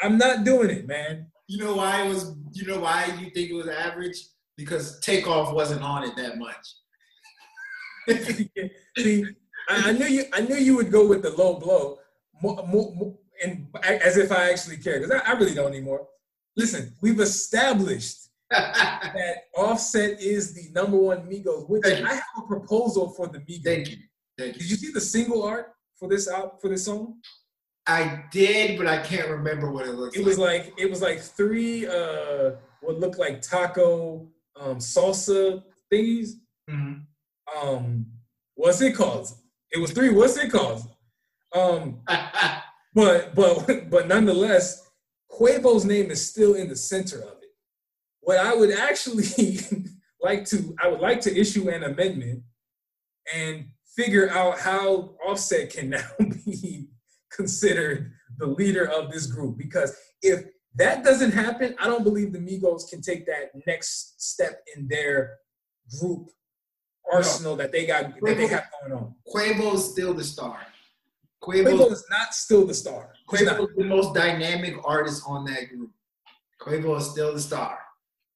I'm not doing it, man. You know why it was? You know why you think it was average? Because Takeoff wasn't on it that much. See, I, I, knew you. I knew you would go with the low blow, more, more, more, and as if I actually care, because I, I really don't anymore. Listen, we've established that Offset is the number one Migos, which I have a proposal for the Migos. Thank you. Thank you. Did you see the single art for this out for this song? I did, but I can't remember what it looks it like. It was like it was like three uh what looked like taco um salsa thingies. Mm-hmm. Um what's it called? It was three, what's it called? Um but but but nonetheless, Quavo's name is still in the center of it what I would actually like to, I would like to issue an amendment and figure out how Offset can now be considered the leader of this group. Because if that doesn't happen, I don't believe the Migos can take that next step in their group arsenal no. that they got Quavo, that they have going on. Quavo's still the star. Quavo, Quavo is not still the star. Quavo is the most dynamic artist on that group. Quavo is still the star.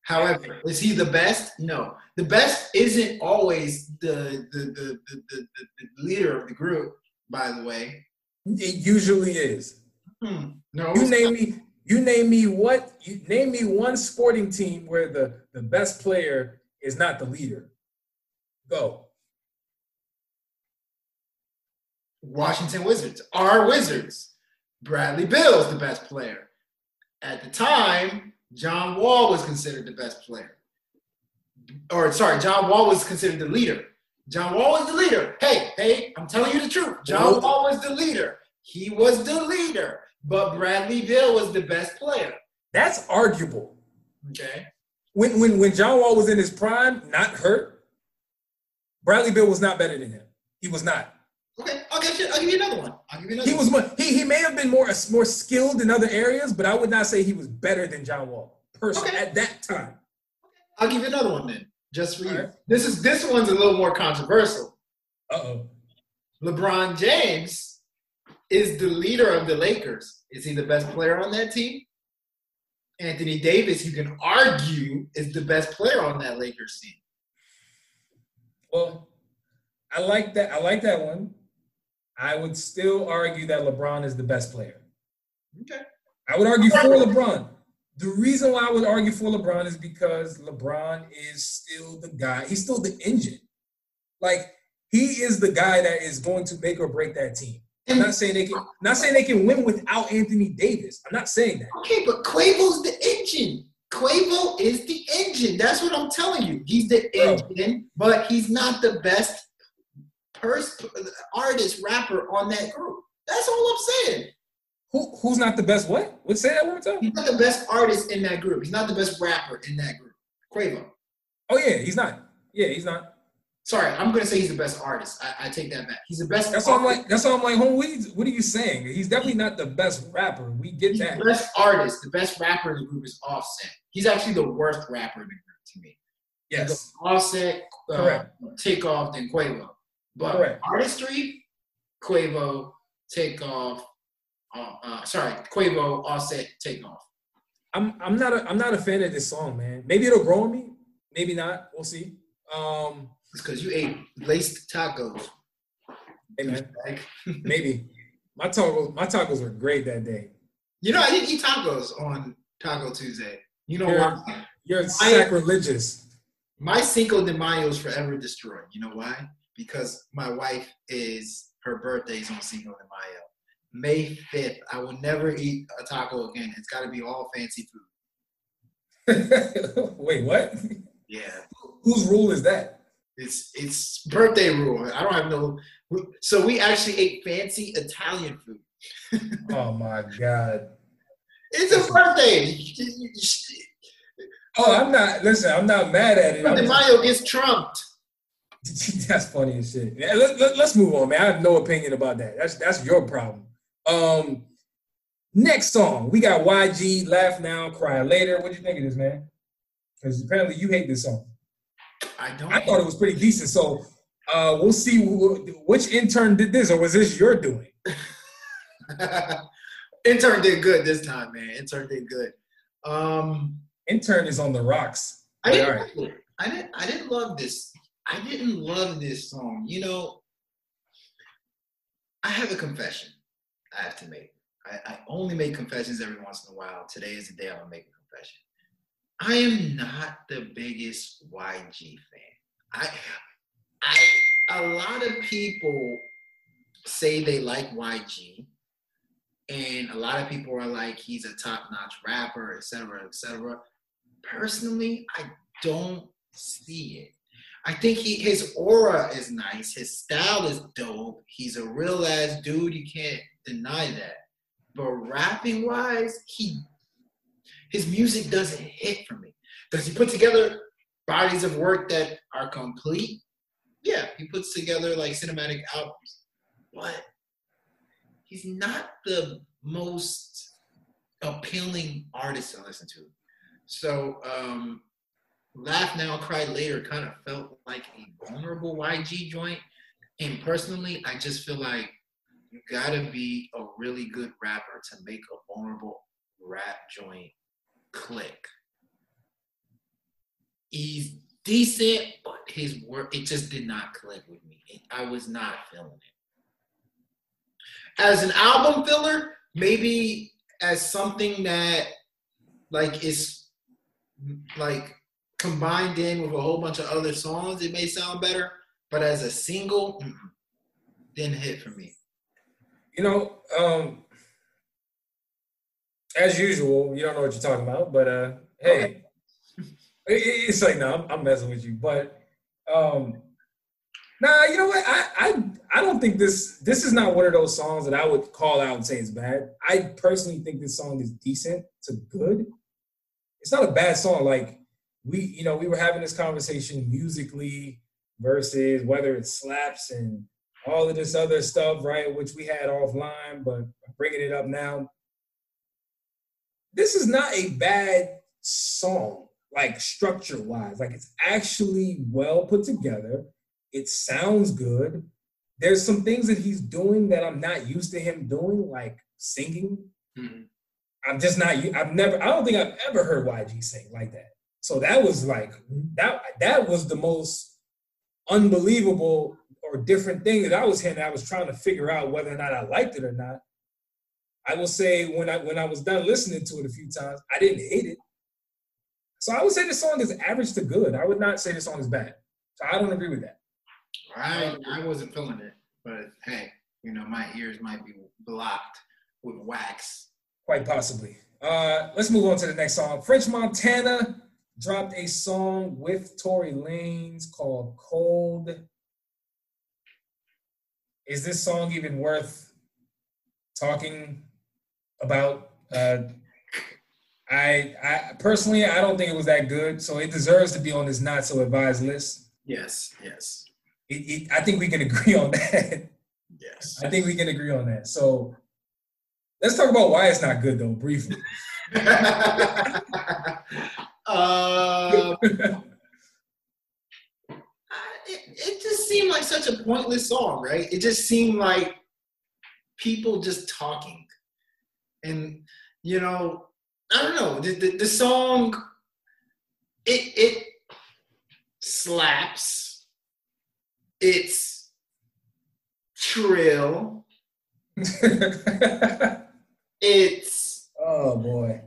However, is he the best? No. The best isn't always the the, the, the, the, the leader of the group, by the way. It usually is. Hmm. No. You name me you name me what you name me one sporting team where the, the best player is not the leader. Go. Washington Wizards. Our Wizards. Bradley Beal is the best player. At the time, John Wall was considered the best player. Or sorry, John Wall was considered the leader. John Wall was the leader. Hey, hey, I'm telling you the truth. John Wall was the leader. He was the leader, but Bradley Beal was the best player. That's arguable. Okay. When when when John Wall was in his prime, not hurt, Bradley Beal was not better than him. He was not. Give you. I'll give you another one. I'll give you another. He was more, he he may have been more more skilled in other areas, but I would not say he was better than John Wall personally okay. at that time. I'll give you another one then, just for you. All right. This is this one's a little more controversial. Uh oh. LeBron James is the leader of the Lakers. Is he the best player on that team? Anthony Davis, you can argue, is the best player on that Lakers team. Well, I like that. I like that one. I would still argue that LeBron is the best player. Okay. I would argue for LeBron. The reason why I would argue for LeBron is because LeBron is still the guy. He's still the engine. Like he is the guy that is going to make or break that team. I'm not saying they can. Not saying they can win without Anthony Davis. I'm not saying that. Okay, but Quavo's the engine. Quavo is the engine. That's what I'm telling you. He's the Bro. engine, but he's not the best person, artist, rapper on that group. That's all I'm saying. Who, who's not the best? What? Let's say that one more time. He's not the best artist in that group. He's not the best rapper in that group. Quavo. Oh yeah, he's not. Yeah, he's not. Sorry, I'm gonna say he's the best artist. I, I take that back. He's the best. That's all I'm like. That's all I'm like. Home, what, are you, what are you saying? He's definitely not the best rapper. We get He's that. the best artist. The best rapper in the group is Offset. He's actually the worst rapper in the group to me. Yes. Offset, uh, Correct. Takeoff, then Quavo. But Correct. artistry, Quavo, Takeoff. Uh, uh, sorry, Quavo, Offset, Takeoff. I'm I'm not a I'm not a fan of this song, man. Maybe it'll grow on me. Maybe not. We'll see. Um, It's because you ate laced tacos. hey man, maybe my tacos my tacos were great that day. you know, I didn't eat tacos on Taco Tuesday. You know Yeah. why? You're sacrilegious. My Cinco de Mayo is forever destroyed. You know why? Because my wife is her birthday is on Cinco de Mayo. May 5th. I will never eat a taco again. It's got to be all fancy food. Wait, what? Yeah. Whose rule is that? It's it's birthday rule. I don't have no. So we actually ate fancy Italian food. Oh my god. It's a birthday. Oh, I'm not. Listen, I'm not mad at it. Cinco de Mayo gets trumped. That's funny as shit. Let, let, us move on, man. I have no opinion about that. That's that's your problem. Um, next song we got YG. Laugh now, cry later. What do you think of this, man? Because apparently you hate this song. I don't. I thought it was pretty decent. So uh, we'll see wh- which intern did this, or was this your doing? Intern did good this time, man. Intern did good. Um, Intern is on the rocks. I didn't. Right. I didn't. I didn't love this. I didn't love this song. You know, I have a confession I have to make. I, I only make confessions every once in a while. Today is the day I'm gonna make a confession. I am not the biggest YG fan. I, I, a lot of people say they like YG, and a lot of people are like he's a top-notch rapper, etc., etc. Personally, I don't see it. I think he his aura is nice. His style is dope. He's a real ass dude. You can't deny that. But rapping wise, he his music doesn't hit for me. Does he put together bodies of work that are complete? Yeah, he puts together like cinematic albums. But he's not the most appealing artist to listen to. So um Laugh Now, Cry Later kind of felt like a vulnerable YG joint. And personally, I just feel like you gotta be a really good rapper to make a vulnerable rap joint click. He's decent, but his work, it just did not click with me. I was not feeling it. As an album filler, maybe as something that like is like combined in with a whole bunch of other songs, it may sound better. But as a single, didn't hit for me. You know, um, as usual, you don't know what you're talking about, but uh, hey, it- it's like no, I'm, I'm messing with you, but um, nah, you know what? I, I I don't think this this is not one of those songs that I would call out and say it's bad. I personally think this song is decent to good. It's not a bad song. Like we, you know, we were having this conversation musically versus whether it slaps and all of this other stuff, right? Which we had offline, but I'm bringing it up now. This is not a bad song. like structure wise. Like it's actually well put together. It sounds good. There's some things that he's doing that I'm not used to him doing, like singing. Mm-hmm. I'm just not. I've never. I don't think I've ever heard YG sing like that. So that was like that. That was the most unbelievable or different thing that I was hearing. I was trying to figure out whether or not I liked it or not. I will say when I when I was done listening to it a few times, I didn't hate it. So I would say the song is average to good. I would not say the song is bad. So I don't agree with that. I I wasn't feeling it, but hey, you know my ears might be blocked with wax. Quite possibly. Uh, let's move on to the next song. French Montana dropped a song with Tory Lanez called "Cold." Is this song even worth talking about? Uh, I, I personally, I don't think it was that good, so it deserves to be on this not so advised list. Yes, yes. It, it, I think we can agree on that. Yes. I think we can agree on that. So let's talk about why it's not good, though, briefly. uh, it, it just seemed like such a pointless song, right? It just seemed like people just talking. And, you know, I don't know. The, the, the song, it it slaps. It's trill. it's oh boy.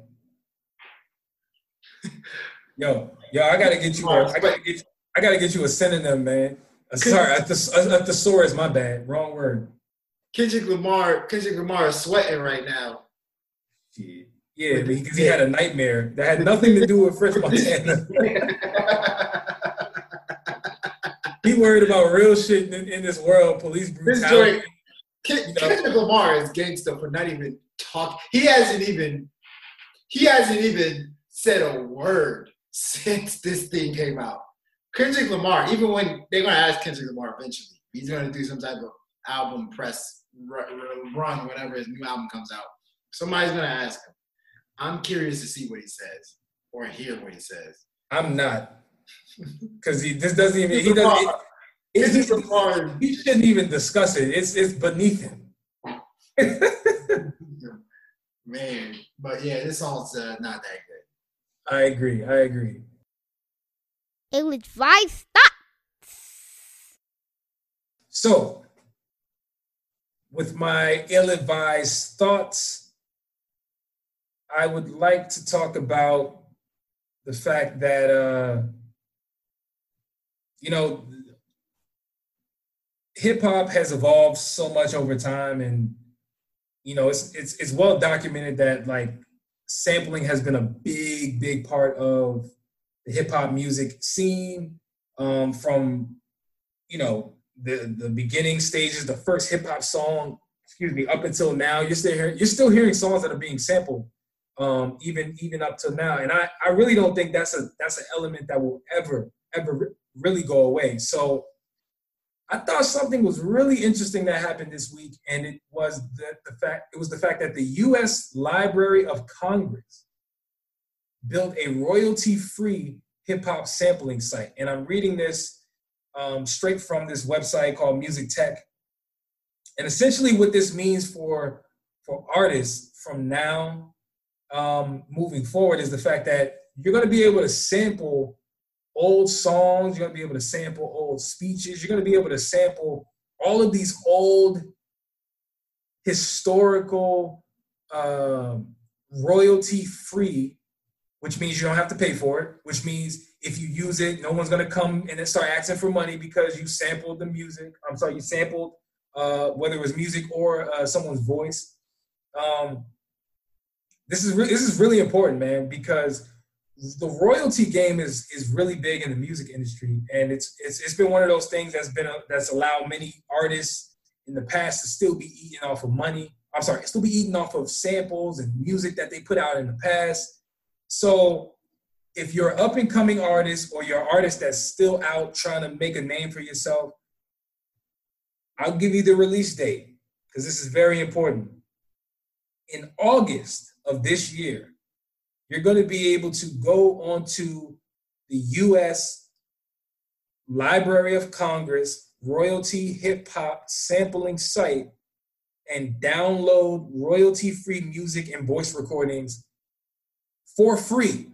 Yo, yo, I gotta get you. A, I gotta get. I gotta get you a synonym, man. Uh, sorry, a, th- a, a thesaurus. My bad. Wrong word. Kendrick Lamar. Kendrick Lamar is sweating right now. Shit. Yeah, because he had a nightmare that had nothing to do with French Montana. he worried about real shit in, in this world, police brutality. Ken, Kendrick Lamar is gangster for not even talking. He hasn't even he hasn't even said a word since this thing came out. Kendrick Lamar, even when they're gonna ask Kendrick Lamar eventually, he's gonna do some type of album press run whenever his new album comes out. Somebody's gonna ask him. I'm curious to see what he says or hear what he says. I'm not, because he this doesn't even he doesn't. It, it, it, he shouldn't even discuss it. It's it's beneath him. Man, but yeah, this song's uh, not that. I agree. I agree. It was five thoughts. So, with my ill-advised thoughts, I would like to talk about the fact that uh, you know hip hop has evolved so much over time, and you know it's it's it's well documented that like sampling has been a big big part of the hip hop music scene um, from you know the the beginning stages, the first hip hop song, excuse me, up until now. You're still hearing you're still hearing songs that are being sampled um, even even up till now. And I, I really don't think that's a that's an element that will ever ever really go away. So I thought something was really interesting that happened this week, and it was the, the fact it was the fact that the U.S. Library of Congress built a royalty-free hip hop sampling site. And I'm reading this um, straight from this website called Music Tech. And essentially, what this means for for artists from now um, moving forward is the fact that you're going to be able to sample old songs, you're to be able to sample old speeches, you're to be able to sample all of these old historical um, royalty free, which means you don't have to pay for it, which means if you use it, no one's to come and start asking for money because you sampled the music. I'm sorry, you sampled uh, whether it was music or uh, someone's voice. Um, this is re- this is really important, man, because the royalty game is is really big in the music industry, and it's it's it's been one of those things that's been a, that's allowed many artists in the past to still be eating off of money. I'm sorry, still be eating off of samples and music that they put out in the past. So if you're an up and coming artist or you're an artist that's still out trying to make a name for yourself, I'll give you the release date because this is very important. In August of this year, you're going to be able to go onto the U.S. Library of Congress royalty hip hop sampling site and download royalty free music and voice recordings for free.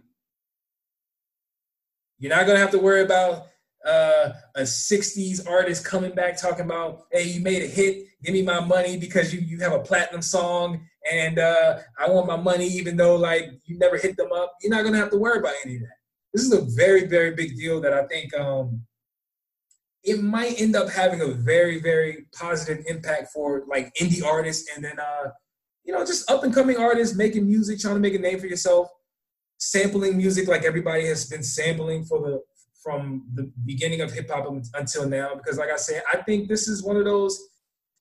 You're not gonna have to worry about uh, a 60s artist coming back talking about, hey, you made a hit, give me my money because you, you have a platinum song and uh, I want my money even though like you never hit them up. You're not gonna have to worry about any of that. This is a very, very big deal that I think um, it might end up having a very, very positive impact for like indie artists and then uh, you know, just up and coming artists making music, trying to make a name for yourself, sampling music like everybody has been sampling for the from the beginning of hip hop until now. Because, like I said, I think this is one of those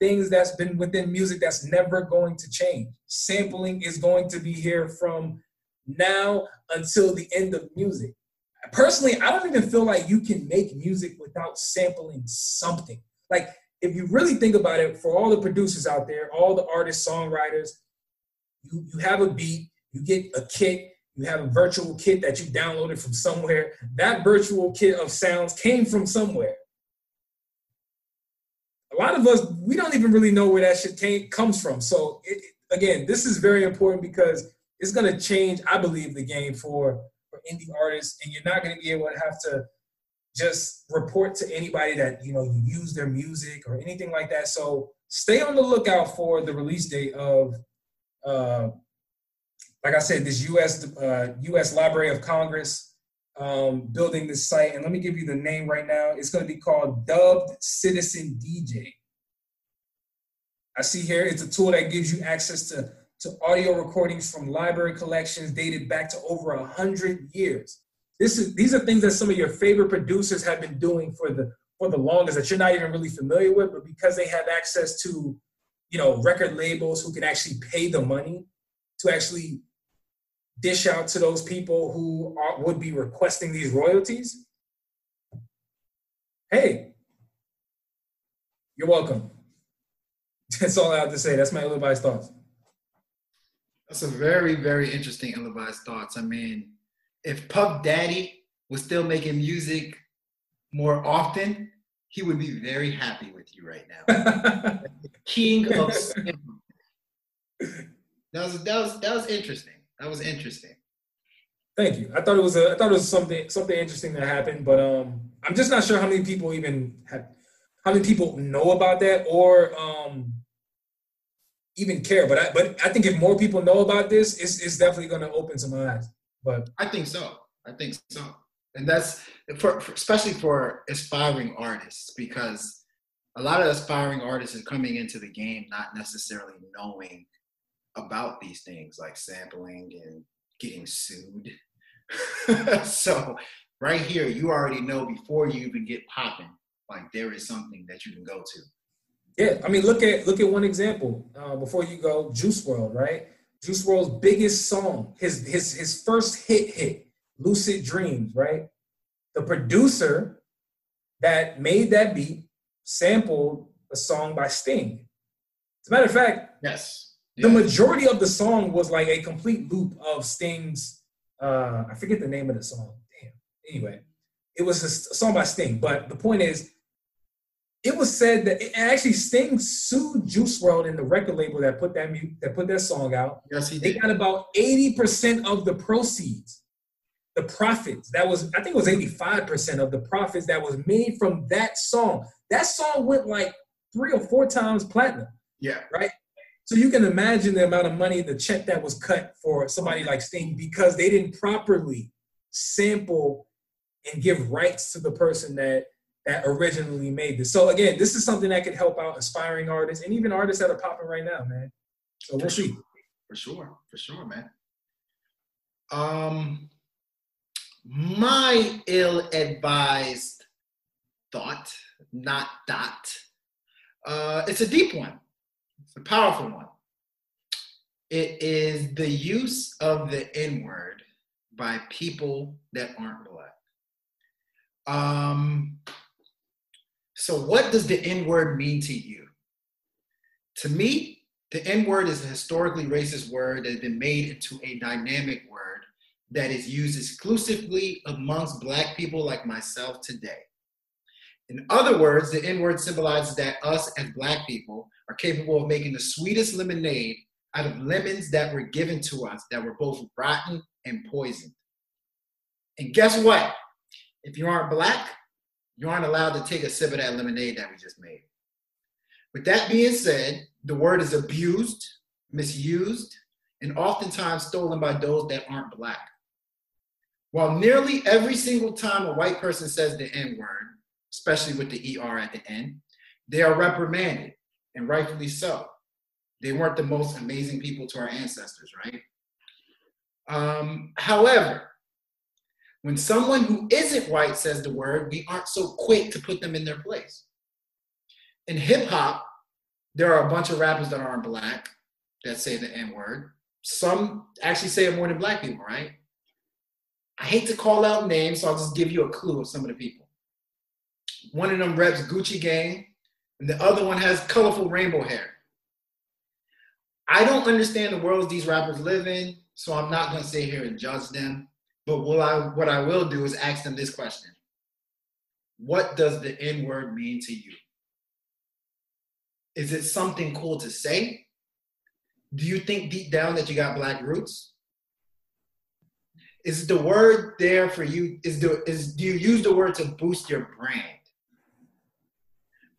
things that's been within music that's never going to change. Sampling is going to be here from now until the end of music. Personally, I don't even feel like you can make music without sampling something. Like, if you really think about it, for all the producers out there, all the artists, songwriters, you, you have a beat, you get a kit, you have a virtual kit that you downloaded from somewhere. That virtual kit of sounds came from somewhere. Lot of us, we don't even really know where that shit came, comes from. So, it, again, this is very important because it's going to change, I believe, the game for, for indie artists. And you're not going to be able to have to just report to anybody that, you know, you use their music or anything like that. So, stay on the lookout for the release date of uh, like I said, this U.S. Uh, U.S. Library of Congress um, building this site, and let me give you the name right now. It's going to be called Dubbed Citizen DJ. I see here it's a tool that gives you access to, to audio recordings from library collections dated back to over a hundred years. This is these are things that some of your favorite producers have been doing for the for the longest that you're not even really familiar with, but because they have access to, you know, record labels who can actually pay the money to actually dish out to those people who are, would be requesting these royalties, hey, you're welcome. That's all I have to say. That's my ill-advised thoughts. That's a very, very interesting ill-advised thoughts. I mean, if Puff Daddy was still making music more often, he would be very happy with you right now. King of that was that was that was interesting. That was interesting. Thank you. I thought it was a I thought it was something something interesting that happened, but um I'm just not sure how many people even have how many people know about that or um even care. But I but I think if more people know about this, it's it's definitely gonna open some eyes. But I think so. I think so. And that's for, for especially for aspiring artists because a lot of aspiring artists are coming into the game not necessarily knowing about these things like sampling and getting sued. so right here, you already know before you even get popping, like there is something that you can go to. Yeah, I mean, look at look at one example uh, before you go. Juice WRLD, right? Juice WRLD's biggest song, his his his first hit hit, "Lucid Dreams," right? The producer that made that beat sampled a song by Sting. As a matter of fact, yes, the majority of the song was like a complete loop of Sting's. Uh, I forget the name of the song. Damn. Anyway, it was a song by Sting. But the point is, it was said that it, actually Sting sued Juice WRLD and the record label that put that that put that song out. Yes, he did. They got about eighty percent of the proceeds, the profits. That was I think it was eighty five percent of the profits that was made from that song. That song went like three or four times platinum. Yeah. Right. So you can imagine the amount of money, the check that was cut for somebody like Sting because they didn't properly sample and give rights to the person that that originally made this. So again, this is something that could help out aspiring artists and even artists that are popping right now, man. So we'll see. For sure, for sure, man. Um, my ill-advised thought, not dot. Uh, it's a deep one. It's a powerful one. It is the use of the N word by people that aren't black. Um, so, what does the N word mean to you? To me, the N word is a historically racist word that has been made into a dynamic word that is used exclusively amongst black people like myself today. In other words, the N word symbolizes that us as black people are capable of making the sweetest lemonade out of lemons that were given to us that were both rotten and poisoned. And guess what? If you aren't black, you aren't allowed to take a sip of that lemonade that we just made. With that being said, the word is abused, misused, and oftentimes stolen by those that aren't black. While nearly every single time a white person says the N word, especially with the ER at the end, they are reprimanded, and rightfully so. They weren't the most amazing people to our ancestors, right? Um, however, when someone who isn't white says the word, we aren't so quick to put them in their place. In hip hop, there are a bunch of rappers that aren't black that say the N word. Some actually say it more than black people, right? I hate to call out names, so I'll just give you a clue of some of the people. One of them reps Gucci Gang, and the other one has colorful rainbow hair. I don't understand the worlds these rappers live in, so I'm not gonna sit here and judge them. But what I what I will do is ask them this question: What does the N word mean to you? Is it something cool to say? Do you think deep down that you got black roots? Is the word there for you? Is the is do you use the word to boost your brand?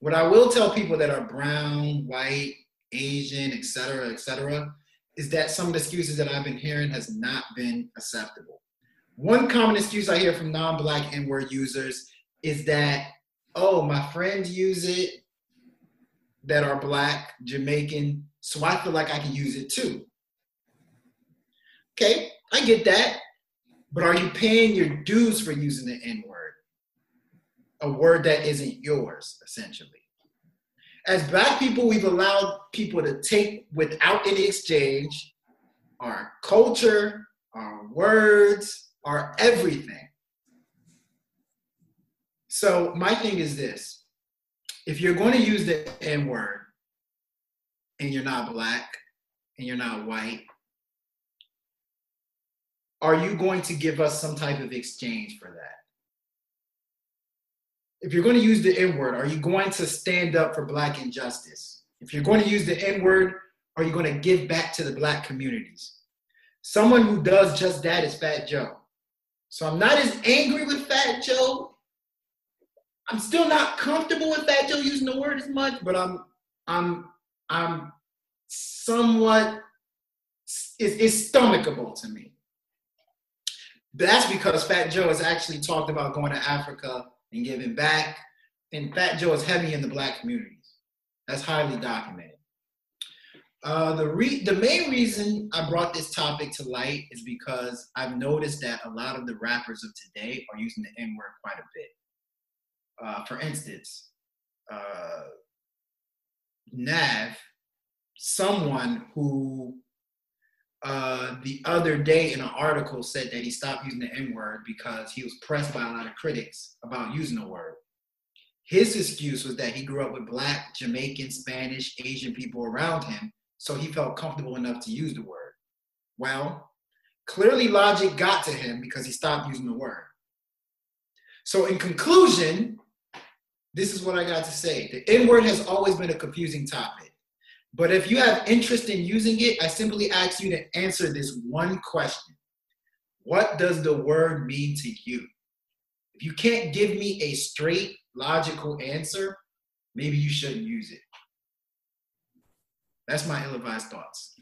What I will tell people that are brown, white, Asian, etc., etc., is that some of the excuses that I've been hearing has not been acceptable. One common excuse I hear from non-black N-word users is that, oh, my friends use it that are black, Jamaican, so I feel like I can use it too. Okay, I get that. But are you paying your dues for using the N word? A word that isn't yours, essentially. As black people, we've allowed people to take without any exchange our culture, our words, our everything. So, my thing is this if you're going to use the N word and you're not black and you're not white, are you going to give us some type of exchange for that? If you're going to use the N word, are you going to stand up for black injustice? If you're going to use the N word, are you going to give back to the black communities? Someone who does just that is Fat Joe. So I'm not as angry with Fat Joe I'm still not comfortable with Fat Joe using the word as much, but I'm I'm I'm somewhat it's, it's stomachable to me. That's because Fat Joe has actually talked about going to Africa and giving back, and Fat Joe is heavy in the black communities. That's highly documented. Uh, the re- the main reason I brought this topic to light is because I've noticed that a lot of the rappers of today are using the N word quite a bit. Uh, for instance, uh, Nav, someone who uh, the other day in an article said that he stopped using the N word because he was pressed by a lot of critics about using the word. His excuse was that he grew up with black, Jamaican, Spanish, Asian people around him, so he felt comfortable enough to use the word. Well, clearly logic got to him because he stopped using the word. So, in conclusion, this is what I got to say. The N word has always been a confusing topic. But if you have interest in using it, I simply ask you to answer this one question What does the word mean to you? If you can't give me a straight, logical answer, maybe you shouldn't use it. That's my ill advised thoughts.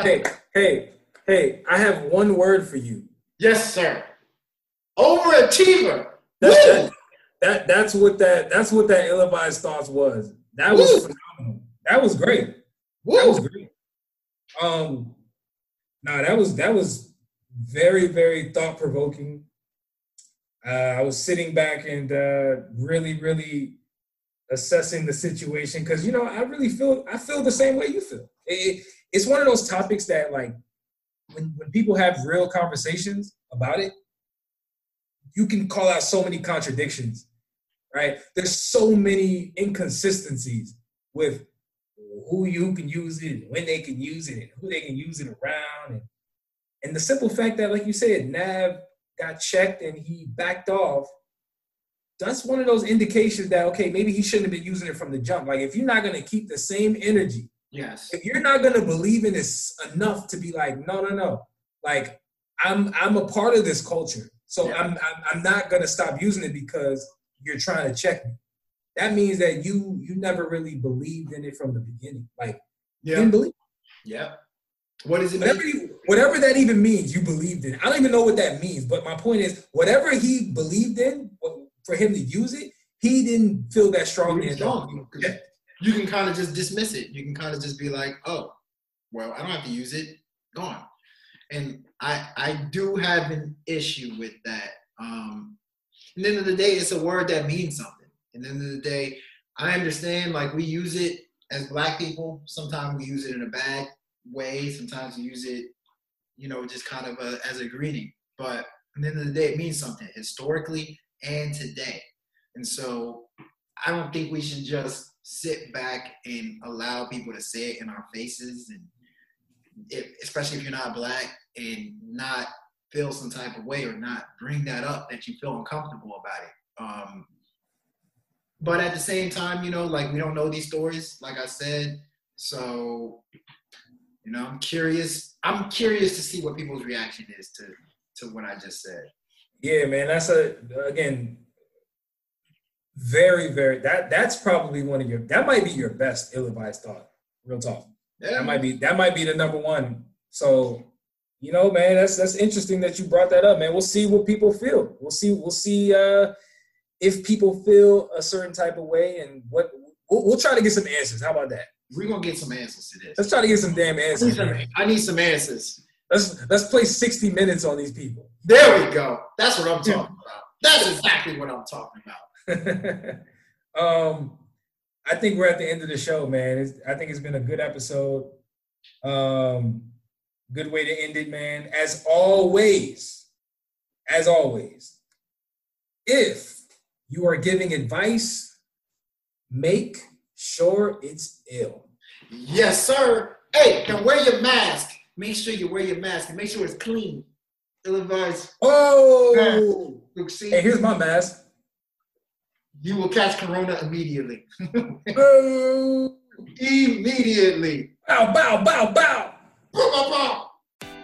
hey, hey, hey, I have one word for you. Yes, sir. Overachiever. That, that, that, that's what that that's what that ill-advised thoughts was. That was Woo. phenomenal. That was great. Woo. That was great. Um, nah, that was that was very very thought provoking. Uh, I was sitting back and uh, really really assessing the situation because you know I really feel I feel the same way you feel. It, it's one of those topics that like when, when people have real conversations about it, you can call out so many contradictions, right? There's so many inconsistencies with who you can use it, and when they can use it, and who they can use it around, and and the simple fact that, like you said, Nav got checked and he backed off. That's one of those indications that okay, maybe he shouldn't have been using it from the jump. Like if you're not gonna keep the same energy, Yes. if you're not gonna believe in this enough to be like, no, no, no, like I'm I'm a part of this culture, so Yeah. I'm, I'm I'm not gonna stop using it because you're trying to check me. That means that you you never really believed in it from the beginning. Like you Yeah. didn't believe Yeah. What does it whatever you, whatever that even means. You believed in. I don't even know what that means, but my point is, whatever he believed in, for him to use it, he didn't feel that strongly It's enough. strong. Yeah. You can kind of just dismiss it. You can kind of just be like, oh, well, I don't have to use it. Gone. And I I do have an issue with that. Um, at the end of the day, it's a word that means something. At the end of the day, I understand like we use it as black people. Sometimes we use it in a bad way. Sometimes we use it, you know, just kind of a, as a greeting. But at the end of the day, it means something historically and today. And so I don't think we should just sit back and allow people to say it in our faces, and if, especially if you're not black, and not feel some type of way or not bring that up that you feel uncomfortable about it. Um, but at the same time, you know, like we don't know these stories, like I said, so you know, I'm curious. I'm curious to see what people's reaction is to to what I just said. Yeah, man, that's a again very, very that that's probably one of your that might be your best ill-advised thought. Real talk. Yeah. That might be that might be the number one. So, you know, man, that's that's interesting that you brought that up, man. We'll see what people feel. We'll see we'll see uh if people feel a certain type of way and what we'll, we'll try to get some answers. How about that? We're gonna get some answers to this. Let's try to get some damn I need answers. some. I need some answers. Let's let's play 60 minutes on these people. There we go. That's what I'm talking about. That's exactly what I'm talking about. um, I think we're at the end of the show, man. It's, I think it's been a good episode. Um, good way to end it, man. As always, as always, if you are giving advice, make sure it's ill. Yes, sir. Hey, and wear your mask. Make sure you wear your mask and make sure it's clean. Ill advised. Oh, Look, see, hey, here's my mask. you will catch corona immediately. Immediately. bow, bow, bow, bow. Boom, boom, boom.